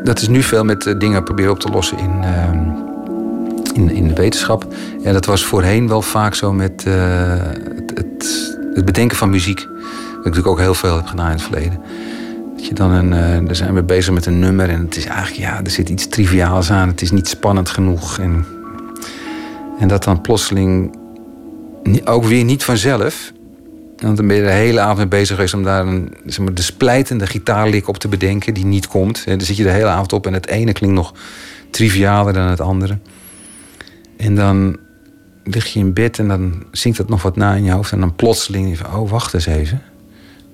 Dat is nu veel met uh, dingen proberen op te lossen in, uh, in, in de wetenschap. En dat was voorheen wel vaak zo met het, het, het bedenken van muziek. Wat ik natuurlijk ook heel veel heb gedaan in het verleden. Dat je dan een, uh, daar zijn we bezig met een nummer en het is eigenlijk, ja, er zit iets triviaals aan. Het is niet spannend genoeg. En, en dat dan plotseling ook weer niet vanzelf Want dan ben je de hele avond mee bezig geweest om daar een, zeg maar, de splijtende gitaarlik op te bedenken die niet komt. En dan zit je de hele avond op en het ene klinkt nog trivialer dan het andere. En dan lig je in bed en dan zingt het nog wat na in je hoofd. En dan plotseling oh, wacht eens even.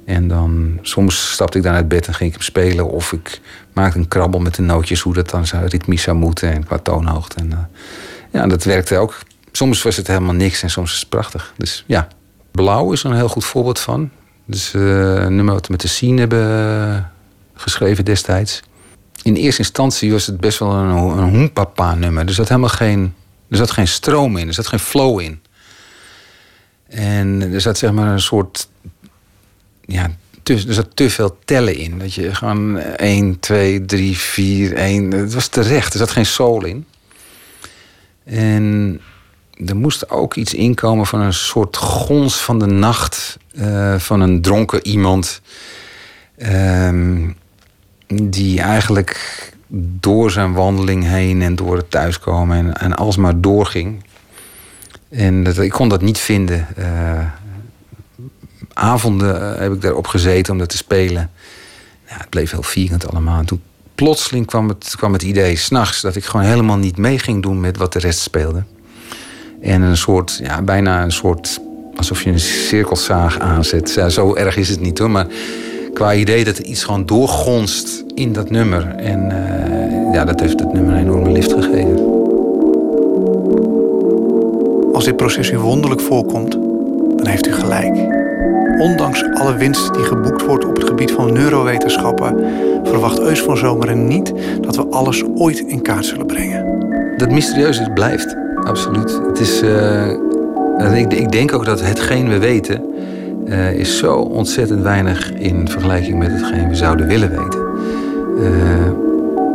En dan, soms stapte ik dan uit bed en ging ik hem spelen. Of ik maakte een krabbel met de nootjes, hoe dat dan zou, ritmisch zou moeten en qua toonhoogte. En, uh, ja, dat werkte ook. Soms was het helemaal niks en soms is het prachtig. Dus ja, Blauw is er een heel goed voorbeeld van. Dus uh, een nummer wat we met de scene hebben geschreven destijds. In eerste instantie was het best wel een, een nummer. Er zat helemaal geen, er zat geen stroom in, er zat geen flow in. En er zat zeg maar een soort ja, te, er zat te veel tellen in. Dat je gewoon 1, 2, 3, 4, 1. Het was terecht. Er zat geen soul in. En er moest ook iets inkomen van een soort gons van de nacht. Uh, van een dronken iemand. Uh, die eigenlijk door zijn wandeling heen en door het thuiskomen en, en alsmaar doorging. En dat, ik kon dat niet vinden. Uh, avonden eh, heb ik daarop gezeten om dat te spelen. Het bleef heel vierend allemaal. En toen plotseling kwam het, kwam het idee, s'nachts, dat ik gewoon helemaal niet mee ging doen met wat de rest speelde. En een soort, ja, bijna een soort, alsof je een cirkelzaag aanzet. Ja, zo erg is het niet hoor, maar qua idee dat er iets gewoon doorgonst in dat nummer. En uh, ja, dat heeft het nummer een enorme lift gegeven. Als dit proces u wonderlijk voorkomt, dan heeft u gelijk. Ondanks alle winst die geboekt wordt op het gebied van neurowetenschappen, verwacht Eus van Zomeren niet dat we alles ooit in kaart zullen brengen. Dat mysterieuze blijft, absoluut. Het is, uh, ik, denk ook dat hetgeen we weten, uh, is zo ontzettend weinig in vergelijking met hetgeen we zouden willen weten. Uh,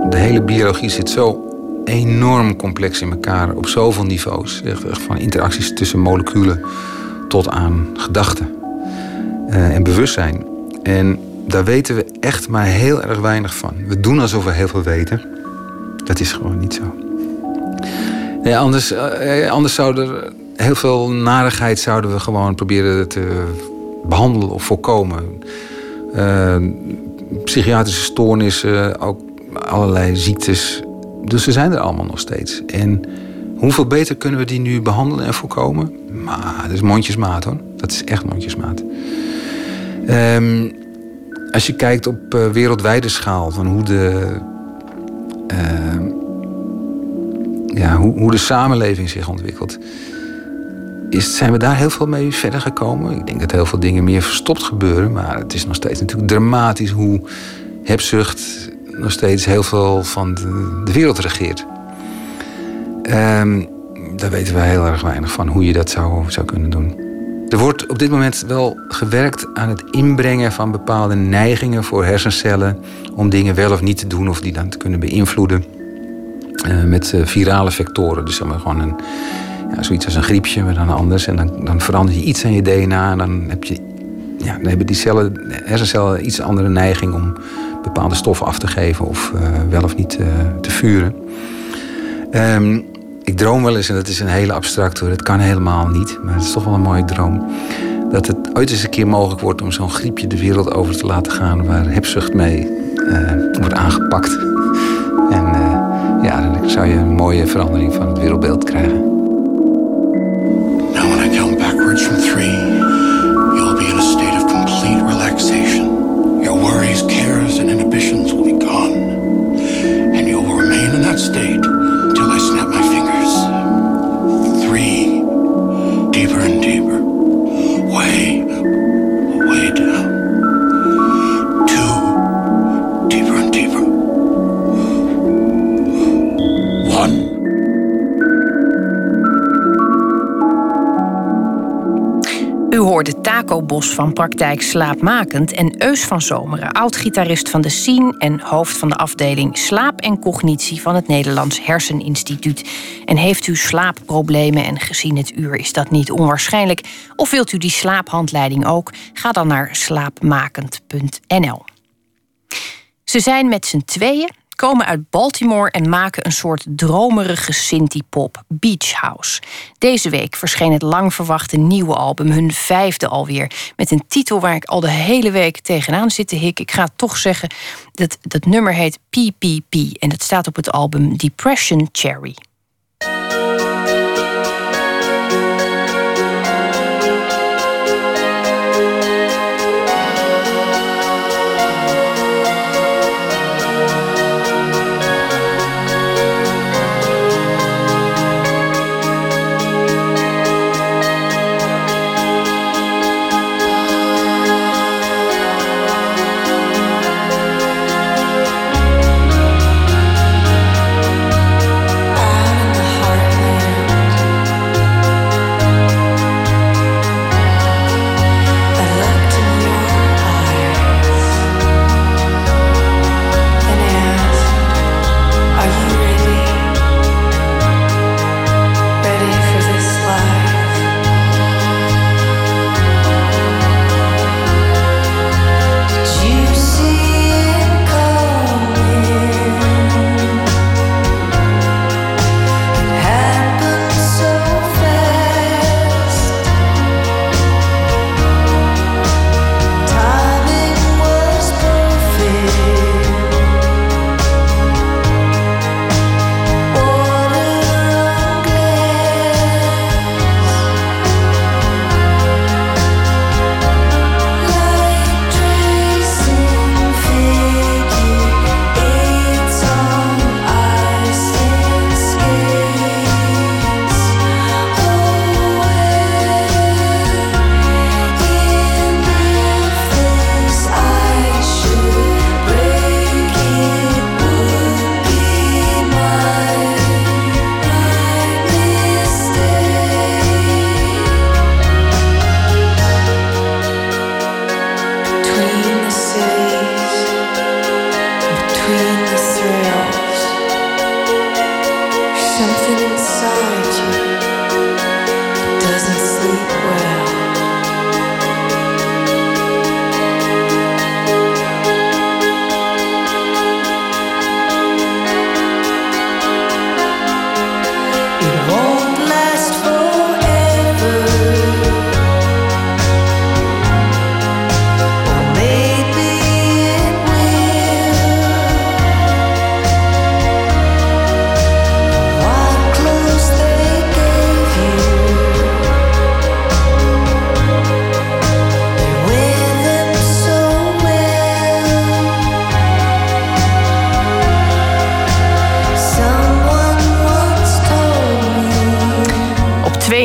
de hele biologie zit zo enorm complex in elkaar op zoveel niveaus. Van interacties tussen moleculen tot aan gedachten uh, en bewustzijn. En daar weten we echt maar heel erg weinig van. We doen alsof we heel veel weten. Dat is gewoon niet zo. Nee, anders, uh, anders zou er heel veel narigheid zouden we gewoon proberen te behandelen of voorkomen. Uh, psychiatrische stoornissen, ook allerlei ziektes. Dus ze zijn er allemaal nog steeds. En hoeveel beter kunnen we die nu behandelen en voorkomen? Maar dat is mondjesmaat hoor. Dat is echt mondjesmaat. Um, als je kijkt op uh, wereldwijde schaal van hoe de, uh, ja, hoe, hoe, de samenleving zich ontwikkelt, is, zijn we daar heel veel mee verder gekomen. Ik denk dat heel veel dingen meer verstopt gebeuren, maar het is nog steeds natuurlijk dramatisch hoe hebzucht nog steeds heel veel van de, wereld regeert. Um, daar weten we heel erg weinig van hoe je dat zou, zou kunnen doen. Er wordt op dit moment wel gewerkt aan het inbrengen van bepaalde neigingen voor hersencellen om dingen wel of niet te doen of die dan te kunnen beïnvloeden uh, met uh, virale vectoren. Dus zeg maar gewoon een, ja, zoiets als een griepje, maar dan anders. En dan, dan verander je iets aan je DNA en dan, heb je, ja, dan hebben die cellen, hersencellen iets andere neiging om bepaalde stoffen af te geven of uh, wel of niet te vuren. Um, ik droom wel eens, en dat is een hele abstract hoor, dat kan helemaal niet, maar het is toch wel een mooie droom. Dat het ooit eens een keer mogelijk wordt om zo'n griepje de wereld over te laten gaan waar hebzucht mee uh, wordt aangepakt. En uh, ja, dan zou je een mooie verandering van het wereldbeeld krijgen. U hoorde Taco Bos van Praktijk Slaapmakend en Eus van Zomeren, oud-gitarist van de Scene en hoofd van de afdeling Slaap en Cognitie van het Nederlands Herseninstituut. En heeft u slaapproblemen en gezien het uur is dat niet onwaarschijnlijk? Of wilt u die slaaphandleiding ook? Ga dan naar slaapmakend.nl. Ze zijn met z'n tweeën komen uit Baltimore en maken een soort dromerige synthie-pop, Beach House. Deze week verscheen het lang verwachte nieuwe album, hun vijfde alweer. Met een titel waar ik al de hele week tegenaan zit te hikken. Ik ga toch zeggen, dat, dat nummer heet PPP en het staat op het album Depression Cherry.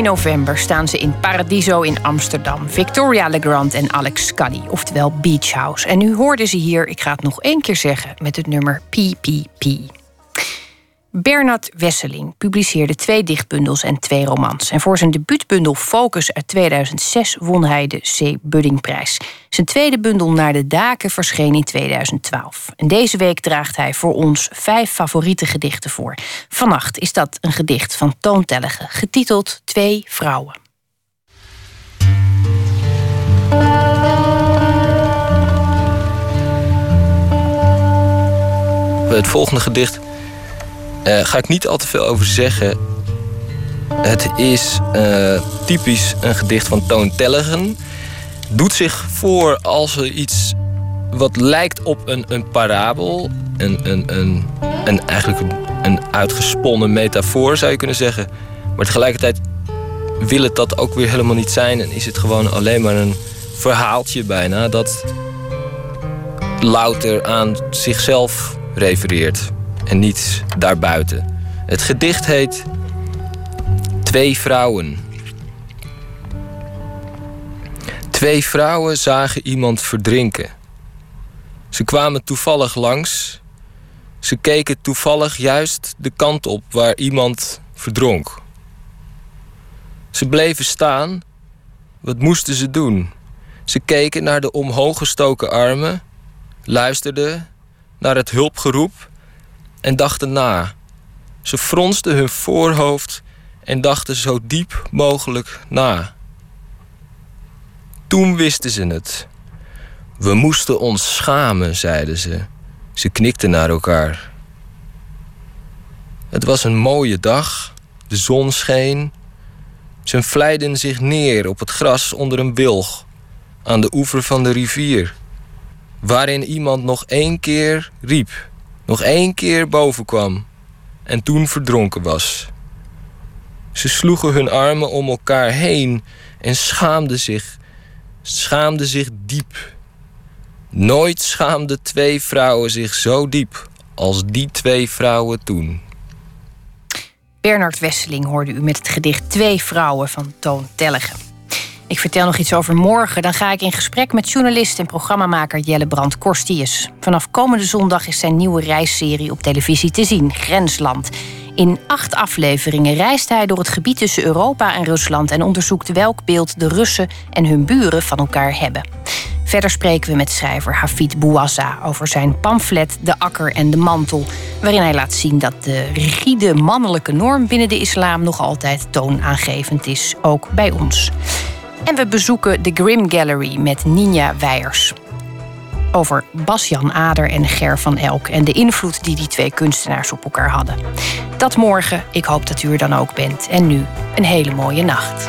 November staan ze in Paradiso in Amsterdam. Victoria Legrand en Alex Scuddy, oftewel Beach House. En nu hoorden ze hier, ik ga het nog één keer zeggen, met het nummer PPP. Bernard Wesseling publiceerde twee dichtbundels en twee romans. En voor zijn debuutbundel Focus uit 2006 won hij de C. Buddingprijs. Zijn tweede bundel Naar de Daken verscheen in 2012. En deze week draagt hij voor ons vijf favoriete gedichten voor. Vannacht is dat een gedicht van Toon getiteld Twee Vrouwen. Het volgende gedicht uh, ga ik niet al te veel over zeggen. Het is uh, typisch een gedicht van Toon Tellegen. Doet zich voor als er iets wat lijkt op een, een parabel. Een, een, een, een, eigenlijk een uitgesponnen metafoor zou je kunnen zeggen. Maar tegelijkertijd wil het dat ook weer helemaal niet zijn. En is het gewoon alleen maar een verhaaltje bijna dat louter aan zichzelf refereert en niets daarbuiten. Het gedicht heet Twee vrouwen. Twee vrouwen zagen iemand verdrinken. Ze kwamen toevallig langs. Ze keken toevallig juist de kant op waar iemand verdronk. Ze bleven staan. Wat moesten ze doen? Ze keken naar de omhooggestoken armen, luisterden naar het hulpgeroep en dachten na. Ze fronsten hun voorhoofd en dachten zo diep mogelijk na. Toen wisten ze het. We moesten ons schamen, zeiden ze. Ze knikten naar elkaar. Het was een mooie dag, de zon scheen. Ze vlijden zich neer op het gras onder een wilg aan de oever van de rivier, waarin iemand nog één keer riep, nog één keer boven kwam en toen verdronken was. Ze sloegen hun armen om elkaar heen en schaamden zich, schaamden zich diep. Nooit schaamden twee vrouwen zich zo diep als die twee vrouwen toen. Bernard Wesseling hoorde u met het gedicht Twee Vrouwen van Toon Tellegen. Ik vertel nog iets over morgen. Dan ga ik in gesprek met journalist en programmamaker Jelle Brand Korstius. Vanaf komende zondag is zijn nieuwe reisserie op televisie te zien, Grensland. In acht afleveringen reist hij door het gebied tussen Europa en Rusland en onderzoekt welk beeld de Russen en hun buren van elkaar hebben. Verder spreken we met schrijver Hafid Bouazza over zijn pamflet De Akker en de Mantel, waarin hij laat zien dat de rigide mannelijke norm binnen de islam nog altijd toonaangevend is, ook bij ons. En we bezoeken de Grim Gallery met Ninja Weijers. Over Basjan Ader en Ger van Elk en de invloed die die twee kunstenaars op elkaar hadden. Dat morgen, ik hoop dat u er dan ook bent. En nu een hele mooie nacht.